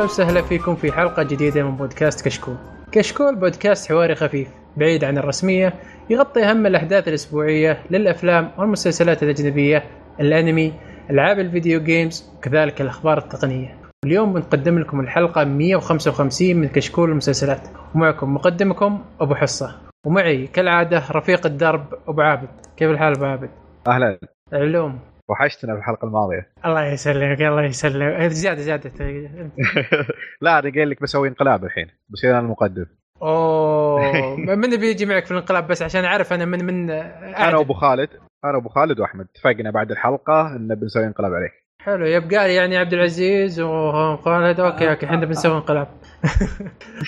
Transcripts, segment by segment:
يا هلا وسهلا فيكم في حلقة جديدة من بودكاست كشكول. كشكول بودكاست حواري خفيف بعيد عن الرسمية يغطي أهم الأحداث الأسبوعية للأفلام والمسلسلات الأجنبية، الأنمي، ألعاب الفيديو جيمز وكذلك الأخبار التقنية. اليوم بنقدم لكم الحلقة 155 من كشكول المسلسلات ومعكم مقدمكم أبو حصة ومعي كالعادة رفيق الدرب أبو عابد كيف الحال أبو عابد؟ أهلا علوم وحشتنا في الحلقة الماضية. الله يسلمك الله يسلمك. زيادة زيادة. لا أنا قايل لك بسوي انقلاب الحين بصير أنا المقدم. أوه. من بيجي معك في الانقلاب بس؟ عشان أعرف أنا من من أنا وأبو خالد أنا وأبو خالد وأحمد اتفقنا بعد الحلقة إن بنسوي انقلاب عليك. حلو يبقى لي يعني عبد العزيز وخالد. okay okay إحنا بنسوي انقلاب.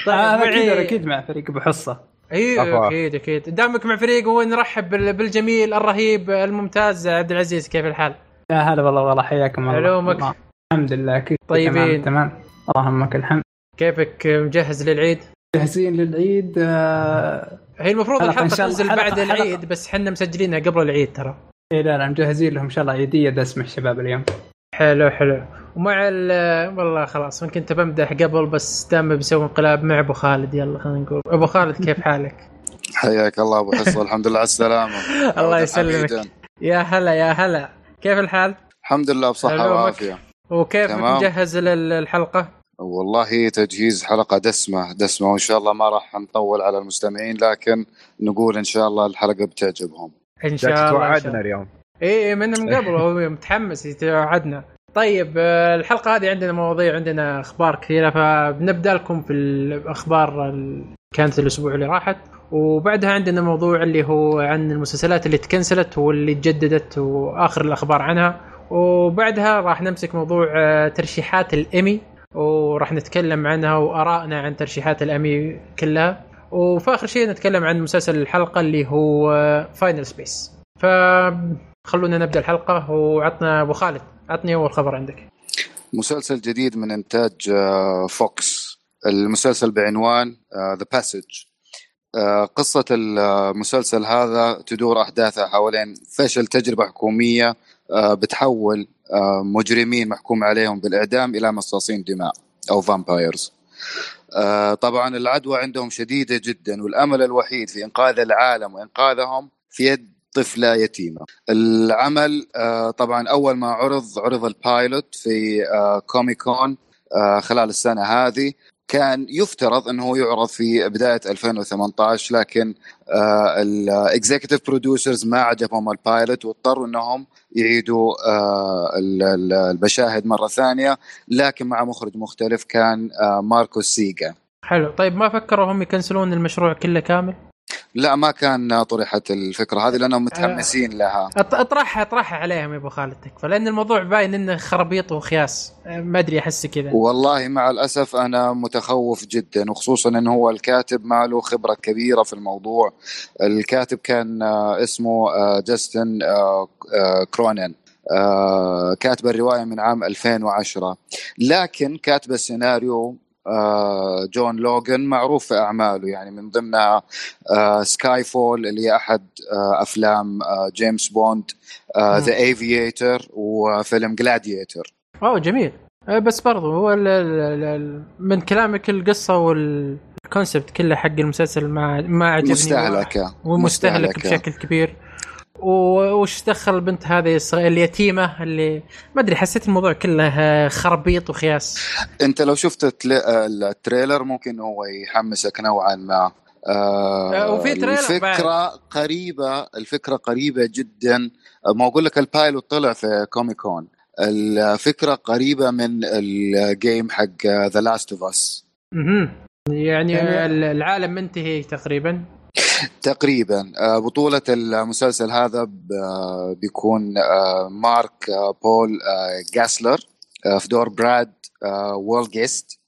طيب أنا أكيد أكيد مع فريق بحصه أيوه. أكيد أكيد دامك مع فريق ونرحب بال- بالجميل الرهيب الممتاز عبد العزيز كيف الحال؟ يا هلا والله والله حياكم الله علومك. الحمد لله أكيد طيبين. تمام تمام اللهم لك الحمد كيفك مجهز للعيد؟ جاهزين للعيد آه... هي المفروض الحلقة تنزل حلقة- بعد حلقة. العيد بس إحنا مسجلينها قبل العيد ترى إيه لا لا مجهزين لهم إن شاء الله عيدية دسمة الشباب اليوم حلو حلو ومع ال والله خلاص ممكن كنت بمدح قبل بس دام بيسوي انقلاب مع أبو خالد يلا خلينا نقول أبو خالد كيف حالك؟ حياك الله أبو حصه الحمد لله على السلامة الله يسلمك. يا هلا يا هلا كيف الحال؟ الحمد لله بصحة. وعافية وكيف تمام. مجهز للحلقة؟ والله تجهيز حلقة دسمة دسمة وإن شاء الله ما راح نطول على المستمعين لكن نقول إن شاء الله الحلقة بتعجبهم إن شاء الله توعدنا. اليوم اي إي، من من قبل هو متحمس يتوعدنا طيب آه، الحلقة هذه عندنا مواضيع عندنا أخبار كثيرة فبنبدأ لكم في الأخبار كانت الأسبوع اللي راحت. وبعدها عندنا موضوع اللي هو عن المسلسلات اللي تكنسلت واللي تجددت وآخر الأخبار عنها. وبعدها راح نمسك موضوع آه، ترشيحات الإيمي وراح نتكلم عنها وآرائنا عن ترشيحات الامي كلها. وفي آخر شيء نتكلم عن مسلسل الحلقة اللي هو Final Space فخلونا نبدأ الحلقة. وعطنا أبو خالد. عطني أول خبر عندك. مسلسل جديد من إنتاج آه، فوكس. المسلسل بعنوان The Passage قصة المسلسل هذا تدور أحداثها حوالين فشل تجربة حكومية آه، بتحول آه، مجرمين محكوم عليهم بالإعدام إلى مصاصين دماء أو vampires طبعا العدوى عندهم شديدة جدا والأمل الوحيد في إنقاذ العالم وإنقاذهم في يد طفلة يتيمة العمل آه، طبعا أول ما عرض عرض ال pilot في آه، Comic-Con آه، خلال السنة هذه كان يفترض إنه يعرض في بداية 2018 لكن ال executive producers ما عجبهم ال pilot واضطروا إنهم يعيدوا ال- ال- المشاهد مرة ثانية لكن مع مخرج مختلف كان ماركوس سيجا. حلو. طيب ما فكروا هم يكنسلون المشروع كله كامل؟ لا ما كان طرحت الفكرة هذه لأنهم متحمسين لها. أطرحها أطرحها عليهم يا أبو خالد تكفى لأن الموضوع باين إنه خرابيط وخياس. أه، ما أدري أحس كذا. والله مع الأسف أنا متخوف جدا وخصوصا انه هو الكاتب ما له خبرة كبيرة في الموضوع. الكاتب كان آه، اسمه آه، جاستن آه، آه، كرونن آه، كاتب الرواية من عام 2010 لكن كاتب السيناريو آه، جون لوغان معروف في أعماله. يعني من ضمنها Skyfall اللي هي أحد آه، أفلام آه، جيمس بوند. The Aviator وفيلم Gladiator اوه جميل. بس برضو هو ال ال ال من كلامك القصة وال concept كله حق المسلسل ما ما عجبني. مستهلكة. ومستهلك بشكل كبير. وش دخل البنت هذه اليتيمة اللي ما أدري حسيت الموضوع كله خربيط وخياس. أنت لو شفت ال trailer ممكن هو يحمسك نوعا ما. آه آه، وفي trailer الفكرة قريبه الفكرة قريبة جدا. آه، ما أقول لك ال pilot طلع في Comic-Con الفكرة قريبة من ال game حق The Last of Us. يعني, يعني- ال- العالم منتهي تقريبا. تقريبا. آه، بطولة المسلسل هذا آه، بيكون آه، مارك بول جاسلر في دور براد وولجيست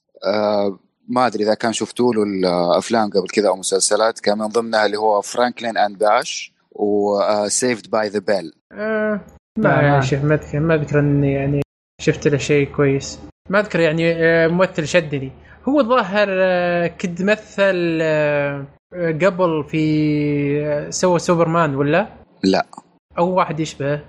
ما أدري إذا كان شفتوا له الأفلام قبل كذا أو مسلسلات. كان من ضمنها اللي هو Franklin and Bash و Saved by the Bell لا، ما ما. شوف ما أذكر ما أذكر اني يعني شفت له شيء كويس. ما أذكر يعني ممثل شدني. هو الظاهر آه، كنت مثل قبل في آه، سوى سوبرمان ولا؟ لا. أو واحد يشبهه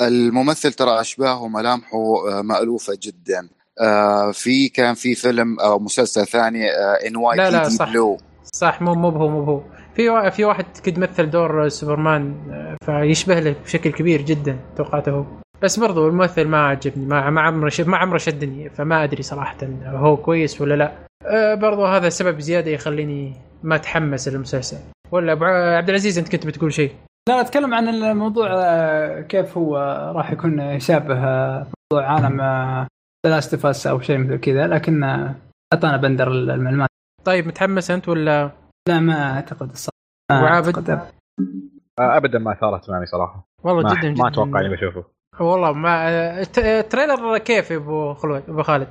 الممثل ترى أشباهه وملامحه آه، مألوفة جدا. آه في كان في فيلم أو مسلسل ثاني NY لا، لا، صح. Blue. صح مو مو بهو مو بهو. في في واحد كد مثل دور سوبرمان آه، فيشبه له بشكل كبير جدا توقعته. هو بس برضو الممثل ما عجبني ما ما عمره ما عمره شدني فما أدري صراحة هو كويس ولا لا. آه، برضو هذا سبب زيادة يخليني ما أتحمس للمسلسل. ولا أبو ع- عبد العزيز أنت كنت بتقول شيء؟ لا أتكلم عن الموضوع آه، كيف هو راح يكون يشابه آه، موضوع عالم Last of Us أو شيء مثل كذا لكن أعطانا بندر المعلومات. طيب متحمس أنت ولا؟ لا ما أعتقد الصراحة. وعابد؟ أعتقد. ابدا ما اثارت معي صراحة. والله ما, جدا ما أتوقع إني بشوفه. والله ما الت- ال trailer كيف يا أبو خلود أبو خالد؟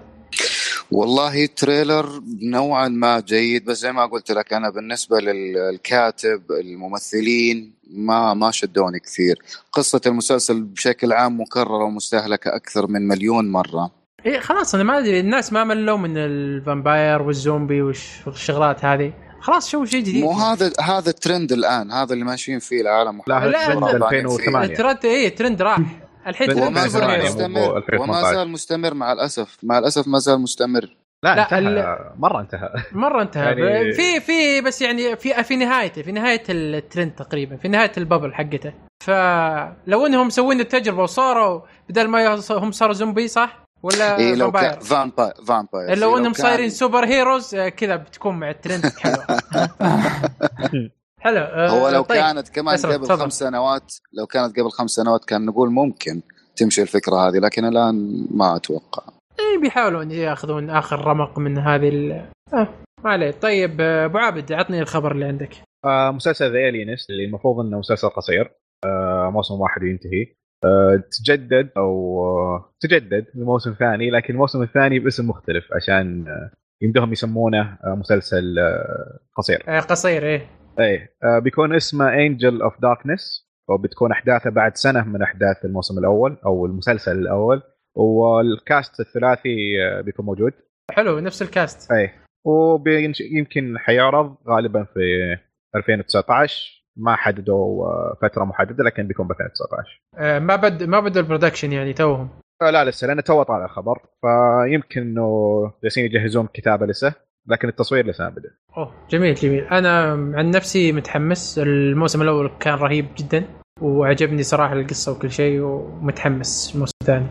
والله trailer نوعا ما جيد بس زي ما قلت لك أنا بالنسبة للكاتب الممثلين ما ما شدوني كثير. قصة المسلسل بشكل عام مكررة ومستهلكة أكثر من مليون مرة. إيه خلاص أنا ما أدري الناس ما ملوا من ال vampire والزومبي والش- والشغلات هذه. خلاص شو شيء جديد. مو هذا هذا الترند الآن هذا اللي ماشيين فيه العالم. لا لا، ترند لا. 2008 الترند إيه ترند راح. الحين ترند وما زال مستمر 2018. وما زال مستمر مع الأسف. مع الأسف ما زال مستمر. لا, لا، انتهى. ال- مرة انتهى. مرة انتهى. يعني- في في بس يعني في في نهايته في نهاية الترند تقريبا في نهاية ال bubble حقته. فلو انهم مسوين التجربة وصاروا بدل ما هم صاروا زومبي صح؟ ولا اي لو كان vampire vampire لو انهم صايرين superheroes آه، كذا بتكون مع الترند حلو حلو آه، هو لو طيب. كانت كمان قبل تفضل. خمس سنوات لو كانت قبل خمس سنوات كان نقول ممكن تمشي الفكرة هذه لكن الآن ما أتوقع. إيه بيحاولوا ان ياخذون آخر رمق من هذه ال آه ما عليه. طيب آه، أبو عابد عطني الخبر اللي عندك. آه مسلسل The Alienist اللي المفروض إنه مسلسل قصير. آه موسم واحد وينتهي. آه تجدد أو آه تجدد لموسم ثاني لكن الموسم الثاني باسم مختلف عشان آه يمدهم يسمونه آه مسلسل آه قصير. آه قصير إيه. إيه. آه بيكون اسمه Angel of Darkness وبتكون أحداثه بعد سنة من أحداث الموسم الأول أو المسلسل الأول. وال cast الثلاثي آه بيكون موجود. حلو نفس ال cast إيه. ويمكن حيعرض غالبا في 2019 ما حددوا آه، فترة محددة لكن بيكون ب 2019 آه ما بد ما بدوا ال production يعني توهم. آه، لا لسه لأنه تو طالع الخبر. فيمكن إنه جالسين يجهزون كتابة لسه. لكن التصوير لسه ما بدا أوه جميل جميل. أنا عن نفسي متحمس. الموسم الأول كان رهيب جدا وعجبني صراحة القصة وكل شيء ومتحمس الموسم الثاني.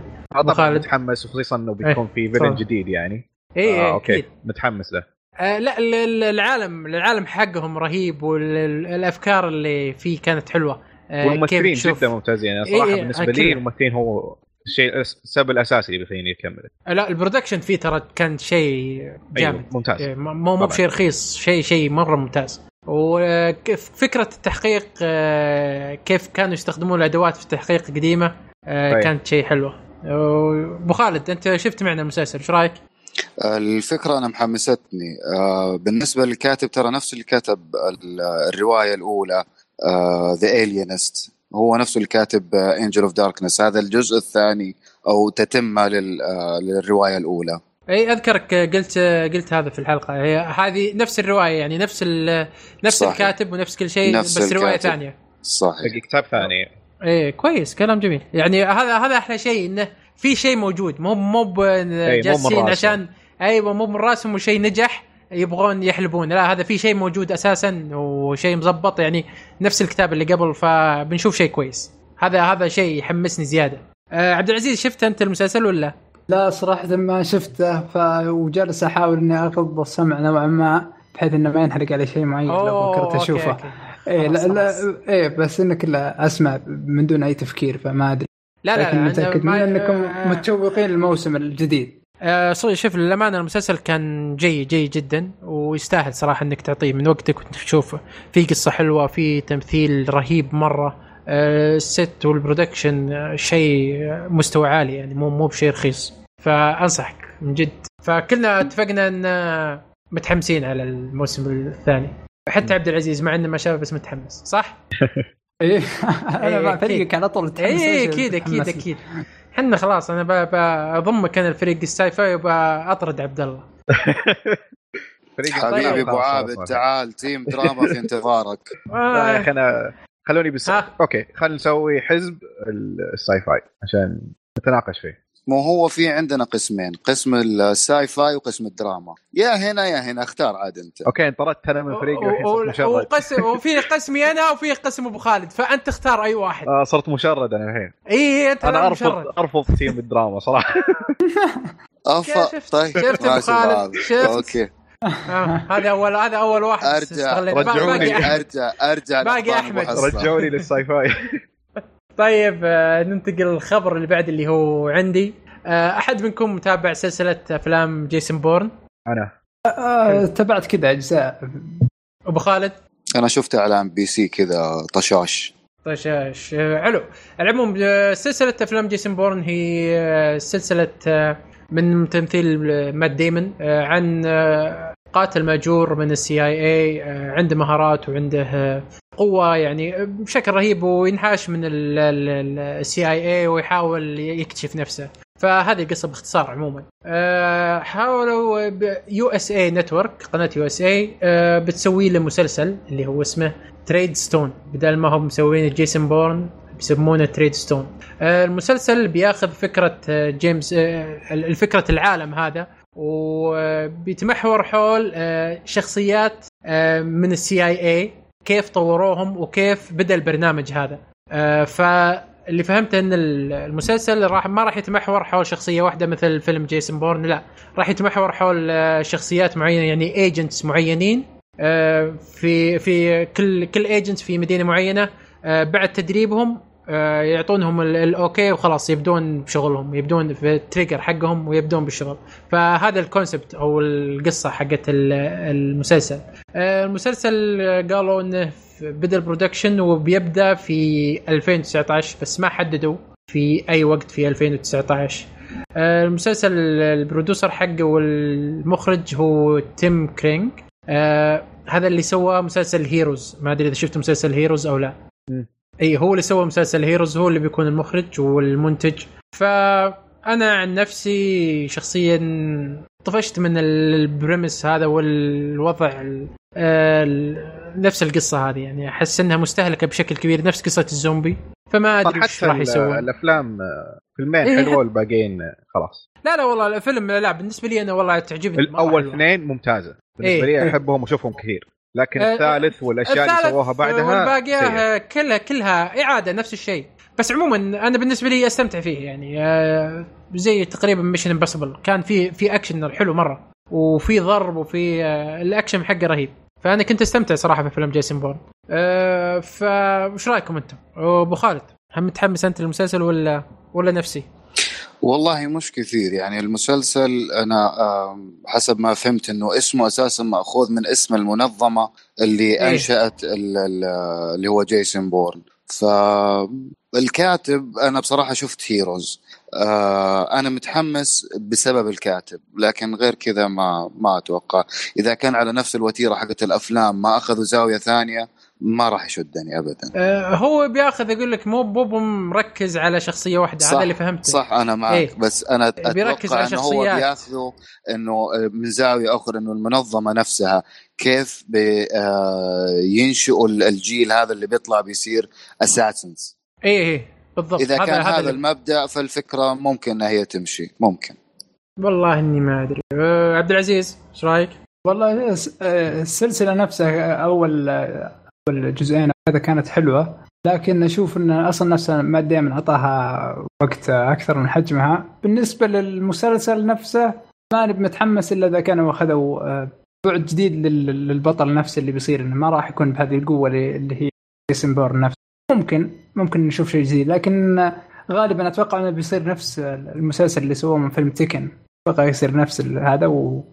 طبعا؟ متحمس وخصوصا إنه بيكون في تفضل. villain جديد يعني. اي آه، آه okay. أكيد. متحمس له. آه لا ال- ال- العالم العالم حقهم رهيب والافكار اللي فيه كانت حلوة. آه والممثلين جدا ممتازين. يعني إيه، صراحة إيه، بالنسبة. لي الممثلين هو الشيء السبب الأساسي اللي بيخليني اكمل لا ال production فيه ترى كان شيء جامد. أيوه ممتاز. إيه، مو مو. بشيء رخيص شيء شيء مرة ممتاز. وفكرة التحقيق آه، كيف كانوا يستخدمون الأدوات في التحقيق قديمة آه، أي. كانت شيء حلوة. أبو خالد أنت شفت معنا المسلسل إيش رأيك؟ الفكرة أنا محمستني. آه، بالنسبة للكاتب ترى نفس اللي كتب ال- الرواية الأولى The Alienist هو نفسه اللي كاتب Angel of Darkness هذا الجزء الثاني أو تتمه لل- آه، للرواية الأولى. أي أذكرك قلت قلت هذا في الحلقة. هي هذه نفس الرواية يعني نفس ال- نفس صحيح. الكاتب ونفس كل شيء نفس بس رواية الكاتب. ثانية. صحيح. كتاب ثاني. إيه كويس كلام جميل. يعني هذا هذا أحلى شيء انه في شيء موجود. مو مو جالسين. عشان أيوه مو من راسهم وشيء نجح. يبغون يحلبون. لا هذا في شيء موجود أساسا وشيء مزبط يعني نفس الكتاب اللي قبل فبنشوف شيء كويس. هذا هذا شيء يحمسني زيادة. آه عبد العزيز شفت أنت المسلسل ولا؟ لا صراحة ما شفته ف... وجالس أحاول إني اغض السمع نوعا ما بحيث إنه ما ينحرق علي شيء معين لو فكرت okay، أشوفه. okay. إيه لا لا. إيه بس انك لا اسمع من دون أي تفكير فما أدري. لا لا لكن متأكد من إنكم آه، متشوقين للموسم الجديد. آه شوف للأمانة المسلسل كان جيد جيد جدا ويستاهل صراحة إنك تعطيه من وقتك وتشوفه في قصة حلوة في تمثيل رهيب مرة آه الست وال production آه، شيء آه، مستوى عالي يعني مو مو بشيء رخيص فأنصحك من جد فكلنا اتفقنا إن متحمسين على الموسم الثاني حتى عبد العزيز مع إنه ما شافه بس متحمس صح؟ إيه أنا. فريقك على طول تحمس اي إيش أكيد أكيد؟ أكيد إحنا خلاص أنا ب- بضمك أنا الفريق ال sci-fi وباطرد عبد الله حبيبي أبو عابد. تعال team دراما في انتظارك لا يا أخي أنا خلوني بس؟ okay خلينا نسوي حزب ال- ال sci-fi عشان نتناقش فيه مو هو في عندنا قسمين قسم الساي فاي وقسم الدراما يا هنا يا هنا اختار عاد انت أوكي انطردت أنا من فريقي والحين مشرد وقسم وفي قسمي أنا وفي قسم أبو خالد فأنت اختار أي واحد آه صرت مشرد أنا الحين إي أنت أنا ارفض مشرد. أرفض تيم الدراما صراحة افا شفت- طيب شفت ما الله خالد؟ هذا. شفت؟ أوكي آه، هذا اول هذا أول واحد أرجع رجعوني. ارجع أرجع باقي حصة. رجعوني لل sci-fi طيب آه، ننتقل للخبر اللي بعد اللي هو عندي. آه، أحد منكم متابع سلسلة أفلام جيسون بورن؟ أنا. آه، تبعت كذا أجزاء. أبو خالد؟ أنا شفته على MBC كذا طشاش. طشاش. حلو. العموم آه، سلسلة أفلام جيسون بورن هي سلسلة من تمثيل مات ديمون آه، عن قاتل مأجور من ال CIA عنده مهارات وعنده آه، قوة يعني بشكل رهيب وينحاش من ال CIA ويحاول يكتشف نفسه. فهذه القصة باختصار عموما. آه، حاولوا USA Network قناة USA بتسوي له مسلسل اللي هو اسمه Treadstone بدل ما هم مسوين جيسون بورن بيسمونه Treadstone آه، المسلسل بياخذ فكرة آه، جيمس آه، الفكرة العالم هذا. وبيتمحور حول آه، شخصيات آه، من ال CIA كيف طوروهم وكيف بدأ البرنامج هذا. آه، فاللي فهمته إن المسلسل راح ما راح يتمحور حول شخصية واحدة مثل فيلم جيسون بورن لا راح يتمحور حول شخصيات معينة يعني agents معينين في في كل كل agent في مدينة معينة بعد تدريبهم يعطونهم ال- ال okay وخلاص يبدون بشغلهم يبدون في ال trigger حقهم ويبدون بالشغل. فهذا ال concept أو القصة حقت ال- المسلسل. آه، المسلسل آه، قالوا إنه بدا ال production وبيبدأ في 2019 بس ما حددوا في أي وقت في 2019 آه، المسلسل ال producer حقه والمخرج هو تيم كرينج. آه هذا اللي سوى مسلسل Heroes ما أدري إذا شفت مسلسل Heroes أو لا. اي هو اللي سوى مسلسل Heroes هو اللي بيكون المخرج والمنتج. فأنا عن نفسي شخصيا طفشت من البريمس هذا والوضع ال- ال- نفس القصة هذه. يعني أحس إنها مستهلكة بشكل كبير نفس قصة الزومبي. فما أدري إيش حتى راح يسوون. الأفلام آه، فيلمين إيه. حلوة والباقيين آه، خلاص. لا لا والله الفيلم لا بالنسبة لي أنا والله تعجبني. الأول. اثنين ممتازة. بالنسبة إيه. لي أحبهم وأشوفهم كثير. لكن آه، الثالث والأشياء اللي سووها بعدها والباقية. آه، كلها كلها إعادة نفس الشيء. بس عموما أنا بالنسبة لي أستمتع فيه يعني آه، زي تقريبا Mission Impossible كان في في اكشن حلو مرة وفي ضرب وفي آه، الأكشن حقه رهيب. فأنا كنت أستمتع صراحة في فيلم جيسون بورن. فايش رأيكم أنتم؟ أبو خالد هم متحمس أنت للمسلسل ولا ولا نفسي؟ والله مش كثير. يعني المسلسل أنا آم، حسب ما فهمت إنه اسمه أساسا مأخوذ من اسم المنظمة اللي إيه. أنشأت ال- ال- اللي هو جيسون بورن. فالكاتب أنا بصراحة شفت هيروز آه، أنا متحمس بسبب الكاتب لكن غير كذا ما ما أتوقع. إذا كان على نفس الوتيرة حقت الأفلام ما أخذوا زاوية ثانية ما راح يشدني ابدا. أه هو بياخذ يقول لك مو مو مركز على شخصية واحدة هذا اللي فهمته. صح أنا معك. إيه. بس أنا بيركز أتوقع على إنه هو. بياخذوا إنه من زاوية أخرى إنه المنظمة نفسها كيف بي- آه، ينشئوا الجيل هذا اللي بيطلع بيصير أساسنز. اي اي بالضبط. إذا كان هذا اللي- المبدأ فالفكرة ممكن إنها هي تمشي. ممكن. والله إني ما أدري. أه عبد العزيز إيش رأيك؟ والله الس- آه، السلسلة نفسها أول اول جزئين هذا كانت حلوة لكن أشوف إن أصلا نفسها ما دائما أعطاها وقت أكثر من حجمها. بالنسبة للمسلسل نفسه ماني متحمس إلا إذا كانوا أخذوا آه، بعد جديد لل- للبطل نفسه اللي بيصير إنه ما راح يكون بهذه القوة اللي هي جيسون بورن نفسه. ممكن ممكن نشوف شيء جديد لكن غالبا أتوقع إنه بيصير نفس المسلسل اللي سووه من فيلم Taken. أتوقع يصير نفس هذا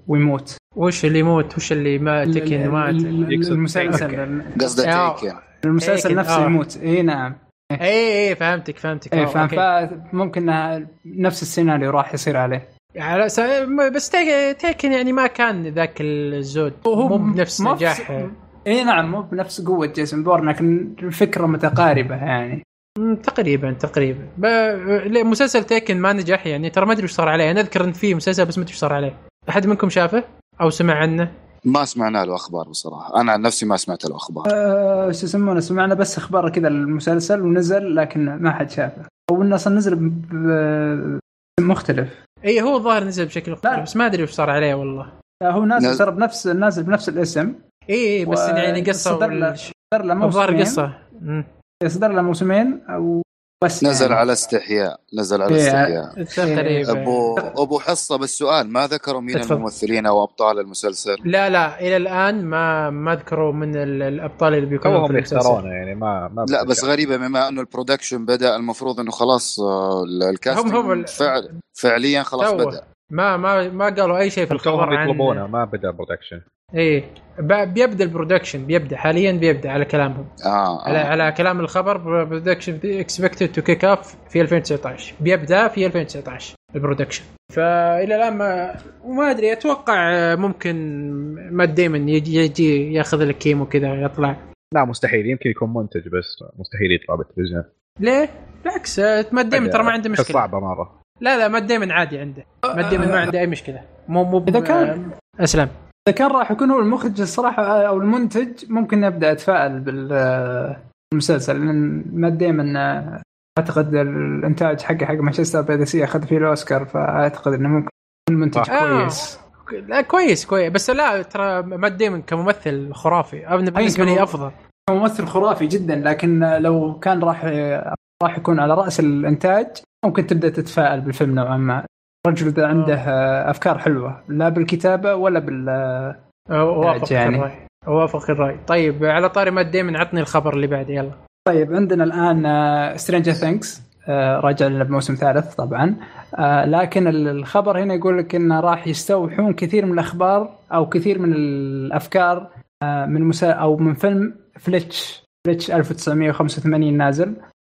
ويموت. وش اللي يموت؟ وش اللي ما Taken يقصد المسلسل قصده. Taken المسلسل نفسه آه. يموت. اي نعم. اي اي فهمتك فهمتك. اي فاهم okay. فممكن نفس السيناريو راح يصير عليه. على س... بس تيك- تيكن يعني ما كان ذاك الزود. مو بنفس مو نجاح اي نعم مو بنفس قوة جيسون بورن لكن الفكرة متقاربة يعني. تقريبا تقريبا. ب... مسلسل تيكن ما نجح يعني. ترى ما أدري وش صار عليه. أنا أذكر إن في مسلسل بس ما أدري وش صار عليه. أحد منكم شافه؟ أو سمع عنه؟ ما سمعنا له أخبار بصراحة. أنا عن نفسي ما سمعت له أخبار. آه، شو يسمونه؟ سمعنا بس أخبار كذا المسلسل ونزل لكن ما حد شافه. أو إنه أصلا نزل مختلف. إي هو الظاهر نزل بشكل مختلف لا. بس ما أدري وش صار عليه والله. لا هو نازل ترى بنفس نازل بنفس الاسم. إي إي بس و- يعني قصة صدر له- صدر له موسمين. قصة. صدر له موسمين أو بس نزل يعني. على استحياء نزل على إيه، استحياء تقريبا أبو أبو حصة بس سؤال ما ذكروا مين تفضل. الممثلين أو أبطال المسلسل لا لا إلى الآن ما ما ذكروا من ال- الأبطال اللي بيكونوا في المسلسل يختارونه يعني ما ما لا بس. غريبة بما أنه ال production بدأ المفروض إنه خلاص آه، ال casting هم- هم فعل فعليا خلاص. بدأ ما ما ما قالوا أي شيء في الخبر عن يطلبونه ما بدأ production إيه بيبدأ ال production بيبدأ حاليا بيبدأ على كلامهم. آه, على آه. على كلام الخبر production expected to kick off in 2019 بيبدأ في 2019 ال production فإلى الآن ما وما أدري أتوقع ممكن مات ديمن يجي, يجي ياخذ لك cameo كذا يطلع. لا مستحيل. يمكن يكون منتج بس مستحيل يطلع بالتلفزيون. ليه؟ بالعكس مات ديمن ترى ما عنده مشكلة. صعبة مرة. لا لا مات ديمن عادي عنده. مات ديمن ما عنده أي مشكلة. مو مو إذا كان- أسلم. إذا كان راح يكون هو المخرج الصراحة أو المنتج ممكن نبدا أتفائل بالمسلسل لأن ما دائما أعتقد الإنتاج حقه حق Manchester by the Sea أخذ فيه الأوسكار فأعتقد إنه ممكن يكون منتج. آه. كويس لا كويس كويس بس لا ترى مات ديمن كممثل خرافي أنا بالنسبة لي كمم- أفضل ممثل خرافي جدا لكن لو كان راح راح يكون على رأس الإنتاج ممكن تبدأ تتفائل بالفيلم نوعا ما الرجل ذا عنده أفكار حلوة لا بالكتابة ولا بال أوافق يعني. الرأي. أوافق الرأي. طيب على طاري مات ديمن عطني الخبر اللي بعده يلا. طيب عندنا الآن Stranger Things راجع لنا بموسم ثالث طبعا. آه، لكن ال- الخبر هنا يقول لك إنه راح يستوحون كثير من الأخبار أو كثير من الأفكار آه، من مسا أو من فيلم فليتش فليتش 1985 نازل. آه،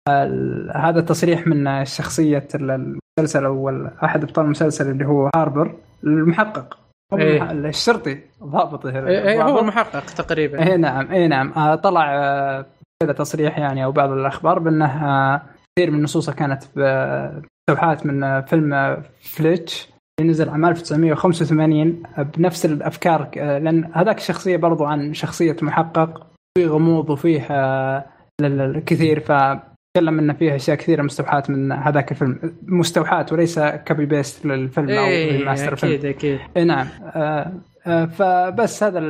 هذا تصريح من شخصية ال- المسلسل أو ال- أحد أبطال المسلسل اللي هو هاربر المحقق. هو إيه. الشرطي. ضابط إيه، إيه، هو. المحقق تقريبا. اي نعم اي نعم. آه طلع آه كذا تصريح يعني أو بعض الأخبار بانه آه كثير من نصوصه كانت مستوحاة من فيلم فليتش. اللي نزل عام 1985 آه، بنفس الأفكار لأن هذاك الشخصية برضو عن شخصية محقق. في غموض وفيه آه ال- فتكلم انه فيه أشياء كثيرة مستوحاة من هذاك الفيلم. مستوحاة وليس copy paste للفيلم أو إيه remaster فيلم أكيد أكيد. إي نعم. آه آه فبس هذا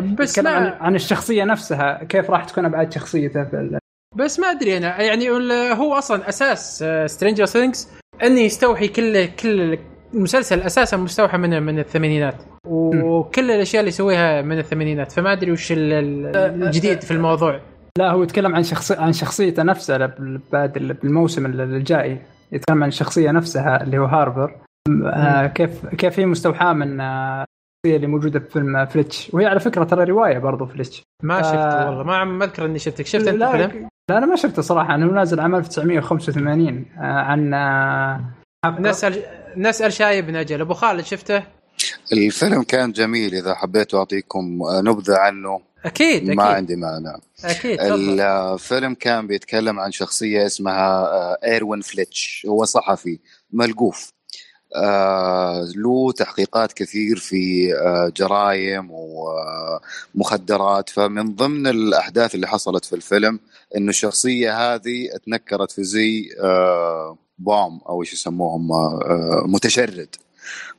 بس يتكلم عن, ما عن الشخصية نفسها. كيف راح تكون ابعاد شخصيته في بس ما أدري أنا. يعني هو أصلا أساس Stranger Things انه يستوحي كل كل المسلسل أساسا مستوحى من من الثمانينات. وكل الأشياء اللي يسويها من الثمانينات. فما أدري وش ال- ال- الجديد في الموضوع. لا هو يتكلم عن شخص عن شخصيته نفسها بعد ال- بالموسم ال- الجاي. يتكلم عن الشخصية نفسها اللي هو هاربر آه كيف كيف هي مستوحاة من آه، الشخصية اللي موجودة في فيلم فليتش. وهي على فكرة ترى رواية برضو فليتش. ما آه. شفته والله. ما ما أذكر إني شفتك. شفت أنت لا, الفيلم؟ لا أنا ما شفته صراحة. انه نازل عام 1985 آه عن آه. نسال نسأل شايب نجل. أبو خالد شفته؟ الفيلم كان جميل إذا حبيتوا أعطيكم آه، نبذة عنه. أكيد ما أكيد. عندي مانع. أكيد. الفيلم كان بيتكلم عن شخصية اسمها آه، إيروين فليتش. هو صحفي ملقوف. آه له تحقيقات كثير في آه جرائم ومخدرات فمن ضمن الأحداث اللي حصلت في الفيلم إنه الشخصية هذه اتنكرت في زي آه بوم أو إيش يسموهم آه متشرد.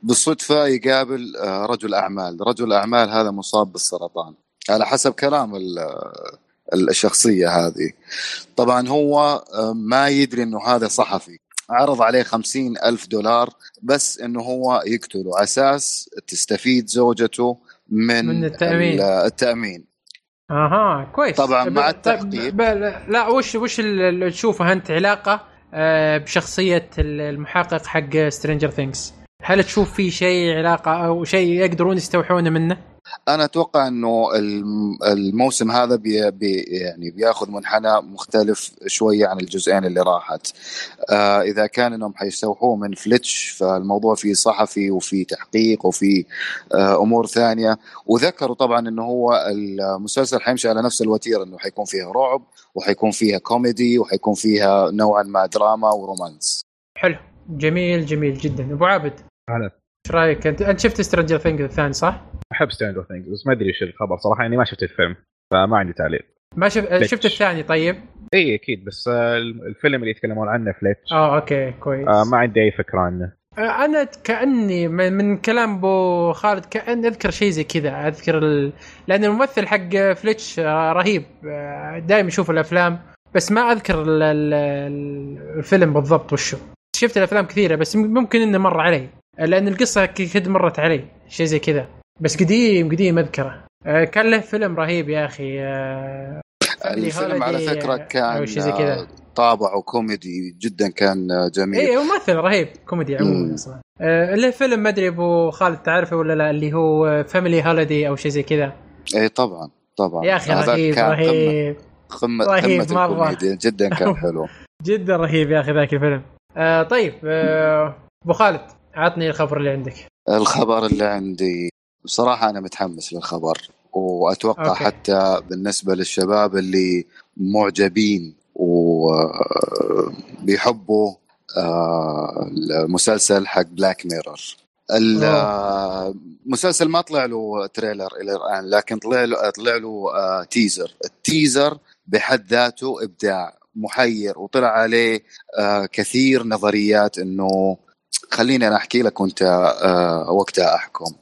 بالصدفه يقابل آه رجل أعمال. رجل الاعمال هذا مصاب بالسرطان. على حسب كلام ال- الشخصية هذه. طبعا هو آه، ما يدري إنه هذا صحفي. عرض عليه خمسين ألف دولار بس إنه هو يقتله. أساس تستفيد زوجته من, من التأمين. ال- التأمين. أها كويس. طبعاً مع ب- التحقيق. ب- لا وش وش اللي تشوفه أنت علاقة آه، بشخصية المحقق حق Stranger Things هل تشوف في شيء علاقة أو شيء يقدرون يستوحونه منه؟ أنا أتوقع إنه الم- الموسم هذا بي بي يعني بياخذ منحنى مختلف شوية عن الجزئين اللي راحت. آه إذا كان إنهم حيستوحوه من فليتش فالموضوع فيه صحفي وفي تحقيق وفي آه أمور ثانية. وذكروا طبعا إنه هو المسلسل حيمشي على نفس الوتيرة إنه حيكون فيها رعب وحيكون فيها كوميدي وحيكون فيها نوعا ما دراما و romance. حلو. جميل جميل جدا. أبو عابد أنا إيش رأيك أنت؟ أنت شفت Stranger Things الثاني صح؟ أحب Stranger Things بس ما أدري إيش الخبر. صراحة إني ما شفت الفيلم فما عندي تعليق. ما شف... شفت الثاني طيب؟ إي أكيد بس آه، الفيلم اللي يتكلمون عنه فليتش آه okay كويس. آه ما عندي أي فكرة عنه. آه، أنا كأني من من كلام أبو خالد كاني أذكر شيء زي كذا. أذكر ال... لأن الممثل حق فليتش آه، رهيب. دائما أشوف الأفلام بس ما أذكر ال... ال... ال- الفيلم بالضبط وشو. شفت الأفلام كثيرة بس ممكن إنه مر علي. لأن القصة قد مرت علي شيء زي كذا. بس قديم قديم أذكره. آه، كان له فيلم رهيب يا أخي آه، الفيلم على فكرة كان زي كذا. آه، طابعه كوميدي جدا كان جميل. اي ممثل رهيب كوميدي عموما. أصلا. له فيلم ما أدري أبو خالد تعرفه ولا لا اللي هو family holiday أو شيء زي كذا. اي طبعا طبعا. يا أخي رهيب رهيب. قمة قمة مرة. الكوميديا جدا كان حلو. جدا رهيب يا أخي ذاك الفيلم. آه طيب آه، أبو خالد عطني الخبر اللي عندك. الخبر اللي عندي بصراحة أنا متحمس للخبر وأتوقع okay. حتى بالنسبة للشباب اللي معجبين وبيحبوا المسلسل حق Black Mirror المسلسل ما طلع له trailer إلى الآن لكن طلع له طلع له آه، teaser ال teaser بحد ذاته إبداع. محير وطلع عليه آه، كثير نظريات إنه خليني أنا أحكي لك وأنت آه، وقتها أحكم.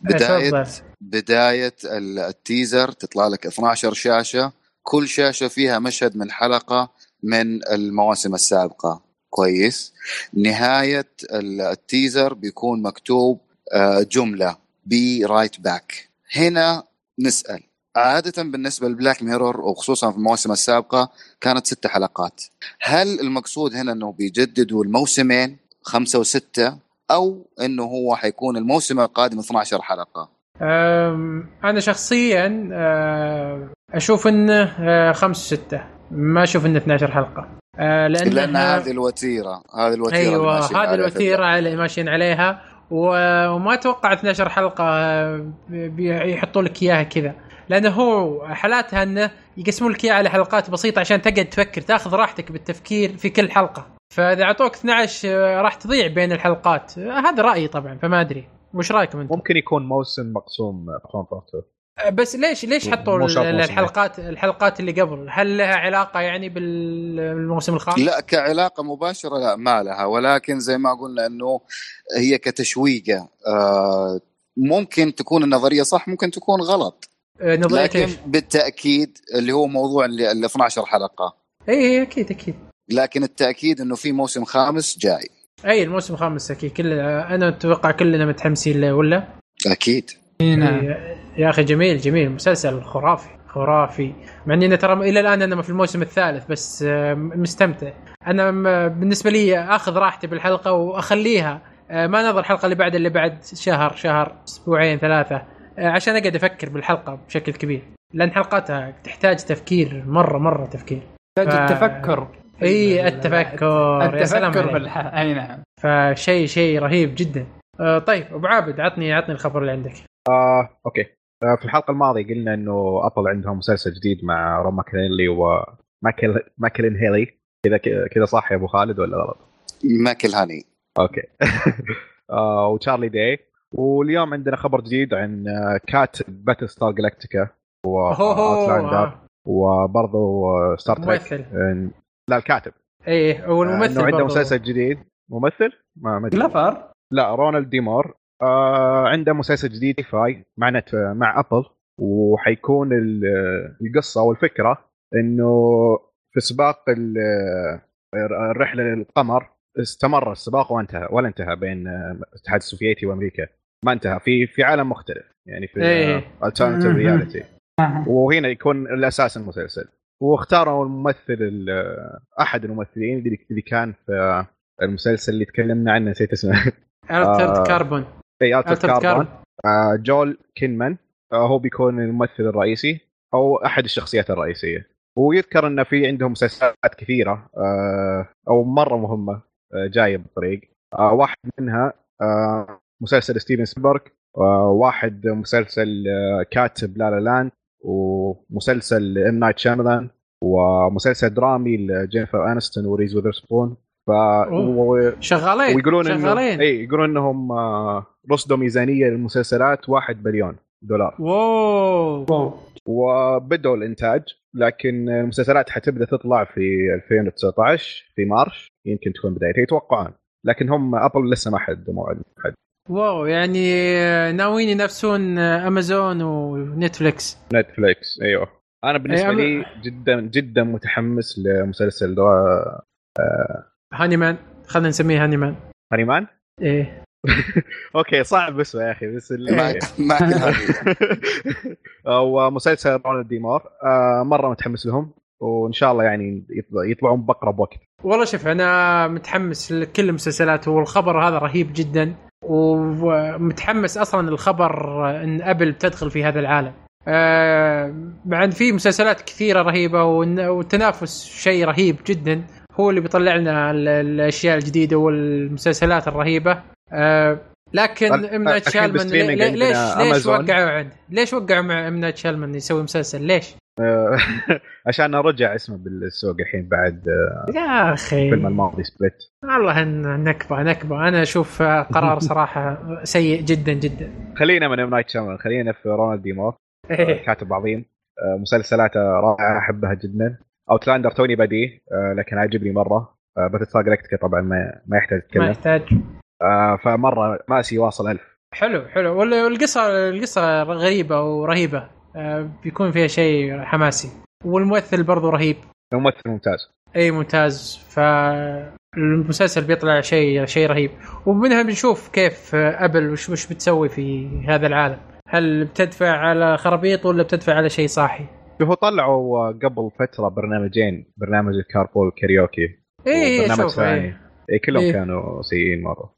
بدايه تفضل. بداية ال- ال teaser تطلع لك 12 شاشة كل شاشة فيها مشهد من حلقه من المواسم السابقة. كويس. نهاية ال- ال teaser بيكون مكتوب آه، جملة be right back هنا نسأل. عادة بالنسبة ل Black Mirror وخصوصا في المواسم السابقة كانت ست حلقات. هل المقصود هنا إنه بيجددوا الموسمين خمسة وستة أو إنه هو حيكون الموسم القادم 12 حلقة؟ أنا شخصيا آه، أشوف إنه آه، خمس ستة ما أشوف إنه 12 حلقة. آه، لأن لأن هذه الوتيرة. هذه أيوه ماشيين هذه الوتيرة اللي ماشيين عليها. وما أتوقع 12 حلقة بيحطوا لك إياها كذا. لأنه هو حالاتها أنه يقسمون لك اياها على حلقات بسيطة عشان تقعد تفكر تأخذ راحتك بالتفكير في كل حلقة. فإذا أعطوك 12 آه، راح تضيع بين الحلقات. آه، هذا رأيي طبعا فما أدري. وش رأيكم أنتم؟ ممكن يكون موسم مقسوم آه، بس ليش ليش حطوا الحلقات الحلقات اللي قبل؟ هل لها علاقة يعني بالموسم الخامس؟ لا كعلاقة مباشرة لا ما لها. ولكن زي ما قلنا إنه هي كتشويقة آه ممكن تكون النظرية صح ممكن تكون غلط. آه، لكن؟ بالتأكيد اللي هو موضوع اللي ال 12 حلقة. اي اي أكيد أكيد. لكن التأكيد إنه في موسم خامس جاي. أي الموسم الخامس أكيد. كلنا أنا أتوقع كلنا متحمسين له ولا؟ أكيد. نعم. يا أخي جميل جميل. مسلسل خرافي خرافي. مع إني ترى إلى الآن أنا في الموسم الثالث بس آه، مستمتع. أنا بالنسبة لي أخذ راحتي بالحلقة وأخليها آه، ما نظر الحلقة اللي بعد اللي بعد شهر شهر أسبوعين ثلاثة. عشان أقعد أفكر بالحلقة بشكل كبير لأن حلقاتها تحتاج تفكير مرة مرة تفكير. تحتاج ف- التفكر. إي التفكر. يا سلام التفكر. بالح... أي نعم. فشيء شيء رهيب جدا. آه طيب أبو عابد عطني عطني الخبر اللي عندك. آه، أوكي. آه، في الحلقة الماضية قلنا إنه أبل عندهم مسلسل جديد مع روم ماكلينلي وماكل ماكلين هيلي. كذا كذا صح يا أبو خالد ولا غلط؟ ماكل هاني أوكي. آه وتشارلي داي. واليوم عندنا خبر جديد عن آه، كاتب باتل ستار جلاكتيكا واوتلاندر آه. وبرضه ستار تريك ممثل لا الكاتب إيه هو آه، الممثل عنده. مسلسل جديد ممثل؟ ما ما أدري. جلفر لا رونالد ديمور آه عنده مسلسل جديد فاي مع نت مع ابل وحيكون ال- القصة والفكرة إنه في سباق ال- الرحلة للقمر استمر السباق وانتهى ولا انتهى بين الاتحاد السوفيتي وأمريكا ما انتهى. في في عالم مختلف. يعني في. alternative. reality. وهنا يكون الأساس المسلسل. واختاروا الممثل ال- أحد الممثلين اللي كان في المسلسل اللي تكلمنا عنه نسيت اسمه. Altered. Carbon اي Alter Altered Carbon جول كينمان هو بيكون الممثل الرئيسي أو أحد الشخصيات الرئيسية. ويذكر انه في عندهم مسلسلات كثيرة آه أو مرة مهمة آه جاية بالطريق. آه واحد منها مسلسل ستيفن سبيلبرغ آه واحد مسلسل آه كاتب La La Land ومسلسل ام نايت شاملان ومسلسل درامي لجينيفر انستون وريز ويذرسبون. ف و- شغالين ويقولون شغالين. اي يقولون إنهم آه، رصدوا ميزانية للمسلسلات 1 بليون دولار. واو. واو. وبدوا الإنتاج لكن المسلسلات حتبدأ تطلع في 2019 في مارش يمكن تكون بدايتها يتوقعون. لكن هم ابل لسه ما حددوا موعد محدد واو يعني ناويين ينافسون أمازون ونتفليكس. نتفليكس أيوه. أنا بالنسبة أي، لي جدا جدا متحمس لمسلسل دوا هاني مان خلينا نسميه هاني مان. هاني مان؟ إيه. أوكي صعب اسمه يا أخي بس ما. أو مسلسل رونالد دي مور آه، مرة متحمس لهم وإن شاء الله يعني يطلع- يطلعون باقرب وقت والله شوف أنا متحمس لكل المسلسلات والخبر هذا رهيب جدا. ومتحمس أصلا الخبر إن أبل بتدخل في هذا العالم. آه، مع ان في مسلسلات كثيرة رهيبة والتنافس شيء رهيب جدا. هو اللي بيطلع لنا ال- الأشياء الجديدة والمسلسلات الرهيبة. آه، لكن ام نايت لي- ليش ليش. وقعوا عند ليش وقعوا مع ام نايت شاملان يسوي مسلسل؟ ليش؟ آه، عشان رجع اسمه بالسوق الحين بعد آه، يا أخي. الفيلم الماضي سبليت والله نكبه نكبة. أنا أشوف قرار صراحة سيء جدا جدا. خلينا من ام نايت شامل خلينا في رونالد دي مور. إيه. كاتب عظيم. آه، مسلسلاته رائعة أحبها جدا. اوتلاندر توني بديه آه، لكن عجبني مرة. باتل ستار جلاكتيكا طبعا ما ما يحتاج ما اتكلم يحتاج. آه، فمرة مأسي واصل ألف. حلو حلو. وال- والقصة القصة غريبة ورهيبة. آه، بيكون فيها شيء حماسي. والممثل برضو رهيب. ممثل ممتاز. أي ممتاز. فالمسلسل بيطلع شيء شيء رهيب. ومنها بنشوف كيف أبل وش وش بتسوي في هذا العالم. هل بتدفع على خرابيط ولا بتدفع على شيء صاحي؟ هو طلعوا قبل فترة برنامجين برنامج ال Carpool Karaoke. اي وبرنامج شوف ثاني. إيه. إيه كلهم إيه. كانوا سيئين مرة. آه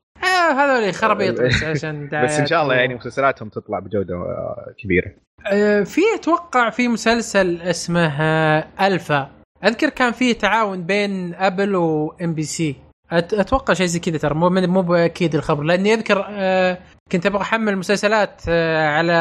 هذول خرابيط بس عشان بس إن شاء الله يعني مسلسلاتهم تطلع بجودة آه، كبيرة. آه، في أتوقع في مسلسل اسمه آه، ألفا. أذكر كان في تعاون بين أبل وام بي سي. أتوقع شيء زي كذا ترى. مو مو بأكيد الخبر. لأني أذكر كنت أبغى أحمل مسلسلات على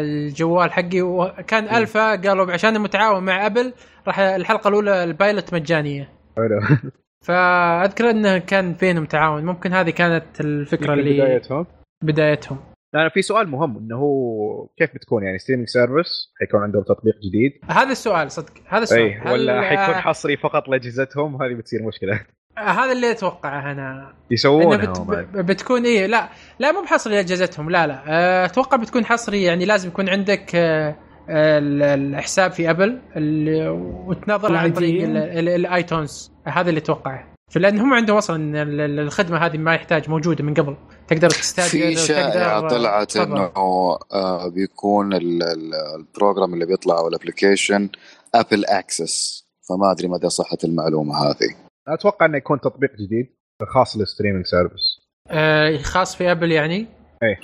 الجوال حقي وكان. ألفا قالوا عشان متعاون مع أبل راح الحلقة الأولى ال pilot مجانية. حلو. فأذكر إنه كان بينهم تعاون. ممكن هذه كانت الفكرة اللي بدايتهم. بدايتهم. لا في سؤال مهم إنه هو كيف بتكون؟ يعني streaming service حيكون عندهم تطبيق جديد؟ هذا السؤال صدق. هذا السؤال. اي ولا هل- حيكون حصري فقط لأجهزتهم؟ هذه بتصير مشكلة. هذا اللي أتوقعه أنا. إنه يسوونها بت... ب- بتكون إيه لا. لا مو بحصري لأجهزتهم لا لا. أه، أتوقع بتكون حصري يعني لازم يكون عندك أه، الحساب في ابل وتناظرها عن طريق ال iTunes هذا اللي اتوقعه لأن هم عندهم أصلا ال- ال- الخدمة هذه ما يحتاج موجودة من قبل. تقدر تستاجر في شائعه طلعت. إنه آه، بيكون ال- ال- ال program اللي بيطلع أو ال application ابل access فما أدري مدى صحة المعلومة هذه. أتوقع إنه يكون تطبيق جديد خاص لل streaming service أه، خاص في ابل يعني؟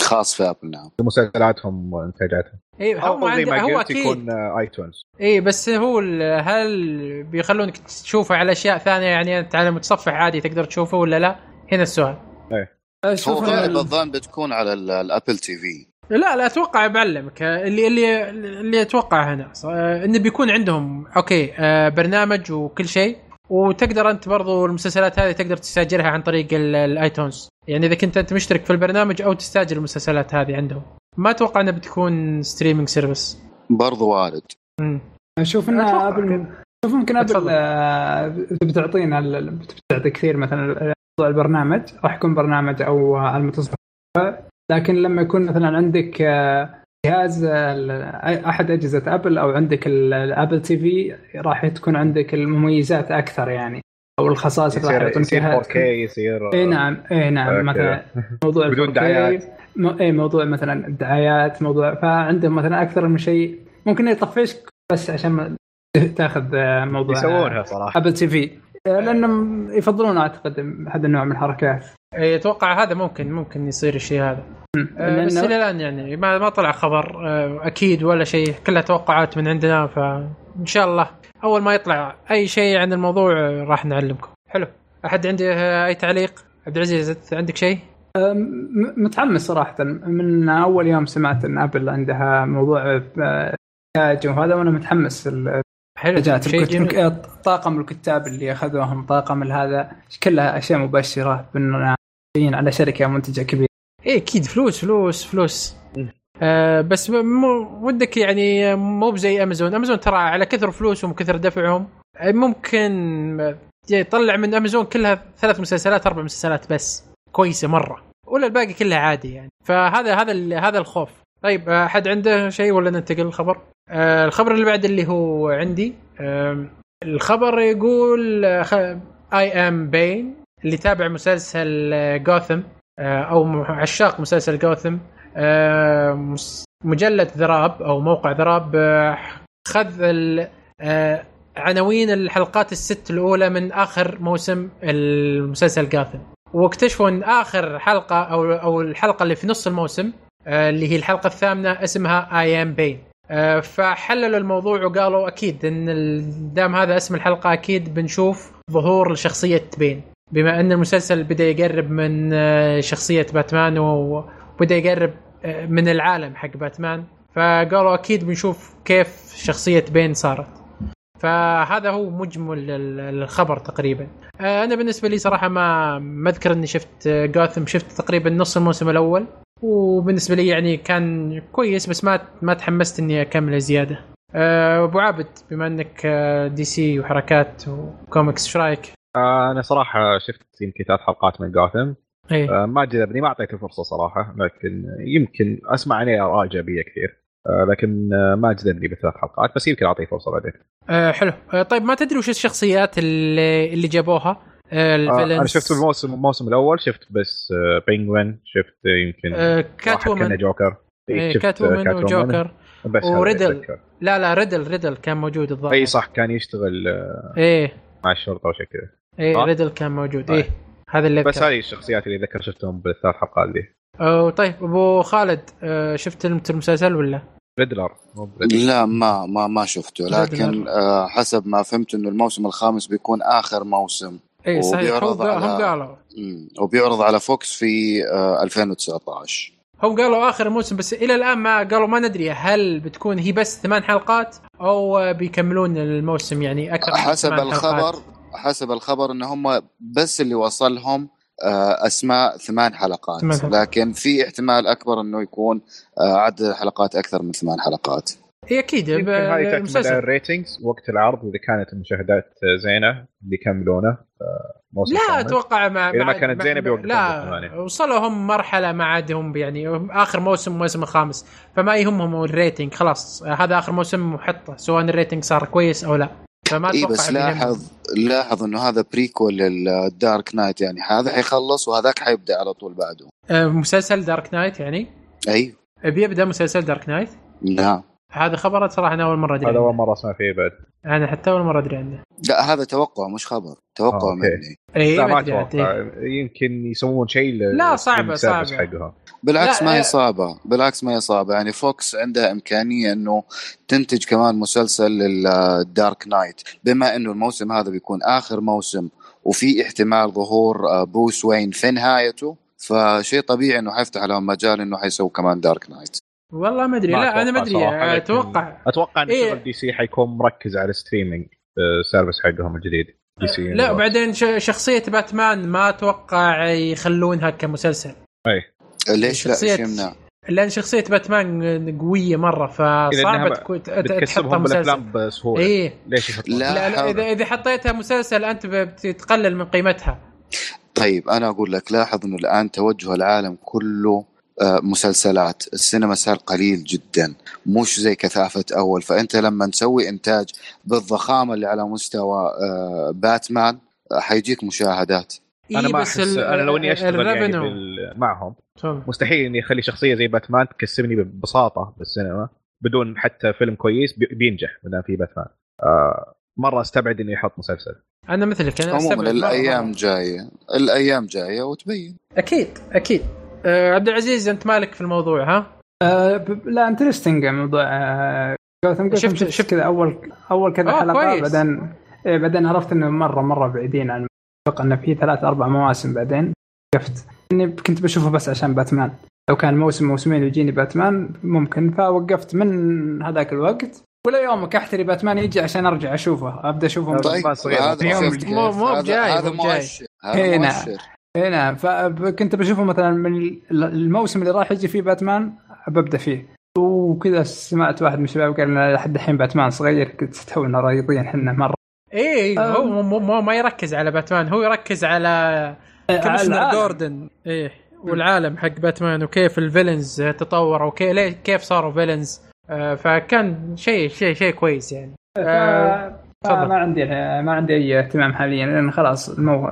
خاص في ابل نعم لمسلسلاتهم وانتاجاتهم. اي هو عنده ما هو قلت أكيد. يكون آه، iTunes اي بس هو هل بيخلونك تشوفه على أشياء ثانية؟ يعني أنت على متصفح عادي تقدر تشوفه ولا لا؟ هنا السؤال. هو أشوف إن غالب ال- الظن بتكون على ال- ال Apple TV لا لا أتوقع بعلمك اللي اللي اللي أتوقع هنا آه، انه بيكون عندهم أوكي آه، برنامج وكل شيء. وتقدر أنت برضو المسلسلات هذه تقدر تستاجرها عن طريق ال- iTunes. يعني إذا كنت أنت مشترك في البرنامج أو تستاجر المسلسلات هذه عندهم. ما أتوقع انها بتكون streaming service برضو وارد. أشوف إن أتوقع Apple. شوف يمكن Apple. آه، بتعطينا ال- بتعطي كثير مثلا موضوع البرنامج راح يكون برنامج أو على المتصفح. لكن لما يكون مثلا عندك آه، جهاز أحد أجهزة Apple أو عندك ال- ال Apple TV راح تكون عندك المميزات أكثر يعني أو الخصائص اللي راح يعطونك يصير إياها 4K يصير إي نعم إي نعم أوكي. مثلا موضوع بدون 4K، دعايات. إي موضوع مثلا الدعايات موضوع فعندهم مثلا أكثر من شيء ممكن يطفشك بس عشان تاخذ موضوع يسوونها صراحة أبل تي في لأنهم يفضلون أعتقد هذا النوع من الحركات. اي أتوقع هذا ممكن ممكن يصير الشيء هذا. آه، بس إلى الآن يعني ما ما طلع خبر آه، أكيد ولا شيء كلها توقعات من عندنا فان شاء الله أول ما يطلع أي شيء عن الموضوع آه، راح نعلمكم. حلو. أحد عنده أي تعليق؟ عبد العزيز عندك شيء؟ متحمس صراحة. من أول يوم سمعت إن أبل عندها موضوع وهذا وأنا متحمس حلو. الكت- طاقم الكتاب اللي أخذوهم طاقم هذا كلها أشياء مبشرة بأننا جايين على شركة منتجة كبيرة. إيه أكيد. فلوس فلوس فلوس. آه بس م- م- ودك يعني مو بزي أمازون. أمازون ترى على كثر فلوسهم وكثر دفعهم ممكن يطلع من أمازون كلها ثلاث مسلسلات أربع مسلسلات بس. كويسة مرة. ولا الباقي كلها عادي يعني. فهذا هذا ال- هذا الخوف. طيب آه، حد عنده شيء ولا ننتقل الخبر آه الخبر اللي بعد اللي هو عندي آه الخبر يقول اي ام بين اللي تابع مسلسل جوثم أو م- عشاق مسلسل جوثم آه، مجلة ذراب أو موقع ذراب آه، خذ آه، عناوين الحلقات الست الأولى من آخر موسم المسلسل جاثم واكتشفوا إن آخر حلقة أو أو الحلقة اللي في نص الموسم آه، اللي هي الحلقة الثامنة اسمها اي ام بين فحللوا الموضوع وقالوا أكيد إن دام هذا اسم الحلقة أكيد بنشوف ظهور لشخصية بين. بما إن المسلسل بدأ يقرب من آه، شخصية باتمان وبدأ يقرب آه، من العالم حق باتمان. فقالوا أكيد بنشوف كيف شخصية بين صارت. فهذا هو مجمل ال- الخبر تقريبا. آه، أنا بالنسبة لي صراحة ما ما أذكر إني شفت جاثم شفت تقريبا نص الموسم الأول. وبالنسبة لي يعني كان كويس بس ما ما تحمست إني أكمله زيادة. آه، أبو عابد بما إنك آه، DC وحركات وكوميكس إيش رأيك؟ آه أنا صراحة شفت يمكن ثلاث حلقات من جاثم إيه. آه ما جذبني ما أعطيته فرصة صراحة لكن يمكن أسمع عليه اراء إيجابية كثير. آه لكن آه ما جذبني بثلاث حلقات بس يمكن أعطيه فرصة بعدين. آه حلو. آه طيب ما تدري وش الشخصيات اللي اللي جابوها؟ آه آه ال villains أنا شفت الموسم الموسم الأول شفت بس آه Penguin شفت آه يمكن آه Catwoman Joker إيه شفت، Cat آه، woman و Joker بس و Riddler. لا لا Riddler Riddler كان موجود الظاهر. إي صح كان يشتغل آه، إيه. مع الشرطة وشي كذا. إيه؟ Riddler كان موجود. طيب. إيه هذا اللي بس. هذه الشخصيات اللي ذكر شفتهم بالثلاث حلقات دي. أوه طيب أبو خالد آه شفت المسلسل ولا؟ Riddler. لا ما ما ما شفته لكن آه حسب ما فهمت إنه الموسم الخامس بيكون آخر موسم. اي صحيح هم على- قالوا. وبيعرض على Fox في آه 2019 هم قالوا آخر موسم بس إلى الآن ما قالوا ما ندري هل بتكون هي بس ثمان حلقات أو بيكملون الموسم يعني أكثر من حسب ثمان الخبر حلقات. حسب الخبر إن هم بس اللي وصلهم آه، أسماء ثمان حلقات ثمان حلقات. لكن في احتمال أكبر إنه يكون آه، عدد الحلقات أكثر من ثمان حلقات هي أكيد يمكن هذه تعتمد على ال ratings. وقت العرض إذا كانت المشاهدات زينة بيكملونه موسم لا كامل. أتوقع مع إذا ما كانت زينة بيوقفون لا. وصلوا هم مرحلة ما عاد هم يعني آخر موسم الموسم الخامس. فما يهمهم ال rating خلاص. هذا آخر موسم وحطه سواء ال rating صار كويس أو لا. فما إي أتوقع بس بيهمهم. لاحظ لاحظ إنه هذا prequel لل Dark Knight يعني هذا حيخلص وهذاك حيبدأ على طول بعده. آه، مسلسل Dark Knight يعني؟ أيوه بيبدا مسلسل Dark Knight نعم هذا خبر صراحة أنا أول مرة أدري هذا أول. مرة أسمع فيه بعد أنا حتى أول مرة أدري عنه لا هذا توقع مش خبر توقع آه،. مني اي لا ما أتوقع إيه. يمكن يسوون شيء لا، صعبة، لل service صعبة. حقهم بالعكس لا، ما آه. هي صعبة بالعكس ما هي صعبة يعني Fox عندها إمكانية أنه تنتج كمان مسلسل لل Dark Knight بما أنه الموسم هذا بيكون آخر موسم وفي احتمال ظهور آه، Bruce Wayne في نهايته فشيء طبيعي إنه حيفتح لهم مجال إنه حيسوي كمان Dark Knight والله ما أدري. لا أنا ما أتوقع أدري. أتوقع أتوقع إن إيه. شغل DC حيكون مركز على ال streaming ال service حقهم الجديد DC لا وبعدين ش- شخصية باتمان ما أتوقع يخلونها كمسلسل. ليش لا؟ شخصية- يمنع؟ لأن شخصية باتمان قوية مرة إنها فصعبة ب- تكون ت- تحطها مسلسل. بسهولة. إيه. ليش لا. لا, لا. اذا إذا حطيتها مسلسل أنت بتقلل من قيمتها. طيب أنا أقول لك لاحظ إنه الآن توجه العالم كله آه، مسلسلات. السينما صار قليل جدا مش زي كثافة أول. فأنت لما تسوي إنتاج بالضخامة اللي على مستوى آه، باتمان آه، حيجيك مشاهدات. أنا إيه ما بس أحس أنا لو إني أشتغل يعني. بال... معهم. مستحيل إني أخلي شخصية زي باتمان تكسبني ببساطة بالسينما بدون حتى فيلم كويس بي- بينجح ما دام في باتمان. آه مرة أستبعد انه يحط مسلسل. أنا مثلك أنا عموما أستبعد مرة. جاية الأيام جاية وتبين. أكيد أكيد. آه عبد العزيز أنت مالك في الموضوع ها؟ آه ب- لا interesting موضوع آه، جوثم شفت- شفت شفت- كذا اول أول كذا حلقة كويس. بعدين إيه بعدين عرفت إنه مره مرة بعيدين عن أتوقع إنه في ثلاث أربع مواسم بعدين. وقفت إني كنت بشوفه بس عشان باتمان. لو كان موسم موسمين يجيني باتمان ممكن فوقفت من هذاك الوقت. ولا يومك أحتري باتمان يجي عشان أرجع أشوفه. أبدأ أشوفه. طيب؟ مو- مو هذا- بجاي، هذا. مؤشر. اي نعم. فكنت بشوفه مثلا من الموسم اللي راح يجي فيه باتمان ببدأ فيه. وكذا سمعت واحد من الشباب قال لنا لحد الحين باتمان صغير كنت تونا رايضين إحنا مرة. إيه آه. هو مو- مو ما يركز على باتمان هو يركز على Commissioner العالم. Gordon. إيه والعالم حق باتمان وكيف ال villains تطوروا وكيف ليه- كيف صاروا villains آه فكان شيء شيء شيء كويس يعني. آه، تفضل. ما عندي ما عندي أي اهتمام حاليا لأن خلاص المو...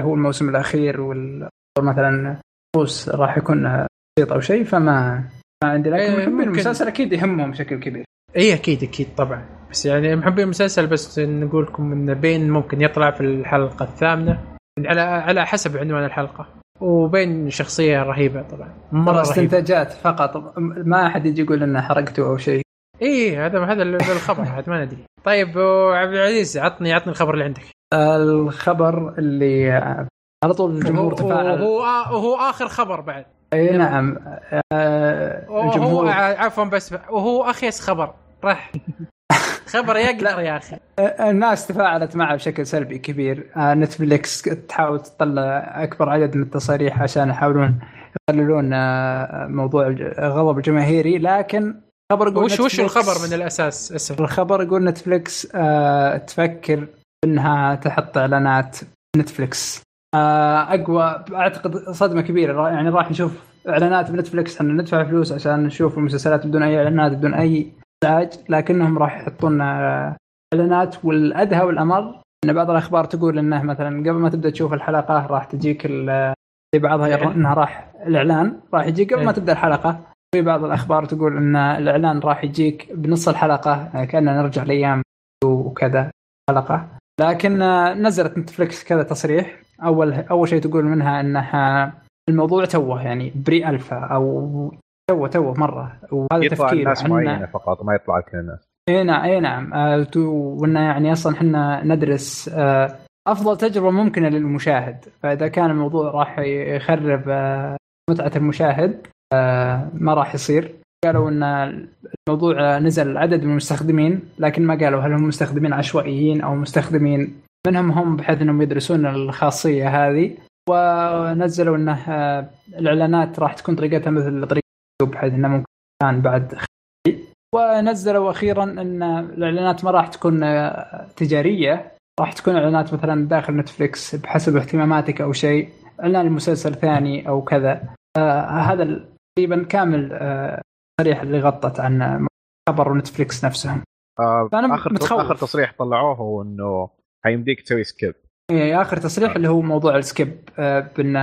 هو الموسم الأخير وال مثلا ال fuss راح يكون بسيط أو شيء فما ما عندي لكن إيه، محبين. المسلسل أكيد يهمهم بشكل كبير. اي أكيد أكيد طبعا. بس يعني محبين المسلسل بس نقول لكم انه Bane ممكن يطلع في الحلقة الثامنة. على على حسب عنوان الحلقة. وبين شخصية رهيبة طبعا. مرة استنتاجات فقط. ما أحد يجي يقول إنه حرقته أو شيء. اي هذا هذا ال- الخبر عاد ما ندري. طيب عبد العزيز عطني عطني الخبر اللي عندك. الخبر اللي على طول الجمهور تفاعل. وهو, وهو آخر خبر بعد. اي نعم. آه، الجمهور. عفوا بس وهو أخيس خبر. راح. خبر يقدر يا أخي. الناس تفاعلت معه بشكل سلبي كبير. آه، Netflix تحاول تطلع أكبر عدد من التصاريح عشان يحاولون يقللون آه، موضوع الغضب الجماهيري. لكن خبر يقول وش وش الخبر من الأساس؟ اسف الخبر يقول Netflix آه، تفكر إنها تحط إعلانات Netflix. آه، أقوى أعتقد صدمة كبيرة. يعني راح نشوف إعلانات ب Netflix إحنا ندفع فلوس عشان نشوف المسلسلات بدون أي إعلانات بدون أي ازعاج لكنهم راح يحطون آه، إعلانات. والأدهى والأمر إن بعض الأخبار تقول إنه مثلا قبل ما تبدأ تشوف الحلقة راح تجيك في بعضها إنها راح الإعلان راح يجي قبل ما إيه. تبدأ الحلقة. في بعض الأخبار تقول إن الإعلان راح يجيك بنص الحلقة يعني كاننا نرجع لأيام وكذا حلقة. لكن آه، نزلت Netflix كذا تصريح. أول أول شيء تقول منها انها الموضوع توه يعني pre-alpha أو توه توه مرة. وهذا يطلع تفكير الناس معينة فقط ما يطلع كل الناس. اي نعم اي نعم. آه، تو- وإنه يعني أصلا إحنا ندرس آه، أفضل تجربة ممكنة للمشاهد. فإذا كان الموضوع راح يخرب آه، متعة المشاهد آه، ما راح يصير. قالوا إن الموضوع نزل عدد من المستخدمين لكن ما قالوا هل هم مستخدمين عشوائيين أو مستخدمين. منهم هم بحيث إنهم يدرسون الخاصية هذه ونزلوا إنه آه، الإعلانات راح تكون طريقتها مثل طريقه بحيث إنه ممكن كان بعد ونزلوا أخيرا إن الإعلانات ما راح تكون آه، تجارية راح تكون إعلانات مثلا داخل نتفلكس بحسب اهتماماتك أو شيء إعلان المسلسل ثاني أو كذا. آه هذا تقريبا كامل آه التصريح اللي غطت عن خبر نتفلكس نفسهم. آه فأنا آخر متخوف. آخر تصريح طلعوه هو إنه حيمديك تسوي سكيب إيه، آخر تصريح اللي هو موضوع ال skip آه بان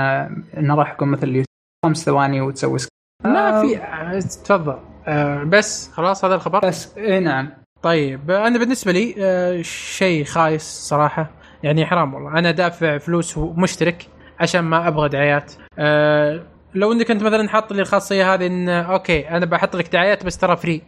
إنه راح يكون مثل اليوتيوب خمس ثواني وتسوي skip ما آه، في آه، تفضل. آه، بس خلاص هذا الخبر؟ بس اي نعم. طيب أنا بالنسبة لي آه، شيء خايس صراحة يعني حرام والله. أنا دافع فلوس ومشترك عشان ما أبغى دعايات. أه لو انك انت مثلا حاط لي الخاصية هذه إن okay أنا بحط لك دعايات بس ترى free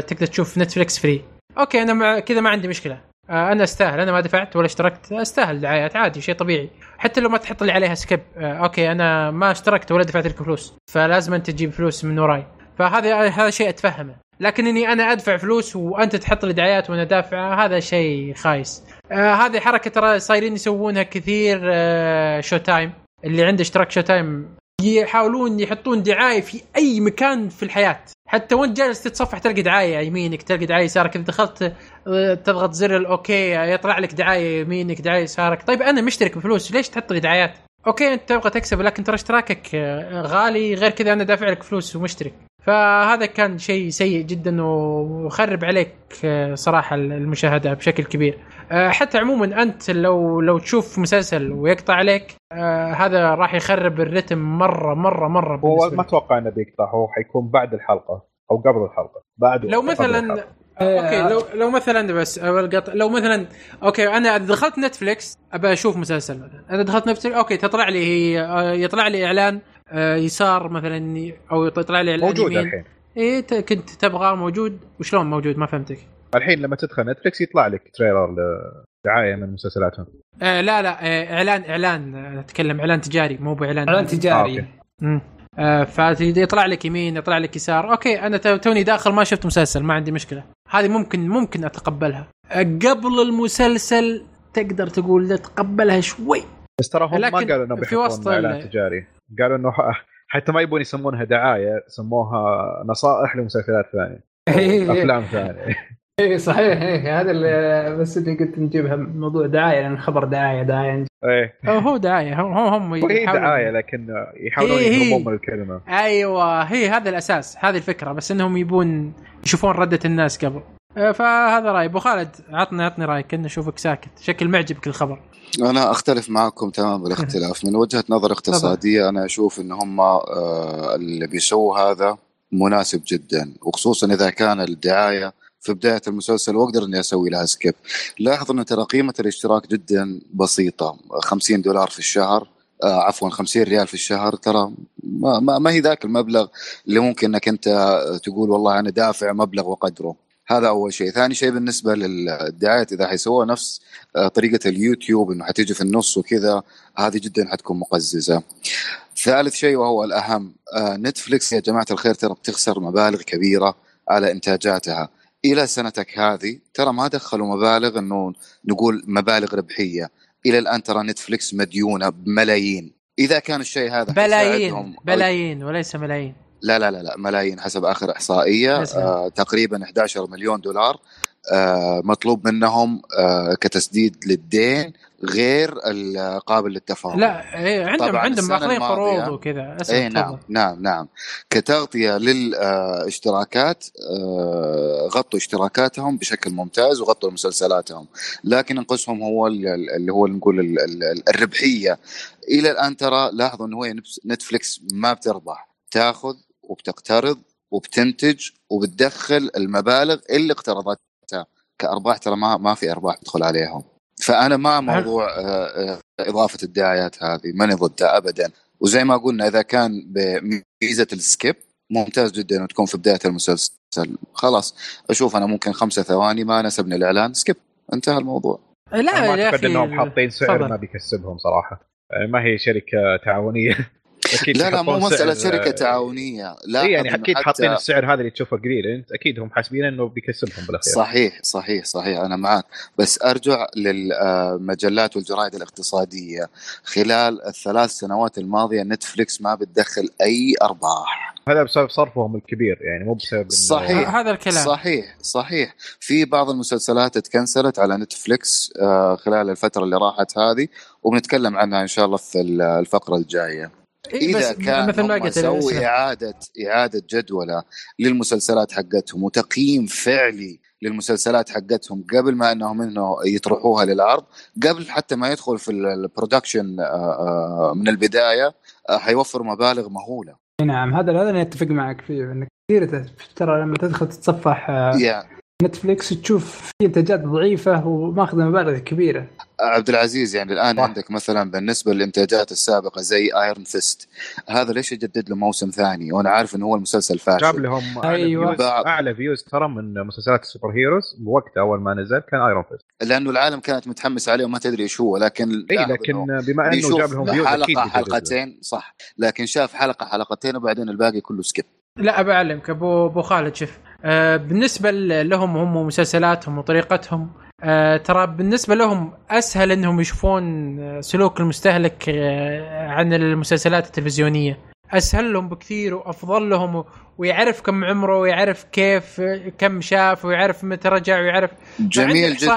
تقدر تشوف نتفلكس free okay أنا مع كذا ما عندي مشكلة. آه، أنا أستاهل. أنا ما دفعت ولا اشتركت. أستاهل دعايات. عادي شيء طبيعي. حتى لو ما تحط لي عليها skip آه، okay أنا ما اشتركت ولا دفعت لك فلوس. فلازم أنت تجيب فلوس من وراي. فهذا هذا شيء أتفهمه. لكن إني أنا أدفع فلوس وأنت تحط لي دعايات وأنا دافع هذا شيء خايس. آه هذه حركة ترى صايرين يسوونها كثير آه Showtime اللي عنده اشتراك Showtime يحاولون يحطون دعاية في أي مكان في الحياة. حتى وانت جالس تتصفح تلقى دعاية يمينك تلقى دعاية يسارك. إذا دخلت تضغط زر ال okay يطلع لك دعاية يمينك دعاية يسارك. طيب أنا مشترك بفلوس ليش تحط لي دعايات؟ okay أنت تبغى تكسب لكن ترى اشتراكك آه، غالي. غير كذا أنا دافع لك فلوس ومشترك. فهذا كان شيء سيء جدا ويخرب عليك آه، صراحة المشاهدة بشكل كبير. حتى عموما أنت لو لو تشوف مسلسل ويقطع عليك آه، هذا راح يخرب الرتم مره مره مرة هو ما. أتوقع إنه بيقطع هو حيكون بعد الحلقة أو قبل الحلقة بعد لو مثلا الحلقة. okay لو لو مثلا بس أول قط... لو مثلا okay أنا دخلت نتفليكس أبى أشوف مسلسل. مثلا أنا دخلت نتفليكس okay تطلع لي هي آه، يطلع لي إعلان آه، يسار مثلا أو يطلع لي اعلان موجود الحين. ت- كنت تبغاه موجود؟ وشلون موجود؟ ما فهمتك. الحين لما تدخل نتفلكس يطلع لك trailer لدعاية من مسلسلاتهم. آه لا لا آه إعلان إعلان آه، أتكلم إعلان تجاري مو بإعلان. إعلان آه، تجاري. امم آه فيطلع لك يمين يطلع لك يسار. okay أنا تو- توني داخل ما شفت مسلسل ما عندي مشكلة. هذه ممكن ممكن أتقبلها. آه قبل المسلسل تقدر تقول تقبلها شوي. بس ترى هم ما قالوا وسط بيحطون اعلان تجاري. قالوا إنه حتى ما يبون يسمونها دعاية سموها نصائح لمسلسلات ثانية. أفلام ثانية. اي صحيح إيه هذا اللي بس اللي قلت نجيبها موضوع دعاية لأن الخبر دعاية دعاية. إيه. هو دعاية هم هم يحاولون- دعاية لكن يحاولون هي- هي. يهربون من الكلمة. أيوه هي هذا الأساس هذه الفكرة بس إنهم يبون يشوفون ردة الناس قبل. فهذا رأيي. أبو خالد عطني عطني رأيك كنا نشوفك ساكت. شكل معجبك الخبر أنا أختلف معكم تمام الاختلاف من وجهة نظر اقتصادية أنا أشوف إن هم آه، اللي بيسووا هذا مناسب جدا وخصوصا إذا كان الدعاية في بداية المسلسل وأقدر إني أسوي لها سكيب لاحظ إن ترى قيمة الاشتراك جدا بسيطة. 50 دولار في الشهر آه عفوا 50 ريال في الشهر. ترى ما, ما, ما هي ذاك المبلغ اللي ممكن إنك أنت تقول والله أنا دافع مبلغ وقدره. هذا أول شيء. ثاني شيء بالنسبة للدعايه إذا حيسووها نفس آه، طريقة اليوتيوب إنه حتيجي في النص وكذا هذه جدا حتكون مقززة. ثالث شيء وهو الأهم آه، نتفليكس يا جماعة الخير ترى بتخسر مبالغ كبيرة على إنتاجاتها. إلى سنتك هذه ترى ما دخلوا مبالغ إنه نقول مبالغ ربحية. إلى الآن ترى نتفليكس مديونة بملايين. إذا كان الشيء هذا بلايين بلايين وليس ملايين. لا لا لا لا ملايين حسب آخر إحصائية. آه تقريبا 11 مليون دولار. آه مطلوب منهم آه كتسديد للدين. غير القابل للتفاهم لا إيه عندهم عندهم ماخذين قروض. وكذا. اي. نعم نعم نعم. كتغطية للاشتراكات آه، غطوا اشتراكاتهم بشكل ممتاز وغطوا مسلسلاتهم. لكن انقصهم هو ال- ال- اللي هو نقول ال- ال- الربحية. إلى الآن ترى لاحظوا إنه هي نفس- نتفليكس ما بتربح. تاخذ وبتقترض وبتنتج وبتدخل المبالغ اللي اقترضتها. كأرباح ترى ما ما في أرباح تدخل عليهم. فأنا مع موضوع آه، آه، إضافة الدعايات هذه ماني ضدها ابدا. وزي ما قلنا إذا كان بميزة ال skip ممتاز جدا وتكون في بداية المسلسل. خلاص أشوف أنا ممكن خمسة ثواني ما ناسبني الإعلان. skip انتهى الموضوع. لا ما أعتقد إنهم حاطين سعر. ما بيكسبهم صراحة. يعني ما هي شركة تعاونية. أكيد لا لا مو مسألة سعر- شركة تعاونية. لا اي يعني أكيد حتى- حاطين السعر هذا اللي تشوفه قليل. أنت أكيد هم حاسبين إنه بيكسبهم بالأخير. صحيح صحيح صحيح أنا معك بس أرجع للمجلات والجرائد الاقتصادية. خلال الثلاث سنوات الماضية نتفليكس ما بتدخل أي أرباح. هذا بسبب صرفهم الكبير يعني مو بسبب صحيح. هذا الكلام. صحيح صحيح. في بعض المسلسلات اتcancelت على نتفليكس آه، خلال الفترة اللي راحت هذه وبنتكلم عنها إن شاء الله في الفقرة الجاية. إيه إذا بس كان مثل ما قلت. اعاده إعادة جدولة للمسلسلات حقتهم وتقييم فعلي للمسلسلات حقتهم قبل ما إنهم إنه يطرحوها للعرض قبل حتى ما يدخل في ال production من البداية آه، حيوفر مبالغ مهولة. إي نعم. هذا هذا اللي أتفق معك فيه انك كثير ترى لما تدخل تتصفح آه، يا نتفليكس تشوف في إنتاجات ضعيفة وماخذة مبالغ كبيرة. عبد العزيز يعني الآن صح. عندك مثلا بالنسبة للإنتاجات السابقة زي Iron Fist هذا ليش يجدد له موسم ثاني؟ وأنا عارف إنه هو المسلسل جاب فاشل لهم أيوة. أعلى views ترى من مسلسلات ال superheroes بوقت أول ما نزل كان Iron Fist لأنه العالم كانت متحمس عليه وما تدري إيش هو لكن اي لكن إنه بما أنه جاب لهم views حلقة. حلقتين صح. لكن شاف حلقة حلقتين وبعدين الباقي كله skip لا بعلمك ابو أبو خالد شوف. بالنسبة ل- لهم هم ومسلسلاتهم وطريقتهم آه ترى بالنسبة لهم أسهل إنهم يشوفون آه، سلوك المستهلك آه عن المسلسلات التلفزيونية. أسهل لهم بكثير وأفضل لهم و- ويعرف كم عمره ويعرف كيف كم شاف ويعرف متى رجع ويعرف جميل جدا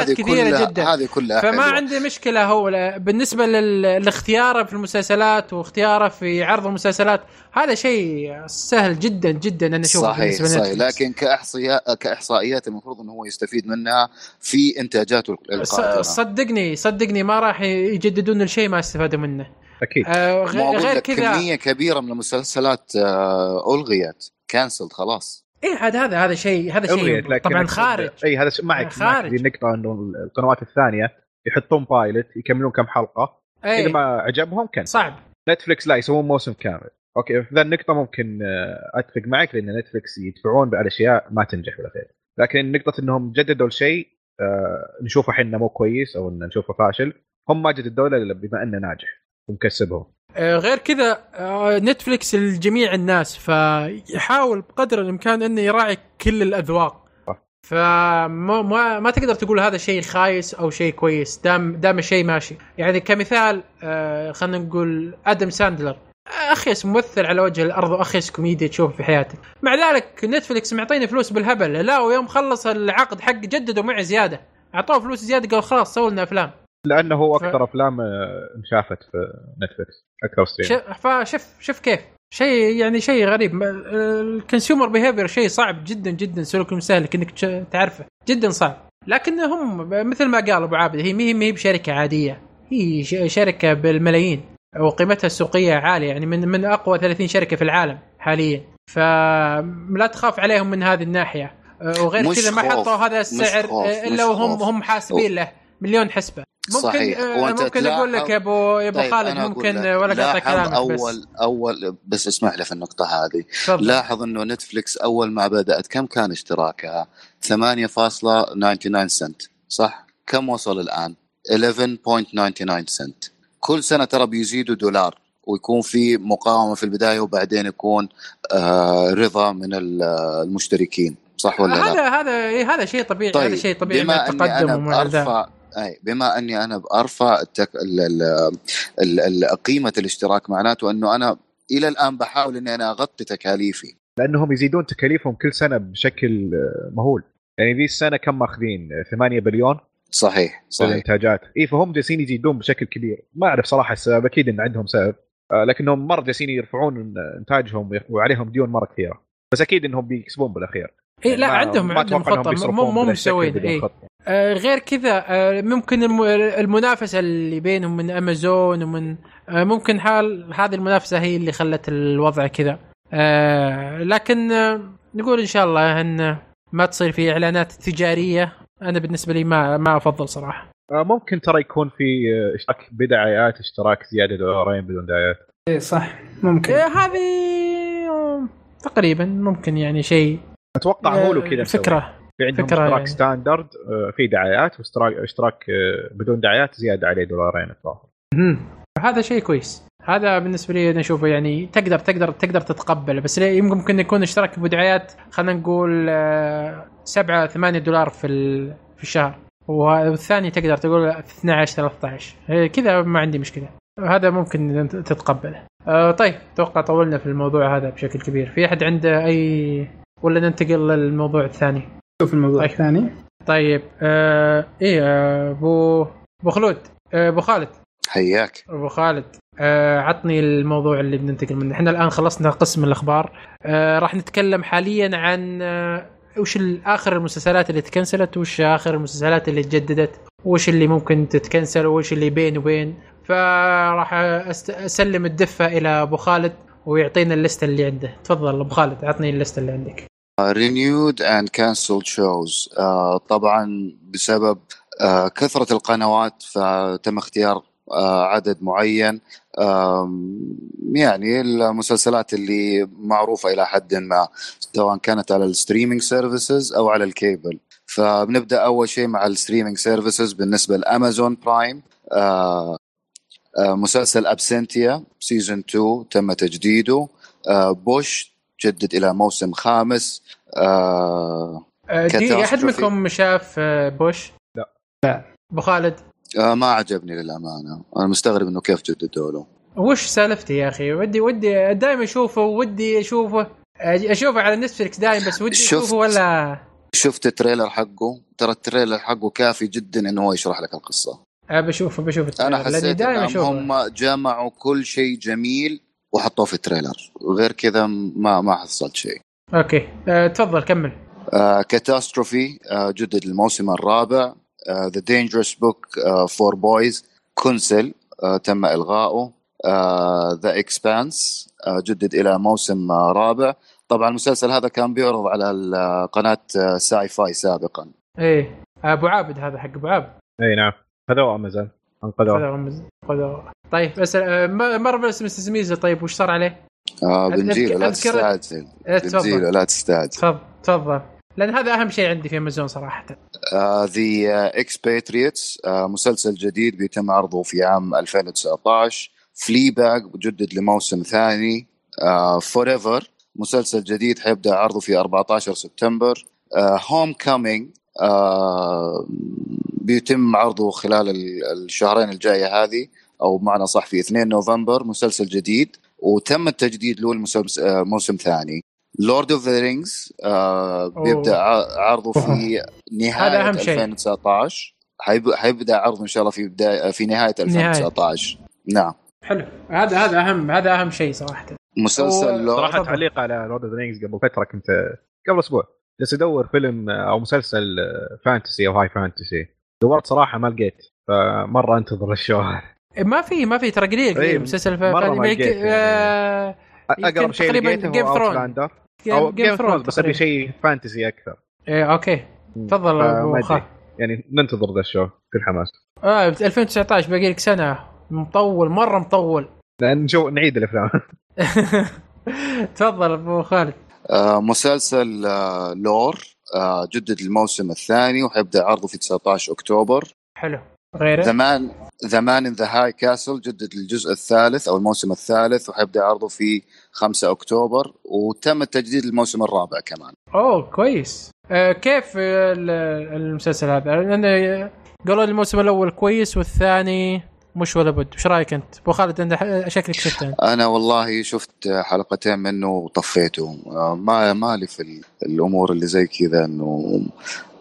هذه كثيرة كلها جداً. هذه كلها فما حلوة. عندي مشكلة هو بالنسبة لاختياره في المسلسلات واختياره في عرض المسلسلات هذا شيء سهل جدا جدا أنا أشوفه صحيح بالنسبة صحيح لنتفلكس. لكن كاحصائيات كإحصائيات المفروض إنه هو يستفيد منها في انتاجاته القادمه ص- صدقني صدقني ما راح يجددون الشيء ما استفادوا منه أكيد. آه غير, غير لك كذا. كمية كبيرة من المسلسلات آه، ألغيت كانسلد خلاص. اي عاد هذا هذا شيء هذا شيء طبعا خارج. اي هذا معك خارج. معك النقطه إنه القنوات الثانية يحطون pilot يكملون كم حلقة. إذا اي ما عجبهم كان صعب. نتفلكس لا يسوون موسم كامل. okay في ذا النقطة ممكن آه، أتفق معك لأن نتفلكس يدفعون على اشياء ما تنجح بالاخير لكن نقطة إنهم جددوا الشيء آه، نشوفه إحنا مو كويس أو إن نشوفه فاشل هم ما جددوا له إلا بما إنه ناجح. ومكسبهم. آه غير كذا آه نتفلكس لجميع الناس فيحاول بقدر الإمكان إنه يراعي كل الأذواق. فما ما, ما تقدر تقول هذا شيء خايس أو شيء كويس دام دام الشيء ماشي. يعني كمثال آه خلينا نقول آدم ساندلر. اخيس ممثل على وجه الأرض واخيس كوميديا تشوف في حياتك مع ذلك Netflix معطيني فلوس بالهبل. لا ويوم خلص العقد حق جددوا معي زيادة. أعطوه فلوس زيادة قال خلاص سووا لنا أفلام. لأنه هو ف- أكثر أفلام آه، انشافت في Netflix أكثر stream ش- فشوف شوف كيف. شيء يعني شيء غريب. ال consumer behavior شيء صعب جدا جدا. سلوك المستهلك إنك تعرفه. جدا صعب. لكن هم مثل ما قال أبو عابد هي مي مي بشركة عادية. هي ش- شركة بالملايين. وقيمتها السوقية عالية. يعني من من أقوى 30 شركة في العالم حاليا. فلا تخاف عليهم من هذه الناحية. أه، وغير كذا ما حطوا هذا السعر إلا وهم. هم حاسبين له مليون حسبة. ممكن صحيح. أه، وأنت ممكن أقول لك يا ابو يا أبو طيب خالد أنا ممكن ولا لاحظ كلامك اول بس. اول بس اسمح لي في النقطة هذه. تفضل. لاحظ إنه Netflix أول ما بدأت كم كان اشتراكها؟ 8.99 سنت صح؟ كم وصل الآن؟ 11.99 سنت. كل سنة ترى بيزيدوا دولار ويكون في مقاومة في البداية وبعدين يكون آه رضا من ال- المشتركين صح ولا لا؟ هذا هذا هذا شيء طبيعي طيب هذا شيء طبيعي بما مع أني التقدم ذا بأرفع أي بما أني أنا بأرفع التك... ال... ال... ال... ال... قيمه الاشتراك معناته أنه أنا إلى الآن بحاول إني أنا أغطي تكاليفي. لأنهم يزيدون تكاليفهم كل سنة بشكل مهول. يعني ذي السنة كم ماخذين؟ آه، 8 بليون؟ صحيح صحيح. الإنتاجات. إي فهم جالسين يزيدون بشكل كبير. ما أعرف صراحة السبب أكيد إن عندهم سبب. آه، لكنهم مرة جالسين يرفعون إنتاجهم وعليهم ديون مرة كثيرة. بس أكيد إنهم بيكسبون بالأخير. إيه لا ما- عندهم ما عندهم خطه مو مو مسوين بدون إيه. آه غير كذا آه ممكن الم- المنافسة اللي بينهم من أمازون ومن آه ممكن حال هذه المنافسة هي اللي خلت الوضع كذا. لكن نقول إن شاء الله إن ما تصير في إعلانات تجارية. أنا بالنسبة لي ما ما أفضل صراحة. ممكن ترى يكون في اشتراك بدعايات اشتراك زيادة دولارين بدون دعايات. اي صح. ممكن. هذه تقريبا ممكن يعني شيء. أتوقع Hulu كذا مسوي. فكرة. في عندهم فكرة اشتراك يعني. standard آه، في دعايات واشتراك اشتراك آه، بدون دعايات زيادة عليه دولارين الظاهر. هذا شيء كويس. هذا بالنسبة لي أنا أشوفه يعني تقدر تقدر تقدر تتقبله. بس ليه- يمكن يكون اشتراك بدعايات خلينا نقول 7 8 دولار في ال- في الشهر. والثاني تقدر تقول 12 13 إيه، كذا ما عندي مشكلة. هذا ممكن تتقبله. آه، طيب أتوقع طولنا في الموضوع هذا بشكل كبير. في أحد عنده أي ولا ننتقل للموضوع الثاني؟ شوف الموضوع طيب. الثاني. طيب آه إيه آه، أبو أبو خلود آه، أبو خالد. حياك. أبو خالد آه عطني الموضوع اللي بننتقل منه. إحنا الآن خلصنا قسم الأخبار. آه راح نتكلم حاليا عن آه وش آخر المسلسلات اللي تكنسلت وش آخر المسلسلات اللي تجددت وش اللي ممكن تتكنسل وش اللي بين وبين. فراح أست- أسلم الدفة إلى أبو خالد. ويعطينا الليسته اللي عنده. تفضل أبو خالد عطني الليسته اللي عندك. And cancelled shows. آه طبعا بسبب آه كثرة القنوات فتم اختيار آه عدد معين. آم، يعني المسلسلات اللي معروفة إلى حد ما سواء كانت على ال streaming services أو على الكيبل. فبنبدأ أول شيء مع ال streaming services بالنسبة ل Amazon Prime. آه مسلسل Absentia season 2 تم تجديده آه بوش جدد إلى موسم خامس آه آه دي. أحد منكم شاف آه بوش؟ لا. لا. أبو خالد آه ما عجبني للأمانة أنا مستغرب إنه كيف جددوا له وش سالفتي يا أخي ودي ودي دائما أشوفه ودي أشوفه أشوفه على Netflix دائما بس ودي. أشوفه ولا شفت ال trailer حقه ترى ال trailer حقه كافي جدا إنه هو يشرح لك القصة بشوفه بشوفه أنا ال trailer، لأني حسيت إنهم أشوفه. هم جمعوا كل شيء جميل وحطوه في ال trailer. غير كذا ما ما حصلت شيء. okay. أه تفضل كمل. Catastrophe جدد الموسم الرابع. The Dangerous Book for Boys cancel تم إلغائه. The Expanse جدد إلى موسم آه، رابع. طبعا المسلسل هذا كان بيعرض على قناة Syfy سابقا. إيه. أبو عابد هذا حق أبو عابد. إي نعم. هذا أمازون. انقذوه هذا- طيب بس أه، ما- مر بس مستر ميزه طيب وش صار عليه؟ آه أذكر- بنجيله لا تستعجل إيه، بنجيله لا تستعجل تفضل تفضل. لأن هذا أهم شيء عندي في أمازون صراحة. The Expatriates مسلسل جديد بيتم عرضه في عام 2019 Fleabag جدد لموسم ثاني. Forever مسلسل جديد حيبدأ عرضه في 14 سبتمبر. Homecoming بيتم عرضه خلال ال- الشهرين الجاية هذه أو بمعنى صح في 2 نوفمبر مسلسل جديد وتم التجديد له آه، موسم ثاني. Lord of the Rings بيبدأ ع- عرضه في نهاية هذا أهم شيء. 2019 حيب- حيبدأ عرضه إن شاء الله في بداية في نهاية 2019 نعم. حلو. هذا هذا اهم هذا أهم شيء صراحة. مسلسل لورد صراحة. تعليق على Lord of Rings قبل فترة كنت قبل أسبوع. جالس ادور فيلم أو مسلسل fantasy أو high fantasy. دورت صراحة ما لقيت فمرة انتظر ال show ما في ما في ترى قليل إيه، قليل مسلسل ف- مرة ف- ما لقيت يعني. آه، أقرب شيء تقريباً Thrones. Outlander أو Game of Thrones بس أبي شيء fantasy أكثر. إيه okay. تفضل. يعني ننتظر ذا ال show بكل حماس آه 2019 باقي لك سنة. مطول مرة مطول. نشوف نعيد الأفلام. تفضل أبو خالد. مسلسل آه، Lore آه، جدد الموسم الثاني وحيبدأ عرضه في 19 أكتوبر. حلو. غيره؟ The Man The Man in the High Castle جدد الجزء الثالث أو الموسم الثالث وحيبدأ عرضه في 5 أكتوبر وتم التجديد للموسم الرابع كمان. أوه كويس. آه كيف ال- المسلسل هذا؟ لأن قالوا الموسم الأول كويس والثاني مش ولا بد، وش رأيك أنت؟ أبو خالد أنت شكلك شفته أنت. أنا والله شفت حلقتين منه وطفيته ما مالي في ال- الأمور اللي زي كذا انه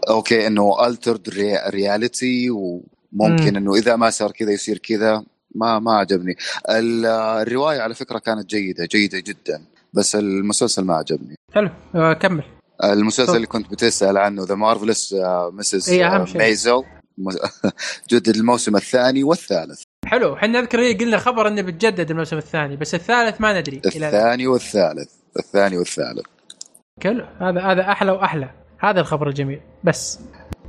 okay إنه altered reality وممكن مم. إنه إذا ما صار كذا يصير كذا ما ما عجبني ال- الرواية على فكرة كانت جيدة جيدة جدا بس المسلسل ما عجبني حلو آه كمل. المسلسل. اللي كنت بتسأل عنه The Marvelous Mrs. Maisel جدد الموسم الثاني والثالث. حلو إحنا نذكر إيه قلنا خبر إنه بتجدد الموسم الثاني بس الثالث ما ندري. الثاني والثالث الثاني والثالث. حلو هذا هذا أحلى وأحلى. هذا الخبر الجميل. بس.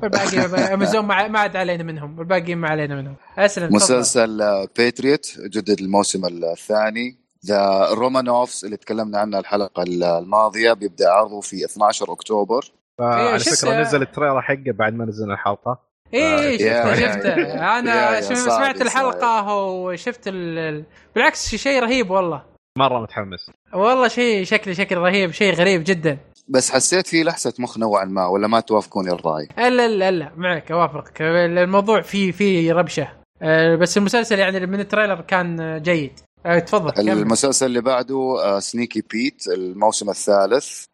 والباقي امازون ما ما عاد علينا منهم. والباقيين ما علينا منهم. أسلم. مسلسل باتريوت جدد الموسم الثاني. The Romanoffs اللي تكلمنا عنه الحلقة الماضية بيبدأ عرضه في 12 أكتوبر. فعلى شفت- فكرة نزل ال trailer حقه بعد ما نزلنا الحلقة. إيه يا- شفته. شفته أنا سمعت. الحلقة وشفت ال... ال- بالعكس شيء رهيب والله. مرة متحمس. والله شيء شكله شكل رهيب شيء غريب جدا. بس حسيت فيه لحسة مخ نوعا ما ولا ما توافقوني الرأي؟ الا لا لا معك اوافقك الموضوع فيه فيه ربشة. آه، بس المسلسل يعني من ال trailer كان جيد. آه، تفضل. المسلسل اللي بعده Sneaky Pete الموسم الثالث.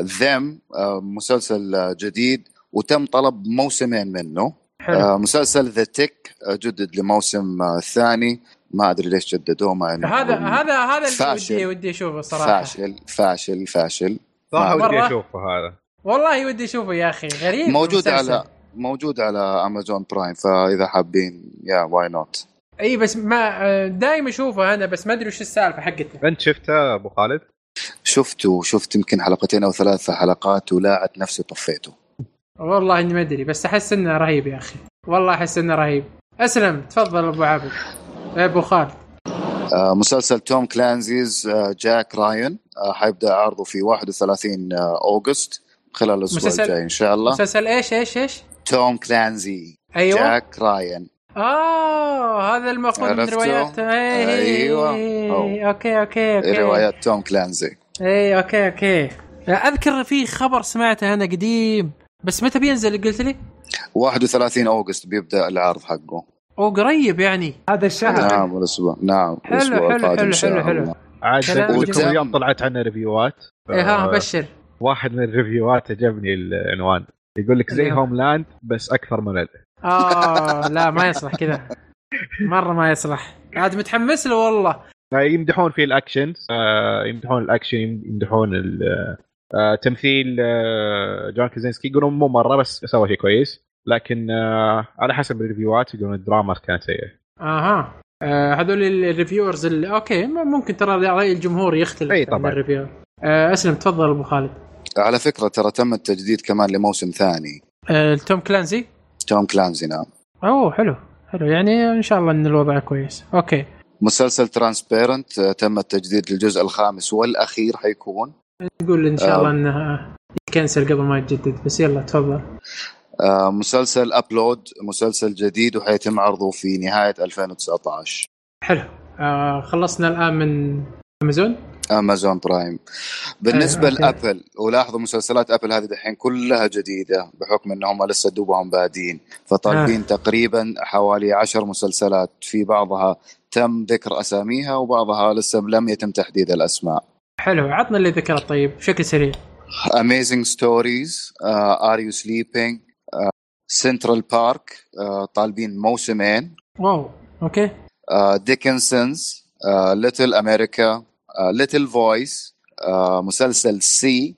ثم مسلسل آه، جديد. وتم طلب موسمين منه. حلو. آه، مسلسل The Tick جدد لموسم آه، ثاني. ما أدري ليش جددوه مع انه هذا هذا هذا اللي فاشل. ودي ودي أشوفه صراحة. فاشل فاشل فاشل. صراحة ودي. أشوفه هذا. والله ودي أشوفه يا أخي غريب موجود المسلسل. على موجود على Amazon Prime فإذا حابين yeah why not إي بس ما دائما أشوفه أنا بس ما أدري وش السالفة حقته. أنت شفته أبو خالد؟ شفته شفت يمكن حلقتين أو ثلاث حلقات ولاعت نفسي طفيته. والله إني ما أدري بس أحس إنه رهيب يا أخي. والله أحس إنه رهيب. أسلم. تفضل أبو عابد أبو خالد. آه، مسلسل Tom Clancy's آه، Jack Ryan آه، حيبدأ عرضه في 31 آه، August خلال الأسبوع مسلسل- الجاي إن شاء الله. مسلسل إيش إيش إيش؟ Tom Clancy أيوه. Jack Ryan آه هذا المأخوذ من؟ روايات. اي أيوة. أوه. okay okay okay. روايات Tom Clancy. اي okay okay. أذكر في خبر سمعته أنا قديم. بس متى بينزل؟ قلت لي؟ 31 August بيبدأ العرض حقه. أو قريب يعني. هذا الشهر. نعم الأسبوع نعم حلو، الأسبوع حلو، القادم حلو، حلو، حلو. عاد. اليوم طلعت عنه review ات إيه ها آه، بشر. واحد من ال review ات عجبني العنوان. يقول لك زي هو- Homeland بس أكثر ملل آه لا ما يصلح كذا. مرة ما يصلح. عاد متحمس له والله. يمدحون فيه الاكشن آه، يمدحون الأكشن يمدحون ال- آه، تمثيل آه، جون كراسينسكي. يقولون مو مرة بس سوى شيء كويس لكن آه، على حسب ال review ات يقولون الدراما كانت سيئة. آها. آه هذول ال reviewers اللي okay ممكن ترى راي الجمهور يختلف عن طبعاً. ال reviewer. آه أسلم تفضل أبو خالد. على فكرة ترى تم التجديد كمان لموسم ثاني. آه Tom Clancy؟ Tom Clancy نعم. أوه حلو. حلو. يعني إن شاء الله إن الوضع كويس. okay. مسلسل Transparent تم التجديد للجزء الخامس والأخير حيكون. نقول إن شاء آه. الله إنها يكنسل قبل ما يتجدد بس يلا تفضل. آه، مسلسل Upload مسلسل جديد وحيتم عرضه في نهاية 2019 حلو. آه خلصنا الآن من أمازون؟ Amazon Prime. بالنسبة آه،. لأبل ولاحظوا مسلسلات أبل هذه دحين كلها جديدة بحكم إنهم لسه دوبهم بادين. فطالبين آه. تقريبا حوالي عشر مسلسلات في بعضها تم ذكر أساميها وبعضها لسه لم يتم تحديد الأسماء. حلو. عطنا اللي ذكرت طيب بشكل سريع. Amazing Stories uh, Are You Sleeping uh, Central Park uh, طالبين موسمين wow okay. Dickinson's Little America uh, Little Voice uh, مسلسل See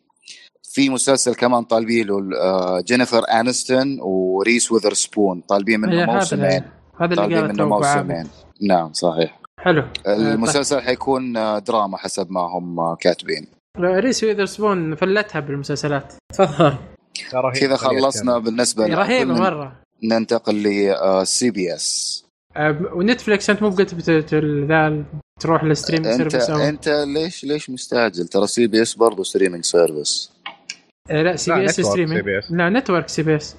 في مسلسل كمان طالبين له جينيفر انستون وريس وذرسبون طالبين منه موسمين هذا اللي قالته منه. موسمين نعم صحيح. حلو. المسلسل حيكون آه، دراما حسب ما هم آه، كاتبين. آه، ريس ويذرسبون فلتها بالمسلسلات. تفضل. كذا خلصنا. بالنسبة رهيبة لكل- مرة. ننتقل لسي بي إس. آه، ونتفلكس أنت مو قلت ذا تروح للستريم أنت سيرفيس أو أنت ليش ليش مستعجل؟ ترى سي بي إس برضه ستريمينج سيرفيس. آه، لا سي بي إس ستريمينج. CBS. لا نتورك سي بي إس.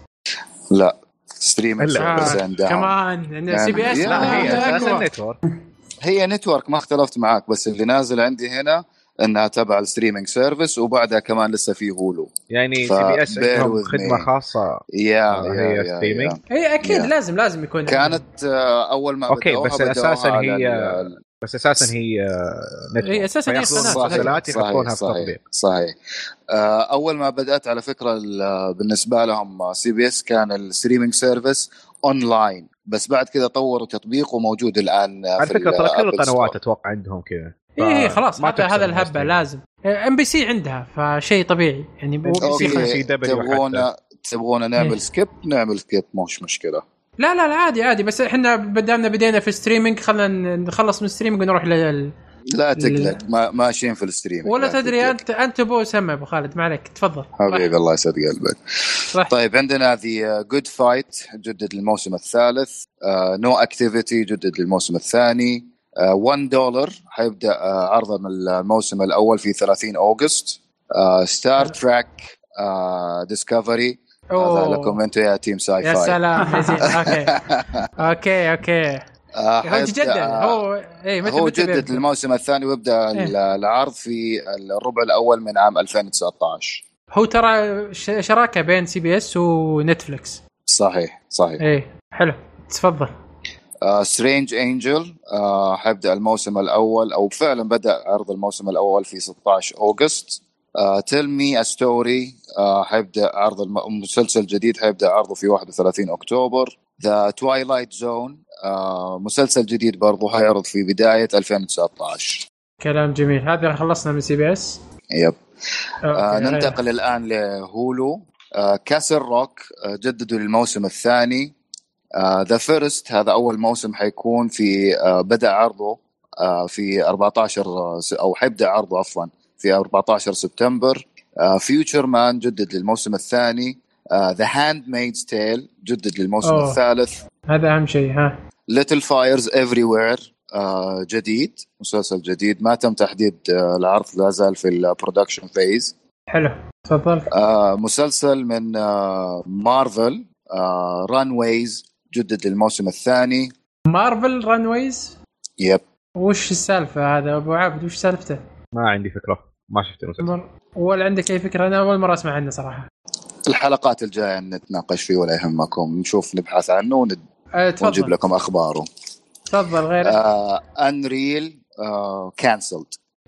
لا ستريمينج. سيرفيس اند داون كمان. سي بي إس لا هي آه، أساسا. نتورك. هي نتورك ما اختلفت معاك بس اللي نازل عندي هنا إنها تبع الستريمينج سيرفيس وبعدها كمان لسه في هولو يعني ف- سي بي اس عندهم خدمه me. خاصة يا آه، يا- هي يا- streaming. يا. اي أكيد Yeah. لازم لازم يكون كانت آه، أول ما أوكي، بدأوها بس أساساً بدأوها هي- ال- بس أساسا هي آه، نتورك هي أساساً هي فياخذون قناة. المسلسلات صحيح يحطونها في صحيح تطبيق صحيح آه، أول ما بدأت على فكرة ال- بالنسبة لهم سي بي اس كان الستريمينج سيرفيس اونلاين بس بعد كذا طوروا تطبيق وموجود الآن على في فكرة ترى كل. القنوات أتوقع عندهم كذا. اي اي إيه، خلاص ما هذا هذا الهبة. لازم. MBC عندها فشيء طبيعي. يعني MBC تبغونا تبغونا إيه. نعمل skip نعمل skip مش مشكلة. لا لا لا عادي عادي. بس إحنا بدامنا بدينا في streaming خلينا نخلص من ال streaming ونروح لل لا تقلق ما ماشيين في ال stream ولا لا تدري تقلق. انت أنت أبو سمع أبو خالد ما عليك تفضل. حبيبي الله يسعد قلبك. طيب عندنا The Good Fight جدد الموسم الثالث. No Activity جدد للموسم الثاني. 1 دولار حيبدأ آه، عرض الموسم الأول في 30 August. Star Trek Discovery هذا. لكم أنتم يا team sci-fi سلام يا زين. okay. okay okay. آه، هو حيبدأ، تجدد آه، هو اي متى هو متى جدد؟ الموسم الثاني ويبدأ إيه. العرض في الربع الأول من عام 2019 هو ترى شراكة بين CBS و Netflix صحيح صحيح. إيه حلو. تفضل. Strange Angel حيبدأ الموسم الأول أو فعلا بدأ عرض الموسم الأول في 16 August. Tell Me a Story حيبدأ عرض الم- المسلسل الجديد حيبدأ عرضه في 31 أكتوبر. The Twilight Zone مسلسل جديد برضه حيعرض في بداية 2019 كلام جميل. هذا خلصنا من CBS. yep. آه ننتقل الآن ل Hulu. آه Castle Rock آه جددوا للموسم الثاني. The First هذا أول موسم حيكون في آه بدأ عرضه آه في 14 س- أو حيبدأ عرضه عفوا في 14 سبتمبر. Future Man جدد للموسم الثاني. The Handmaid's Tale جدد للموسم أوه. الثالث. هذا أهم شيء ها. Little Fires Everywhere جديد مسلسل جديد. ما تم تحديد آه العرض لا زال في ال production phase حلو. تفضل. آه مسلسل من آه مارفل آه Runaways جدد للموسم الثاني. Marvel Runaways yep وش السالفة هذا؟ أبو عابد وش سالفته؟ ما عندي فكرة. ما شفت المسلسل. ولا عندك أي فكرة؟ أنا أول مرة أسمع عنه صراحة. الحلقات الجاية نتناقش فيه ولا يهمكم. نشوف نبحث عنه وند- أه ونجيب لكم أخباره. تفضل غيره آه UnREAL cancelled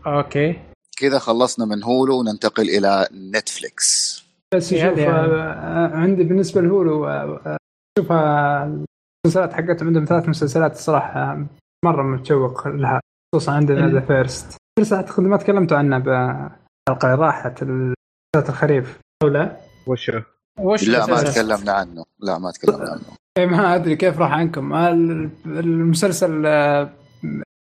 okay. كذا خلصنا من Hulu وننتقل إلى Netflix بس إيه، شوف يعني. آه، عندي بالنسبة ل Hulu آه، آه، شوف آه، المسلسلات حقتهم عندهم ثلاث مسلسلات الصراحه مرة متشوق لها خصوصا عندنا The First First أعتقد ما تكلمتوا عنه بالحلقة اللي راحت مسلسلات الخريف أو لا؟ وش وش لا ما؟ تكلمنا عنه. لا ما تكلمنا عنه. إيه ما أدري كيف راح عنكم. آه، ال- المسلسل آه،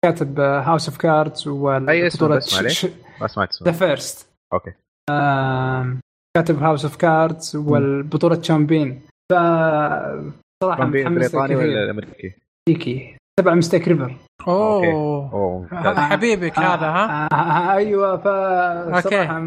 كاتب House of Cards أي اسم؟ بس معليش؟ ما سمعت The First okay. كاتب House of Cards والبطوله شون بين ف صراحة بريطاني ولا كثير الامريكي؟ أمريكي. تبع Mystic River أوه. حبيبك هذا ها؟ آه، آه، أيوه فصراحه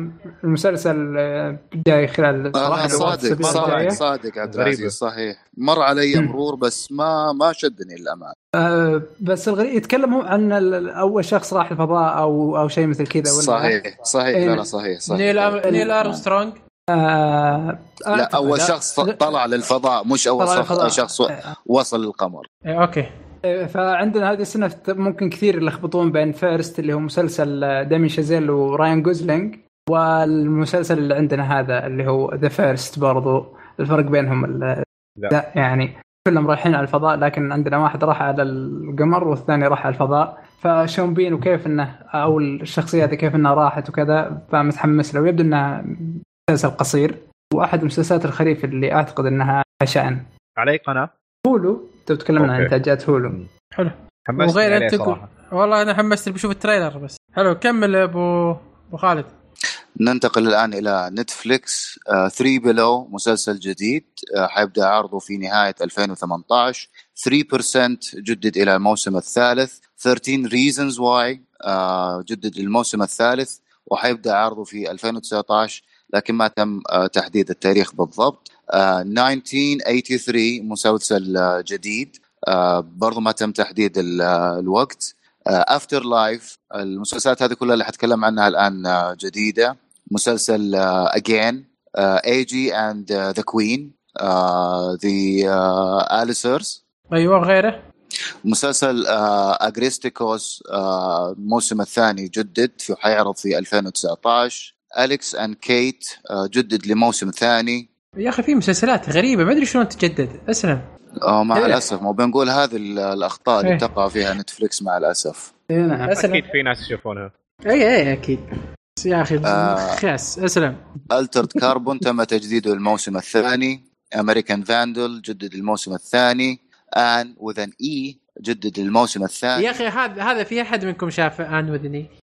المسلسل آه، جاي خلال آه صراحة صادق صادق. صادق عبد. العزيز صحيح. مر علي مرور بس ما ما شدني للأمانة. آه، بس الغريب يتكلم هو عن ال- أول شخص راح الفضاء أو أو شيء مثل كذا ولا صحيح صحيح. إيه. لا لا صحيح صحيح. نيل. أر... نيل أرمسترونج؟ آه لا. أول شخص طلع للفضاء مش أول طلع شخص للفضاء. شخص وصل للقمر. إيه، okay. إيه، فعندنا هذه السنة ممكن كثير يلخبطون بين First اللي هو مسلسل داميان شازيل وراين جوزلينج والمسلسل اللي عندنا هذا اللي هو The First برضو. الفرق بينهم ال- لا. لا يعني كلهم رايحين على الفضاء لكن عندنا واحد راح على القمر والثاني راح على الفضاء. فشون بين وكيف إنه أو الشخصيه هذه كيف إنها راحت وكذا فمتحمس له. ويبدو إنه مسلسل قصير وأحد مسلسلات الخريف اللي أعتقد إنها شأن على اي قناة؟ Hulu انت تتكلمنا عن. إنتاجات Hulu. حلو. حمست وغير صراحة. والله أنا حمست بشوف ال trailer بس. حلو كمل يا ابو أبو خالد. ننتقل الآن إلى نتفليكس 3 بلو مسلسل جديد آه، حيبدأ عرضه في نهاية 2018 3% جدد إلى الموسم الثالث. 13 reasons why آه، جدد للموسم الثالث وحيبدأ عرضه في 2019 لكن ما تم آه، تحديد التاريخ بالضبط. آه، 1983 مسلسل آه، جديد. آه، برضو ما تم تحديد ال- آه، الوقت. افتر لايف المسلسلات هذه كلها اللي حتكلم عنها الآن آه، جديدة. مسلسل اجين اي جي اند ذا كوين ذا اليسرز أيوه غيره. مسلسل اجريستيكوس الموسم الثاني جدد في حيعرض في 2019 أليكس أند كيت جدد لموسم ثاني. يا أخي في مسلسلات غريبة ما أدري شلون تجدد أسلم. آه، مع إيه. الأسف مو بنقول هذه ال- الأخطاء اللي إيه. تقع فيها Netflix مع الأسف. إيه نعم. أسلم. أكيد في ناس يشوفونها. اي اي أكيد. بس يا أخي آه. خاس أسلم. Altered Carbon تم تجديده للموسم الثاني. American Vandal جدد الموسم الثاني. Anne with an E جدد الموسم الثاني. يا أخي هذا هذا في أحد منكم شاف Anne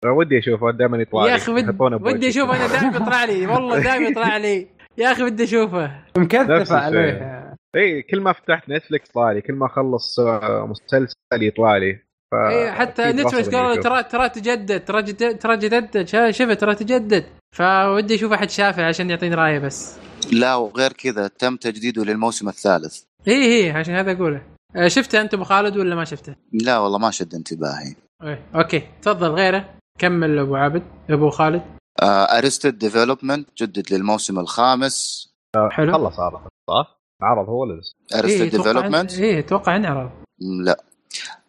with an E ودي اشوفه دائما يطلع يا لي. أخي ود... يحطونه بوجهي. ودي اشوفه أنا دائما يطلع لي. والله دائما يطلع لي. يا أخي ودي أشوفه. مكثف. عليه. إي كل ما فتحت Netflix طلع لي كل ما أخلص آه، مسلسل يطلع لي. ف... إي حتى Netflix قالوا. ترى ترى تجدد ترى ترى جددت. شا- شفت ترى تجدد. فودي أشوف أحد شافه عشان يعطيني رأيه بس. لا وغير كذا تم تجديده للموسم الثالث. إي إي عشان هذا أقوله. آه، شفته أنت أبو خالد ولا ما شفته؟ لا والله ما شد انتباهي. إيه. okay. تفضل غيره. كمل أبو عبد أبو خالد. Arrested Development جدد للموسم الخامس. حلو. خلص عرض صح؟ عرض هو ولا لسه؟ Arrested إيه، Development إيه أتوقع انعرض لا.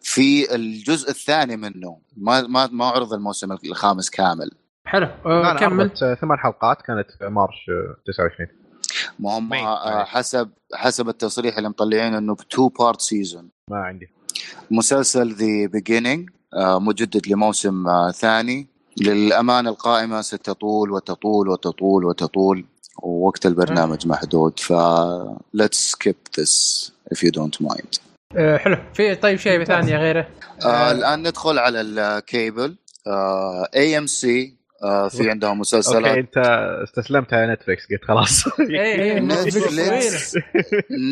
في الجزء الثاني منه. ما ما ما عرض الموسم الخامس كامل. حلو. آه، كمل. آه، ثمان حلقات كانت في March آه، 29 ما هم مين؟ آه، معليش. حسب حسب التصريح اللي مطلعينه إنه ب two part season ما عندي. مسلسل The Beginning مجدد لموسم آه، ثاني. للأمانة القائمة ستطول وتطول وتطول وتطول ووقت البرنامج محدود. ف let's skip this if you don't mind. آه، حلو. في طيب شيء ثاني غيره؟ آه الآن ندخل على ال cable AMC في عندهم okay مسلسلات أنت استسلمت على Netflix قلت خلاص. إيه Netflix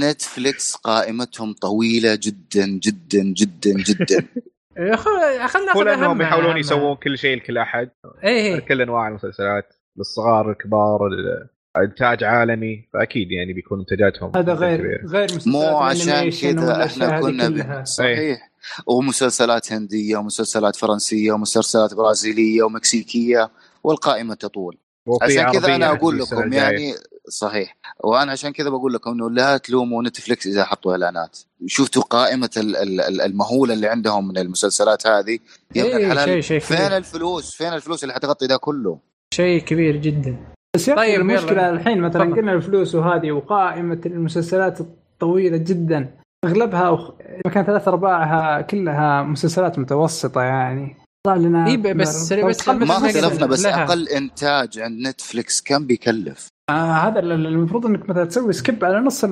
نتفليكس قائمتهم طويلة جدا جدا جدا جدا. إيه، خل- خلنا ناخذ لأنهم أهمها- يحاولون أهمها. يسوون كل شيء لكل أحد إيه إيه. كل أنواع المسلسلات للصغار الكبار ال- إنتاج عالمي فأكيد يعني بيكون منتجاتهم هذا كبيرة. غير غير مسلسلات مو عشان كذا إحنا كنا. ب... صحيح ومسلسلات هندية ومسلسلات فرنسية ومسلسلات برازيلية ومكسيكية والقائمة تطول عشان كذا أنا أقول لكم. يعني صحيح. وأنا عشان كذا بقول لكم إنه لا تلوموا نتفلكس إذا حطوا إعلانات. شفتوا قائمة ال- ال- ال- المهولة اللي عندهم من المسلسلات هذه؟ يا ابن إيه، الحلال شيء- شيء فين كبير. الفلوس؟ فين الفلوس اللي حتغطي ده كله؟ شيء كبير جدا. بس يا طيب، طيب يلا. المشكلة الحين مثلا. قلنا الفلوس وهذه وقائمة المسلسلات الطويلة جدا. أغلبها أو مكان ثلاث أرباعها كلها مسلسلات متوسطة يعني. لنا إيه، بس- بس- ما اختلفنا بس لها. أقل إنتاج عند نتفلكس كم بيكلف. آه هذا ال- ال- المفروض إنك مثلا تسوي skip على نص ال-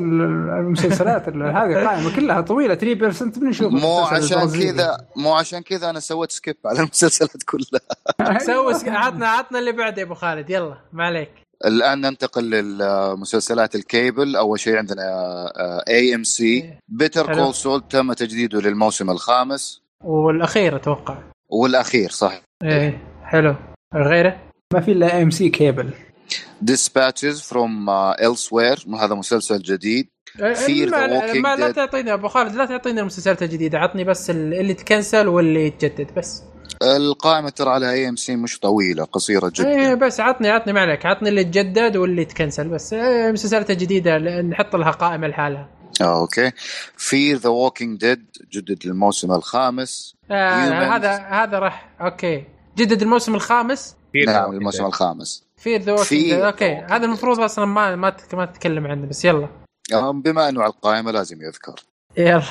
المسلسلات. ال- هذه القائمه كلها طويلة 3% بنشوف مو عشان. كذا مو عشان كذا أنا سويت skip على المسلسلات كلها. سوي سك- عطنا عطنا اللي بعده يا أبو خالد. يلا ما عليك. الآن ننتقل للمسلسلات الكيبل أول شيء عندنا AMC Better. Call Saul تم تجديده للموسم الخامس. والأخير أتوقع. والأخير صح. إيه حلو. غيره ما في إلا AMC cable Dispatches from Elsewhere. هذا مسلسل جديد. Fear the ما, Walking ما لا Dead. تعطينا أبو خالد لا تعطينا المسلسلات الجديدة. عطني بس ال- اللي تكنسل واللي يتجدد بس. القائمة ترى على AMC مش طويلة قصيرة جدا. إيه بس عطني عطني ما عليك. عطني اللي يتجدد واللي يتكنسل بس. إيه المسلسلات الجديدة نحط لها قائمة لحالها. آه، okay. Fear the Walking Dead جدد للموسم الخامس. آه Humans. هذا هذا راح okay. جدد الموسم الخامس. في نعم الموسم الخامس. Fear the في- okay. هذا المفروض أصلا ما ما تك- ما تتكلم عنه بس يلا. آه، بما أنه على القائمة لازم يذكر. يلا.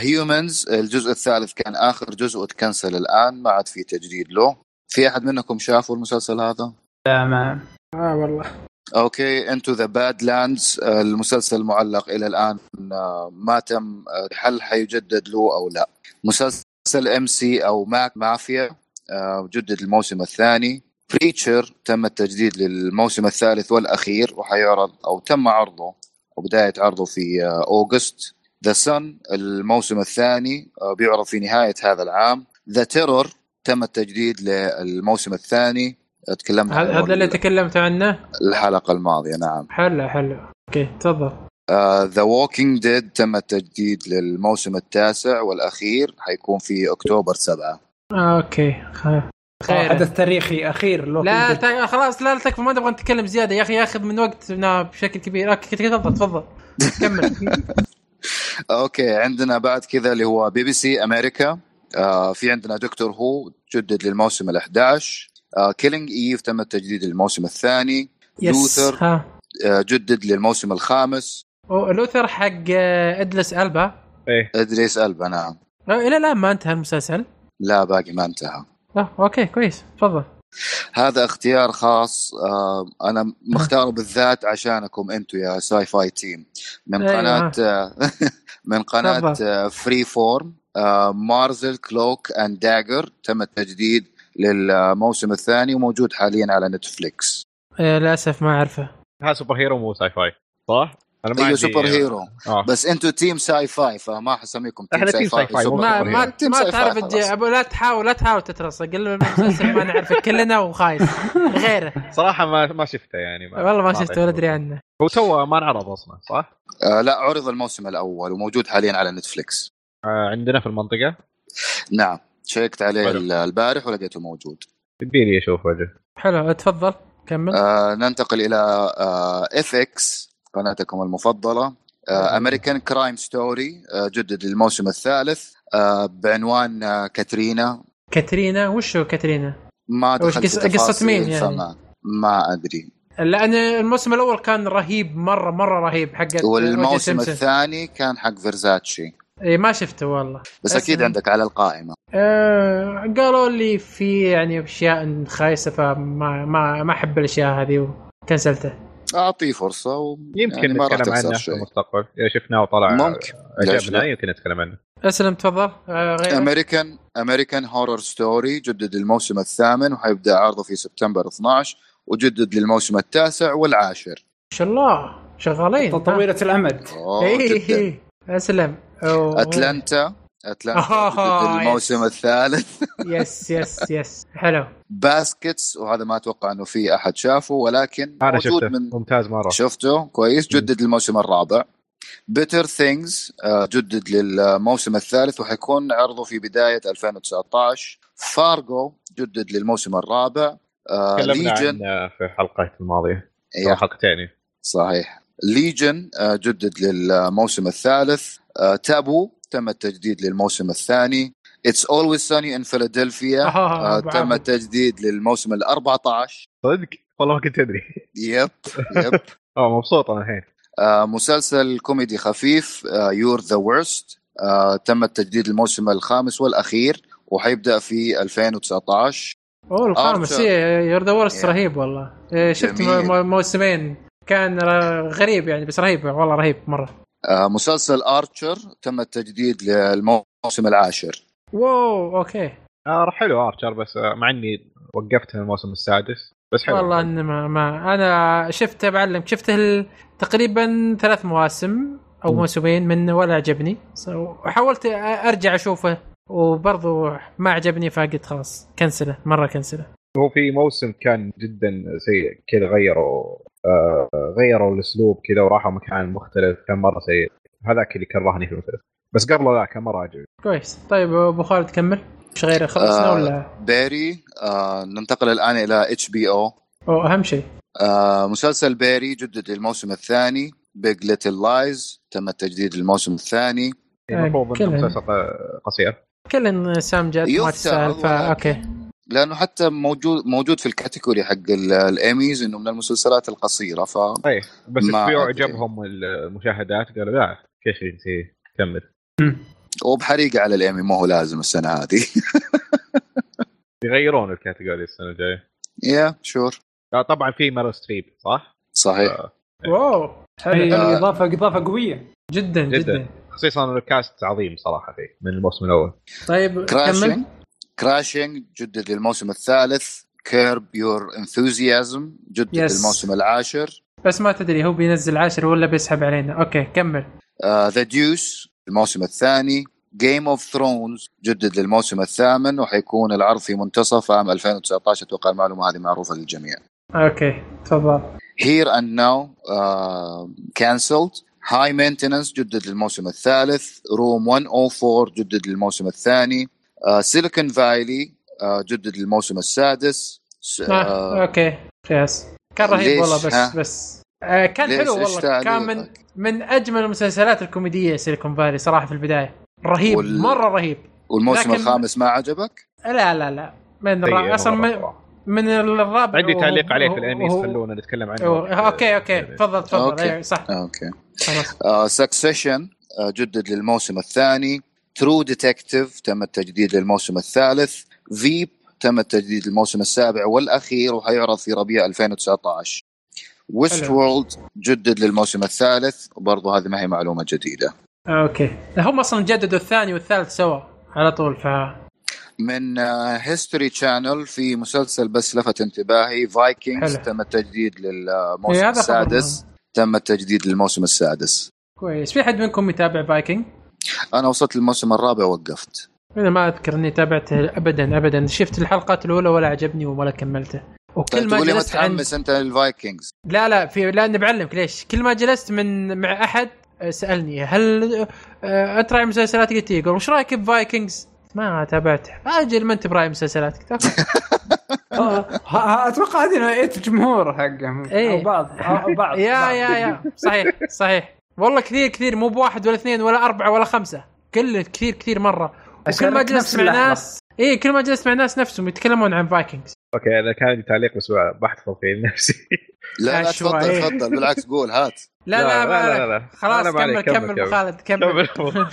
Humans الجزء الثالث كان آخر جزء وتكنسل الآن ما عاد في تجديد له. في أحد منكم شافوا المسلسل هذا؟ لا ما. آه والله. okay Into the Badlands المسلسل معلق إلى الآن آه، ما تم آه، هل حيجدد له أو لا. مسلسل AMC أو McMafia آه، جدد الموسم الثاني. Preacher تم التجديد للموسم الثالث والأخير وحيعرض أو تم عرضه وبدايه عرضه في August. The Son الموسم الثاني بيعرض في نهاية هذا العام. The Terror تم التجديد للموسم الثاني. تكلمنا هذا عنه هذا اللي تكلمت عنه؟ الحلقة الماضية نعم. حلو حلو. okay تفضل. The Walking Dead تم التجديد للموسم التاسع والأخير حيكون في أكتوبر سبعة. آه okay خير. خير. حدث تاريخي أخير لو لا تا- خلاص لا لا تكفى ما نبغى نتكلم زيادة. يا أخي ياخذ من وقتنا بشكل كبير. okay تفضل تفضل. كمل. okay عندنا بعد كذا اللي هو BBC America. آه في عندنا Doctor Who جدد للموسم ال11 آه Killing Eve تم التجديد للموسم الثاني. yes Luther ها. آه جدد للموسم الخامس. أو- Luther حق آه، إدريس ألبا. إيه. إدريس ألبا نعم. آه، إلى الآن ما انتهى المسلسل. لا باقي ما انتهى. آه okay كويس. تفضل. هذا اختيار خاص. آه أنا مختاره بالذات عشانكم أنتم يا sci-fi team. من أيوة. قناة آه من قناة. آه Freeform آه Marvel's Cloak and Dagger تم التجديد للموسم الثاني وموجود حاليا على نتفليكس. آه، للأسف ما أعرفه. هذا superhero مو sci-fi صح؟ أنا ما أيوه superhero. آه. بس أنتم team sci-fi فما حسميكم team sci تيم فاي ساي فاي، ما ما. تيم ما ساي تعرف لا تحاول لا تحاول تترصق قل المسلسل ما نعرفه كلنا وخايس. غيره. صراحة ما ما شفته يعني والله ما شفته ولا. أدري عنه. هو تو ما انعرض أصلا صح؟ آه لا عرض الموسم الأول وموجود حاليا على نتفليكس. آه عندنا في المنطقة؟ نعم. شيكت عليه حلو. البارح ولقيته موجود. يبي لي أشوف وجه حلو تفضل كمل. آه ننتقل إلى FX قناتكم المفضلة. American Crime Story جدد للموسم الثالث. آه بعنوان آه Katrina. Katrina وش هو Katrina؟ ما دخلت قصة- قصة مين يعني؟ فما ما أدري. لأن الموسم الأول كان رهيب مره مرة رهيب حق والموسم الثاني كان حق فيرزاتشي. اي ما شفته والله بس أكيد. عندك على القائمة آه قالوا لي في يعني أشياء خايسة فما ما ما أحب الأشياء هذه وكنسلته أعطيه فرصة و... يمكن يعني نتكلم عنه في. المستقبل إذا شفناه وطلع ممكن. عجبنا؟ يمكن نتكلم عنه أسلم تفضل آه American American Horror Story جدد الموسم الثامن وحيبدأ عرضه في سبتمبر 12 وجدد للموسم التاسع والعاشر ما شاء الله شغالين طويلة الامد أوه، اي. اي أسلم. Atlanta. Atlanta آه، جدد الموسم yes. الثالث. yes yes yes. حلو. Baskets وهذا ما أتوقع إنه في أحد شافه ولكن أنا موجود شفته. من ممتاز مرة. شفته. كويس. جدد الموسم الرابع. Better Things جدد للموسم الثالث وحيكون عرضه في بداية 2019 فارجو جدد للموسم الرابع. تكلمنا عنه في الحلقة الماضية. حلقتين. صحيح. Legion جدد للموسم الثالث. آه، تابو تم التجديد للموسم الثاني. It's Always Sunny in Philadelphia. آه، آه، أبو تم. التجديد للموسم ال 14 صدق؟ والله ما كنت أدري. yep yep آه مبسوط أنا الحين. آه، مسلسل كوميدي خفيف You're the Worst تم التجديد الموسم الخامس والأخير وحيبدأ في 2019 أوه الخامس. You're the Worst. رهيب والله. إيه، شفت موسمين. كان ر- غريب يعني بس رهيب والله رهيب مرة. آه، مسلسل Archer تم التجديد للموسم العاشر. wow okay. آه حلو Archer بس آه، مع إني وقفت من الموسم السادس بس حلو. والله إنه ما, ما أنا شفته بعلم شفته ال- تقريبا ثلاث مواسم أو. موسمين منه ولا عجبني. وحاولت أرجع أشوفه وبرضه ما عجبني فقلت خلاص كنسله مرة كنسله. هو في موسم كان جدا سيء كذا غيروا آه غيروا الأسلوب كذا وراحوا مكان مختلف كان مرة سيء. هذاك اللي كرهني في المسلسل بس قبله لا كان مرة عجبني كويس. طيب أبو خالد كمل. إيش غيره خلصنا آه. ولا؟ بيري آه، ننتقل الآن إلى إتش بي أو. أهم شيء. آه، مسلسل بيري جدد للموسم الثاني. بيج ليتل لايز تم التجديد للموسم الثاني. المفروض كلها. انه مسلسل قصير. كل سام جد ما يفترض تستاهل فا ولكن- أوكي. لأنه حتى موجود موجود في الكاتيجوري حق ال- الايميز إنه من المسلسلات القصيرة ف اي بس ما في. عجبهم المشاهدات قالوا لا كيف انت كمل. وبحريقه على الايمي مو هو لازم السنة هذه. يغيرون ال category السنة الجاية. yeah sure آه، طبعا في Meryl Streep صح؟ صحيح. آه، واو حلو أي- حلو اضافه إضافة قوية. جدا جدا. جدا. خصيصا ال cast عظيم صراحة فيه من الموسم الأول. طيب كمل. Crashing جدد للموسم الثالث Curb Your Enthusiasm جدد Yes. للموسم العاشر. بس ما تدري هو بينزل عاشر ولا بيسحب علينا. okay كمل. The Deuce الموسم الثاني. Game of Thrones جدد للموسم الثامن وحيكون العرض في منتصف عام 2019 أتوقع المعلومة هذه معروفة للجميع. okay تفضل. Here and Now cancelled High Maintenance جدد للموسم الثالث. Room 104 جدد للموسم الثاني. Silicon Valley جدد للموسم السادس س- آه. آه، okay قياس كان رهيب ليش؟ والله بس ها؟ بس آه كان؟ حلو والله كان من؟ من أجمل المسلسلات الكوميدية Silicon Valley صراحة في البداية رهيب وال- مرة رهيب والموسم لكن- الخامس ما عجبك؟ لا لا لا من سيء الرا... أصلا من. من الرابع عندي تعليق عليه في وهو- خلونا نتكلم عنه أوه، okay okay تفضل تفضل okay. أيوه صح okay Succession جدد للموسم الثاني True Detective تم التجديد للموسم الثالث. Veep تم التجديد للموسم السابع والأخير وحيعرض في ربيع 2019 West. World جدد للموسم الثالث. وبرضه هذه ما هي معلومة جديدة. okay. هم أصلا جددوا الثاني والثالث سوا على طول ف من هيستوري Channel في مسلسل بس لفت انتباهي Vikings. تم التجديد إيه، للموسم هذا خبر السادس. تم التجديد للموسم السادس. كويس. في حد منكم يتابع فايكنج؟ أنا وصلت للموسم الرابع وقفت أنا ما أذكر إني تابعته ابدا ابدا شفت الحلقات الأولى ولا عجبني ولا كملته وكل طيب ما تقول لي جلست عند متحمس أنت لل Vikings لا لا في لاني بعلمك ليش كل ما جلست من مع أحد آه، سألني هل آه، انت راعي مسلسلات قلت إيه. يقول وش رأيك ب Vikings؟ ما تابعته أجل ما أنت براعي مسلسلات قلت okay. آه، أتوقع هذه نوعيه الجمهور حقهم إيه. أو بعض أو بعض يا. يا يا صحيح صحيح والله كثير كثير مو بواحد ولا اثنين ولا أربعة ولا خمسة. كل كثير كثير مرة. وكل ما جلست مع. ناس اي كل ما جلست مع ناس نفسهم يتكلمون عن Vikings okay أنا كان عندي تعليق بس بحفظ فيه لنفسي لا لا. تفضل تفضل. بالعكس قول هات. لا لا، لا, لا، لا, لا، لا. خلاص كمل كمل. خالد كمل. كمل.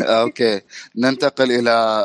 okay. ننتقل إلى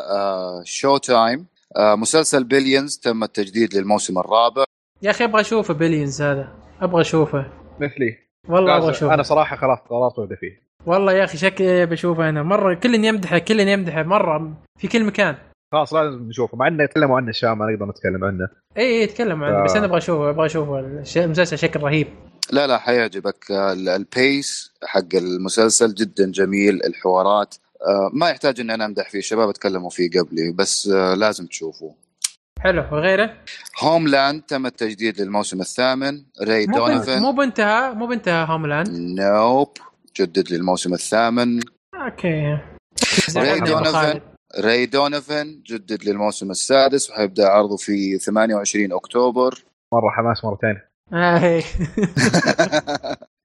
Showtime مسلسل Billions تم التجديد للموسم الرابع. يا أخي أبغى أشوفه Billions هذا. أبغى أشوفه. مثلي. والله أبغى أنا أشوفه. صراحة خلاص قررت ابدا فيه. والله يا أخي شكلي بشوفه أنا. مرة كل يمدحه كل يمدحه مرة في كل مكان. خلاص لازم نشوفه مع إنه تكلموا عنه الشام ما نقدر نتكلم عنه. إي إي تكلم عنه بس آه. أنا أبغى أشوفه أبغى أشوفه. الش- المسلسل شكل رهيب. لا لا حيعجبك. ال- ال pace حق المسلسل جدا جميل الحوارات. آه، ما يحتاج ان أنا أمدح فيه الشباب اتكلموا فيه قبلي بس آه، لازم تشوفوه. حلو وغيره؟ Homeland تم التجديد للموسم الثامن. Ray مو Donovan مو بنتهى مو بنتهى Homeland nope جدد للموسم الثامن. okay. Ray Donovan. Ray Donovan جدد للموسم السادس وحيبدا عرضه في 28 أكتوبر. مرة حماس مرتين آه، إيه.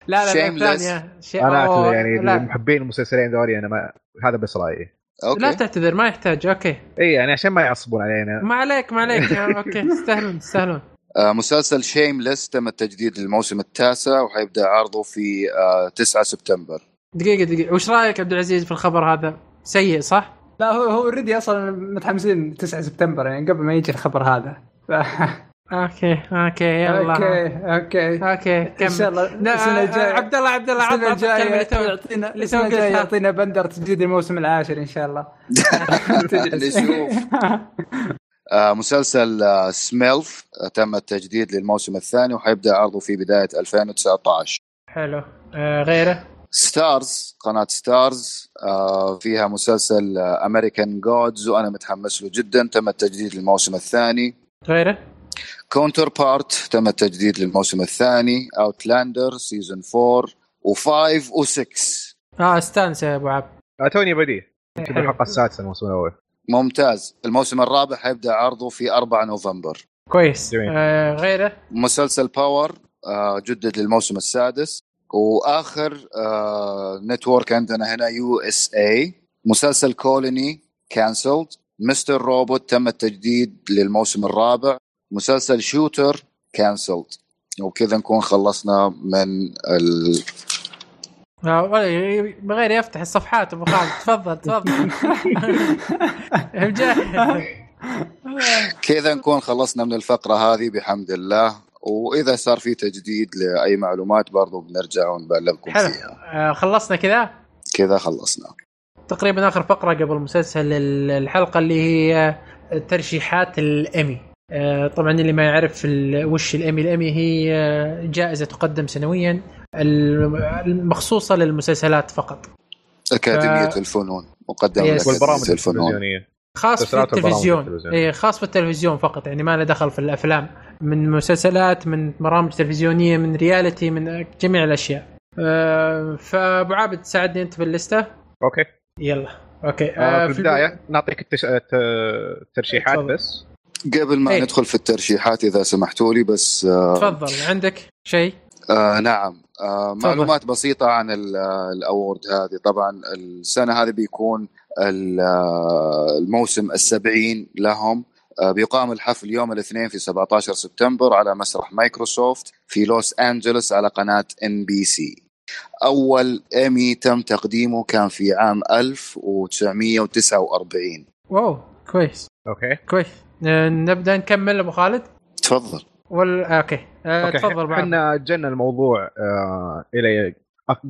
لا لا لا شيء أنا يعني لا, محبين المسلسلين ذولي أنا ما هذا بس رأيي. لا okay. تعتذر ما يحتاج okay. إي يعني عشان ما يعصبون علينا. ما عليك ما عليك. آه، أوكي تستاهلون تستاهلون. آه، مسلسل Shameless تم التجديد للموسم التاسع وحيبدأ عرضه في آه، 9 سبتمبر. دقيقة دقيقة. وش رأيك عبد العزيز في الخبر هذا؟ سيء صح؟ لا هو هو already أصلا متحمسين 9 سبتمبر يعني قبل ما يجي الخبر هذا. ف... okay okay يلا okay okay okay كمل ان شاء الله لا، السنة الجايه عبد الله عبد الله السنة الكلمة الجايه اللي تو- يعطينا اللي السنة الجايه. يعطينا بندر تجديد الموسم العاشر ان شاء الله. نشوف. آه، مسلسل آه، SMILF آه، تم التجديد للموسم الثاني وحيبدا عرضه في بدايه 2019 حلو آه غيره Starz قناه Starz آه، فيها مسلسل American Gods وأنا متحمس له جدا تم التجديد للموسم الثاني غيره Counterpart تم التجديد للموسم الثاني. Outlander season 4 و5 و6 آه استانس يا أبو عبد. آه، توني بديه يمكن حلو. الحلقة السادسة الموسم الأول. ممتاز. الموسم الرابع حيبدا عرضه في 4 كويس. جميل. آه غيره؟ مسلسل Power آه، جدد للموسم السادس. وآخر آه network عندنا هنا USA مسلسل Colony cancelled Mr. Robot تم التجديد للموسم الرابع. مسلسل Shooter cancelled وكذا نكون خلصنا من ال... ولا- بغير يفتح الصفحات أبو خالد. تفضل تفضل. كذا نكون خلصنا من الفقرة هذه بحمد الله. وإذا صار في تجديد لأي معلومات برضو بنرجع ونبلغكم حلو. فيها. آه، خلصنا كذا؟ كذا خلصنا. تقريبا آخر فقرة قبل مسلسل ال- الحلقة اللي هي ترشيحات الامي آه، طبعا اللي ما يعرف وش ال Emmy ال Emmy هي آه، جائزة تقدم سنويا الم- المخصوصه للمسلسلات فقط. أكاديمية ف- الفنون مقدمة yes. والبرامج التلفزيونية. خاص في التلفزيون. اي خاص في التلفزيون فقط يعني ما له دخل في الأفلام. من مسلسلات من برامج تلفزيونية من reality من جميع الأشياء. آه، فأبو عابد تساعدني أنت باللستة؟ Okay. يلا. Okay. آه في في البداية نعطيك التش... الترشيحات تفضل. بس. قبل ما إيه. ندخل في الترشيحات إذا سمحتوا لي بس آه تفضل عندك شيء؟ آه نعم. آه تفضل. معلومات بسيطة عن آه، ال award هذه. طبعا السنة هذه بيكون آه، الموسم السبعين لهم. آه بيقام الحفل يوم الاثنين في 17 سبتمبر على مسرح مايكروسوفت في لوس أنجلوس على قناة NBC. أول إيمي تم تقديمه كان في عام 1949 Wow كويس. Okay. كويس. نبدأ نكمل أبو خالد؟ تفضل. ولا okay. آه، okay تفضل بعد إحنا جينا الموضوع آه إلى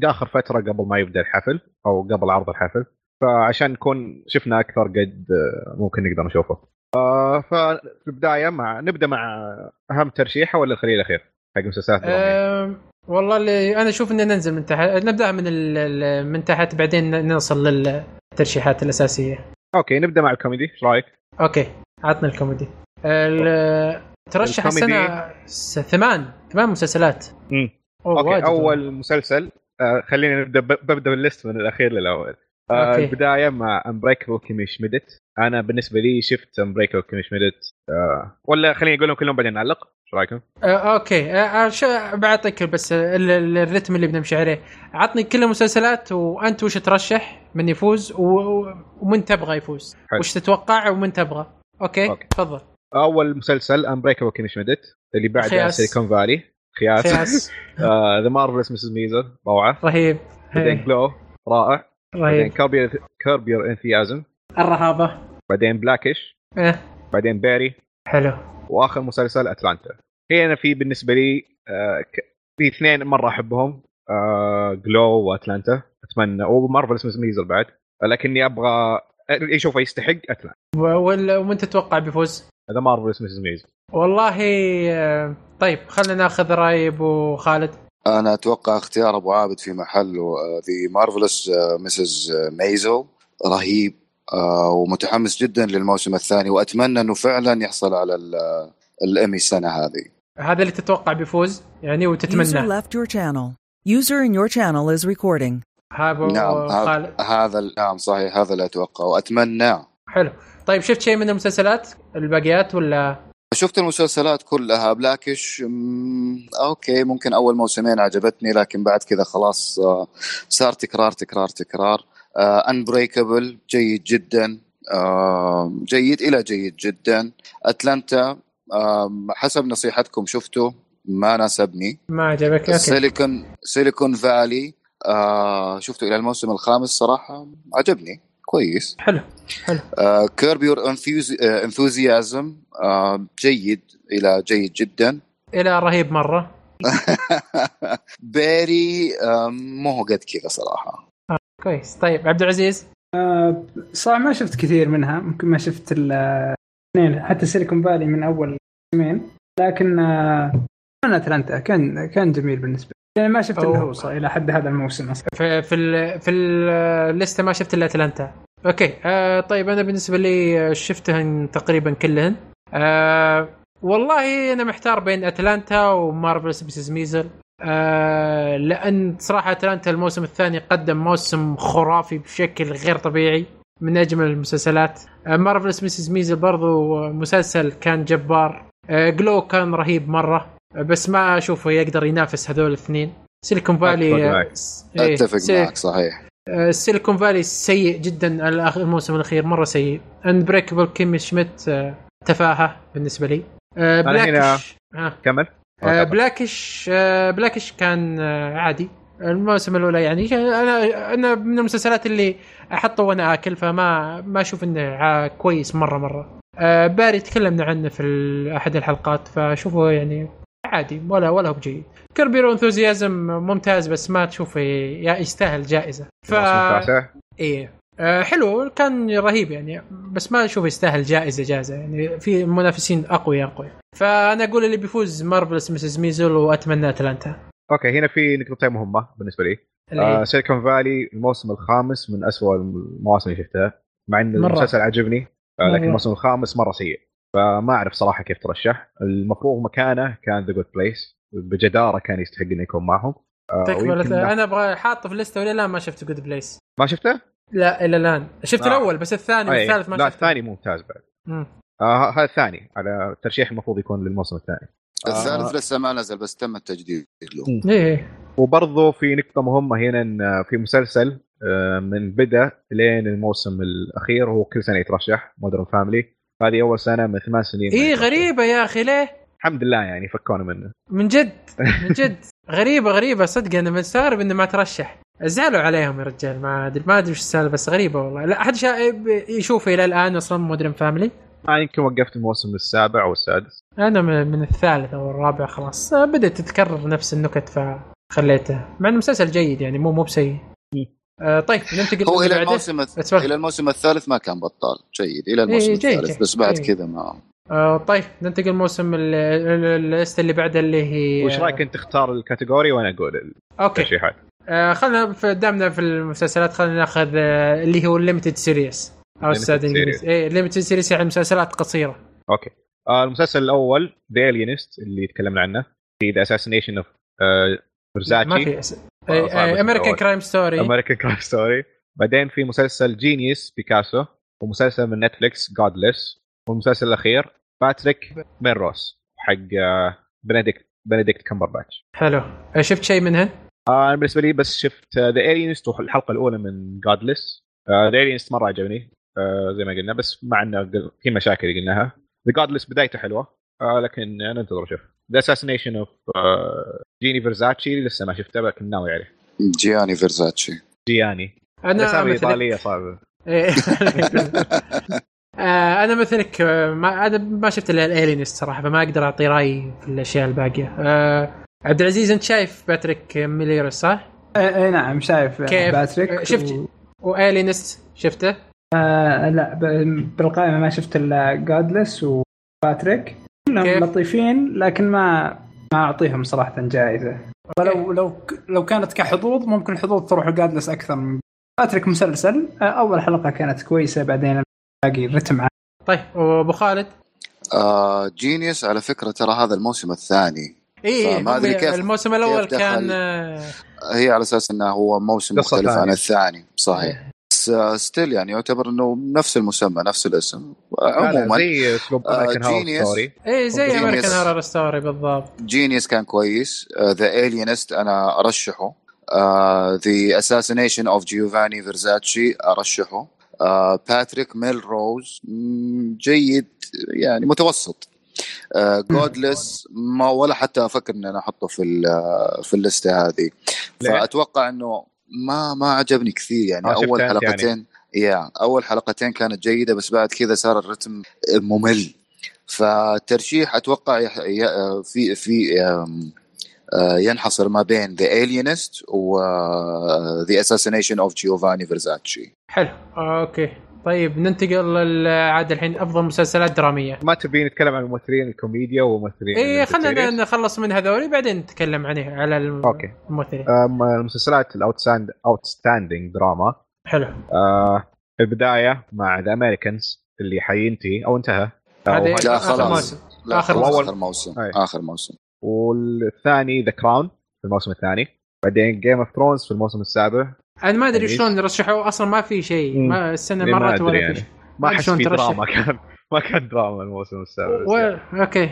آخر فترة قبل ما يبدأ الحفل أو قبل عرض الحفل. فعشان نكون شفنا أكثر قد آه، ممكن نقدر نشوفه. آه ففي البدايه مع نبدأ مع أهم ترشيحة ولا نخليه الأخير؟ حق مسلسلات؟ آه، والله اللي أنا أشوف ان ننزل من تحت نبدا من ال- ال- من تحت بعدين نوصل للترشيحات الأساسية. Okay نبدأ مع الكوميدي إيش رأيك؟ Okay. عطنا الكوميدي ال- ترشح. السنة ثمان ثمان مسلسلات مم. أوه، okay. أول مسلسل آه خلينا نبدأ ببدأ بال list من الأخير للأول آه okay. البداية مع Unbreakable Kimmy Schmidt أنا بالنسبة لي شفت Unbreakable Kimmy Schmidt آه ولا خليني أقول لهم كلهم بعدين نعلق إيش رأيكم؟ آه، okay آه، بعطيك بس ال- ال- الرتم اللي بنمشي عليه عطني كل المسلسلات وأنت وش ترشح من يفوز و- ومن تبغى يفوز حلو. وش تتوقع ومن تبغى okay. تفضل. أول مسلسل Unbreakable Kimmy Schmidt اللي بعده. Silicon Valley خياس. خياس. The Marvelous Mrs. Maisel روعة. رهيب. بعدين GLOW رائع. بعدين رهيب Curb Your Curb Your Enthusiasm الرهابة. بعدين Black-ish إيه. بعدين Barry حلو. وآخر مسلسل Atlanta هي أنا في بالنسبة لي آه في اثنين مرة أحبهم آه GLOW و Atlanta. اتمنى و Marvelous Mrs. Maisel بعد. لكني أبغى اللي اشوفه يستحق Atlanta وال- ومن تتوقع بيفوز؟ The Marvelous Mrs. Maisel والله آه، طيب خلينا ناخذ رأي أبو خالد. أنا أتوقع اختيار أبو عابد في محله The Marvelous Mrs. Maisel رهيب آه، ومتحمس جدا للموسم الثاني وأتمنى إنه فعلا يحصل على ال- الايمي السنة هذه. هذا اللي تتوقع بيفوز؟ يعني User وتتمنى left your channel. User in your channel is recording. ابو نعم هذا خالد هذا نعم صحيح هذا اللي أتوقعه. واتمناه حلو. طيب شفت شيء من المسلسلات؟ الباقيات ولا؟ شفت المسلسلات كلها Black-ish مم، okay ممكن أول موسمين عجبتني لكن بعد كذا خلاص آه، صار تكرار تكرار تكرار. Unbreakable جيد جدا. آه، جيد إلى جيد جدا. Atlanta آه، حسب نصيحتكم شفته ما ناسبني. ما عجبك Silicon Silicon Valley آه، شفته إلى الموسم الخامس صراحة عجبني كويس. حلو حلو. Curb Your Enthusiasm جيد إلى جيد جدا. إلى رهيب مرة. Barry آه، مو هو قد كذا صراحة. كويس. طيب عبد العزيز؟ آه، صراحة ما شفت كثير منها ممكن ما شفت الاثنين حتى Silicon Valley من أول موسمين لكن آه، أنا Atlanta كان كان جميل بالنسبة لي يعني ما شفت الا أوه. هو صار إلى حد هذا الموسم أصلا. في في في الليستة ما شفت إلا Atlanta. Okay آه طيب أنا بالنسبة لي آه، شفتهن تقريبا كلهن. آه والله أنا محتار بين Atlanta و Marvelous Mrs. Maisel. آه لأن صراحة Atlanta الموسم الثاني قدم موسم خرافي بشكل غير طبيعي من أجمل المسلسلات. آه Marvelous Mrs. Maisel برضو مسلسل كان جبار. آه GLOW كان رهيب مرة. بس ما أشوفه يقدر ينافس هذول الاثنين. Silicon Valley أتفق معك. إيه، أتفق سي- معك صحيح. آه، Silicon Valley سيء جدا الموسم الأخير مرة سيء. Unbreakable Kimmy Schmidt تفاهة بالنسبة لي. Black-ish آه. كمل. آه، Black-ish آه، Black-ish كان عادي. الموسم الأولى يعني أنا أنا من المسلسلات اللي أحطه وأنا آكل فما ما أشوف إنه كويس مرة مرة. Barry تكلمنا عنه في أحد الحلقات فأشوفه يعني عادي ولا ولا هو بجيد. Curb Your Enthusiasm ممتاز بس ما تشوفه يستاهل جائزة. ف إيه. آه، GLOW كان رهيب يعني بس ما أشوف يستاهل جائزة جائزة يعني في منافسين أقوياء أقوياء. فأنا أقول اللي بيفوز Marvelous Mrs. Maisel وأتمنى Atlanta. Okay هنا في نقطتين مهمة بالنسبة لي. آه Silicon Valley الموسم الخامس من أسوأ المواسم اللي شفتها مع إن. المسلسل عجبني آه لكن. الموسم الخامس مرة سيء. فما أعرف صراحة كيف ترشح. المفروض مكانه كان The Good Place بجدارة كان يستحق إنه يكون معهم. آه تكملة أنا أبغى حاطه في الليستة ولا لا ما شفت Good Place ما شفته؟ لا إلى الآن. شفت آه. الأول بس الثاني أي. والثالث ما لا شفته. الثاني ممتاز بعد. آه هذا الثاني. على الترشيح المفروض يكون للموسم الثاني. الثالث آه. لسه ما نزل بس تم التجديد له. إيه. وبرضه في نقطة مهمة هنا إن في مسلسل آه، من بدأ لين الموسم الأخير هو كل سنة يترشح Modern Family هذه أول سنة من ثمان سنين يترشح. غريبة يا أخي ليه؟ الحمد لله يعني فكونا منه. من جد من جد. غريبة غريبة صدق أنا مستغرب إنه ما ترشح. زعلوا عليهم يا رجال ما أدري ما أدري وش السالفة بس غريبة والله. لا احد. يشوفه إلى الآن أصلا Modern Family أنا يمكن وقفت الموسم السابع أو السادس. أنا من الثالث أو الرابع خلاص. بدأت تتكرر نفس النكت فخليته. مع إنه مسلسل جيد يعني مو مو بسيء. آه طيب ننتقل هو إلى. الموسم الث- اتفضل. إلى الموسم الثالث ما كان بطال جيد. إلى الموسم إيه، جيد، الثالث جيد. بس بعد إيه. كذا ما آه طيب ننتقل الموسم ال- ال- الليسته اللي بعدها اللي هي وش رأيك أنت تختار ال category وأنا أقول okay. الترشيحات آه خلينا في دامنا في المسلسلات خلينا ناخذ آه اللي هو ال limited series أو Limited السادة الانجليزي إيه ال limited series يعني مسلسلات قصيرة. okay. آه المسلسل الأول The Alienist اللي تكلمنا عنه. في The Assassination of Gianni Versace في American. Crime Story American Crime Story بعدين في مسلسل Genius Picasso ومسلسل من Netflix Godless والمسلسل الأخير Patrick Melrose حق Benedict Benedict Cumberbatch حلو. شفت شيء منهن؟ آه، أنا بالنسبة لي بس شفت The Alienist الحلقة الأولى من Godless The Alienist مرة عجبني. آه، زي ما قلنا بس مع إنه في مشاكل قلناها. The Godless بدايته حلوة. آه، لكن أنا انتظر أشوف The Assassination of Gianni Versace لسه ما شفته لكن ناوي عليه جياني فيرزاتشي جياني أنا اسامي مثلك ايطاليه صعبه أنا مثلك ما أنا ما شفت الا ال Alienist صراحة فما أقدر اعطي رايي في الاشياء الباقيه آه عبد العزيز انت شايف باتريك ميليرس صح؟ اي اي نعم شايف كيف؟ باتريك شفت و... و Alienist شفته؟ آه لا ب- بالقائمه ما شفت الا Godless و Patrick كلهم كيف؟ لطيفين لكن ما ما أعطيهم صراحة جائزة ولو لو لو كانت كحظوظ ممكن الحظوظ تروح Godless أكثر من باتريك مسلسل آه، أول حلقة كانت كويسة بعدين باقي الرتم عالي. طيب وابو خالد آه Genius على فكرة ترى هذا الموسم الثاني اي فما أدري كيف- الموسم الأول كيف كان آه، هي على أساس إنه هو موسم مختلف عن. الثاني صحيح still يعني يعتبر إنه نفس المسمى نفس الاسم. لا، لا، عموما زي اسلوب آه، American Genius. Story اي زي. امريكان هورر ستوري بالضبط. Genius كان كويس. The Alienist أنا أرشحه. The Assassination of Giovanni Versace أرشحه. Patrick Melrose جيد يعني متوسط. Godless ما ولا حتى أفكر ان أنا أحطه في ال- في اللسته هذه؟ فأتوقع إنه ما ما عجبني كثير يعني شفته أول يعني. حلقتين يا أول حلقتين كانت جيدة بس بعد كذا صار الرتم ممل فالترشيح أتوقع. في في آه، ينحصر ما بين The Alienist و The Assassination of Giovanni Versace حلو آه، okay طيب ننتقل عاد الحين أفضل مسلسلات درامية ما تبي نتكلم عن ممثلين الكوميديا وممثلين اي؟ خلينا نخلص من هذولي بعدين نتكلم عليه على. الممثلين أم، المسلسلات ال outstand outstanding drama حلو آه البداية مع The Americans اللي حينتهي أو انتهى هذه هاي- لا آخر خلاص موسم. لا آخر خلاص موسم. آخر موسم. آخر موسم والثاني The Crown في الموسم الثاني بعدين Game of Thrones في الموسم السابع. أنا ما أدري يعني- شلون رشحوه أصلا ما في شيء. ما السنة ما مرات ولا يعني. في شيء. ما شلون في. دراما كان ما كان دراما الموسم السابع. و... okay.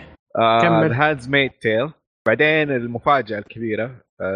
كمل. The Handmaid's Tale بعدين المفاجأة الكبيرة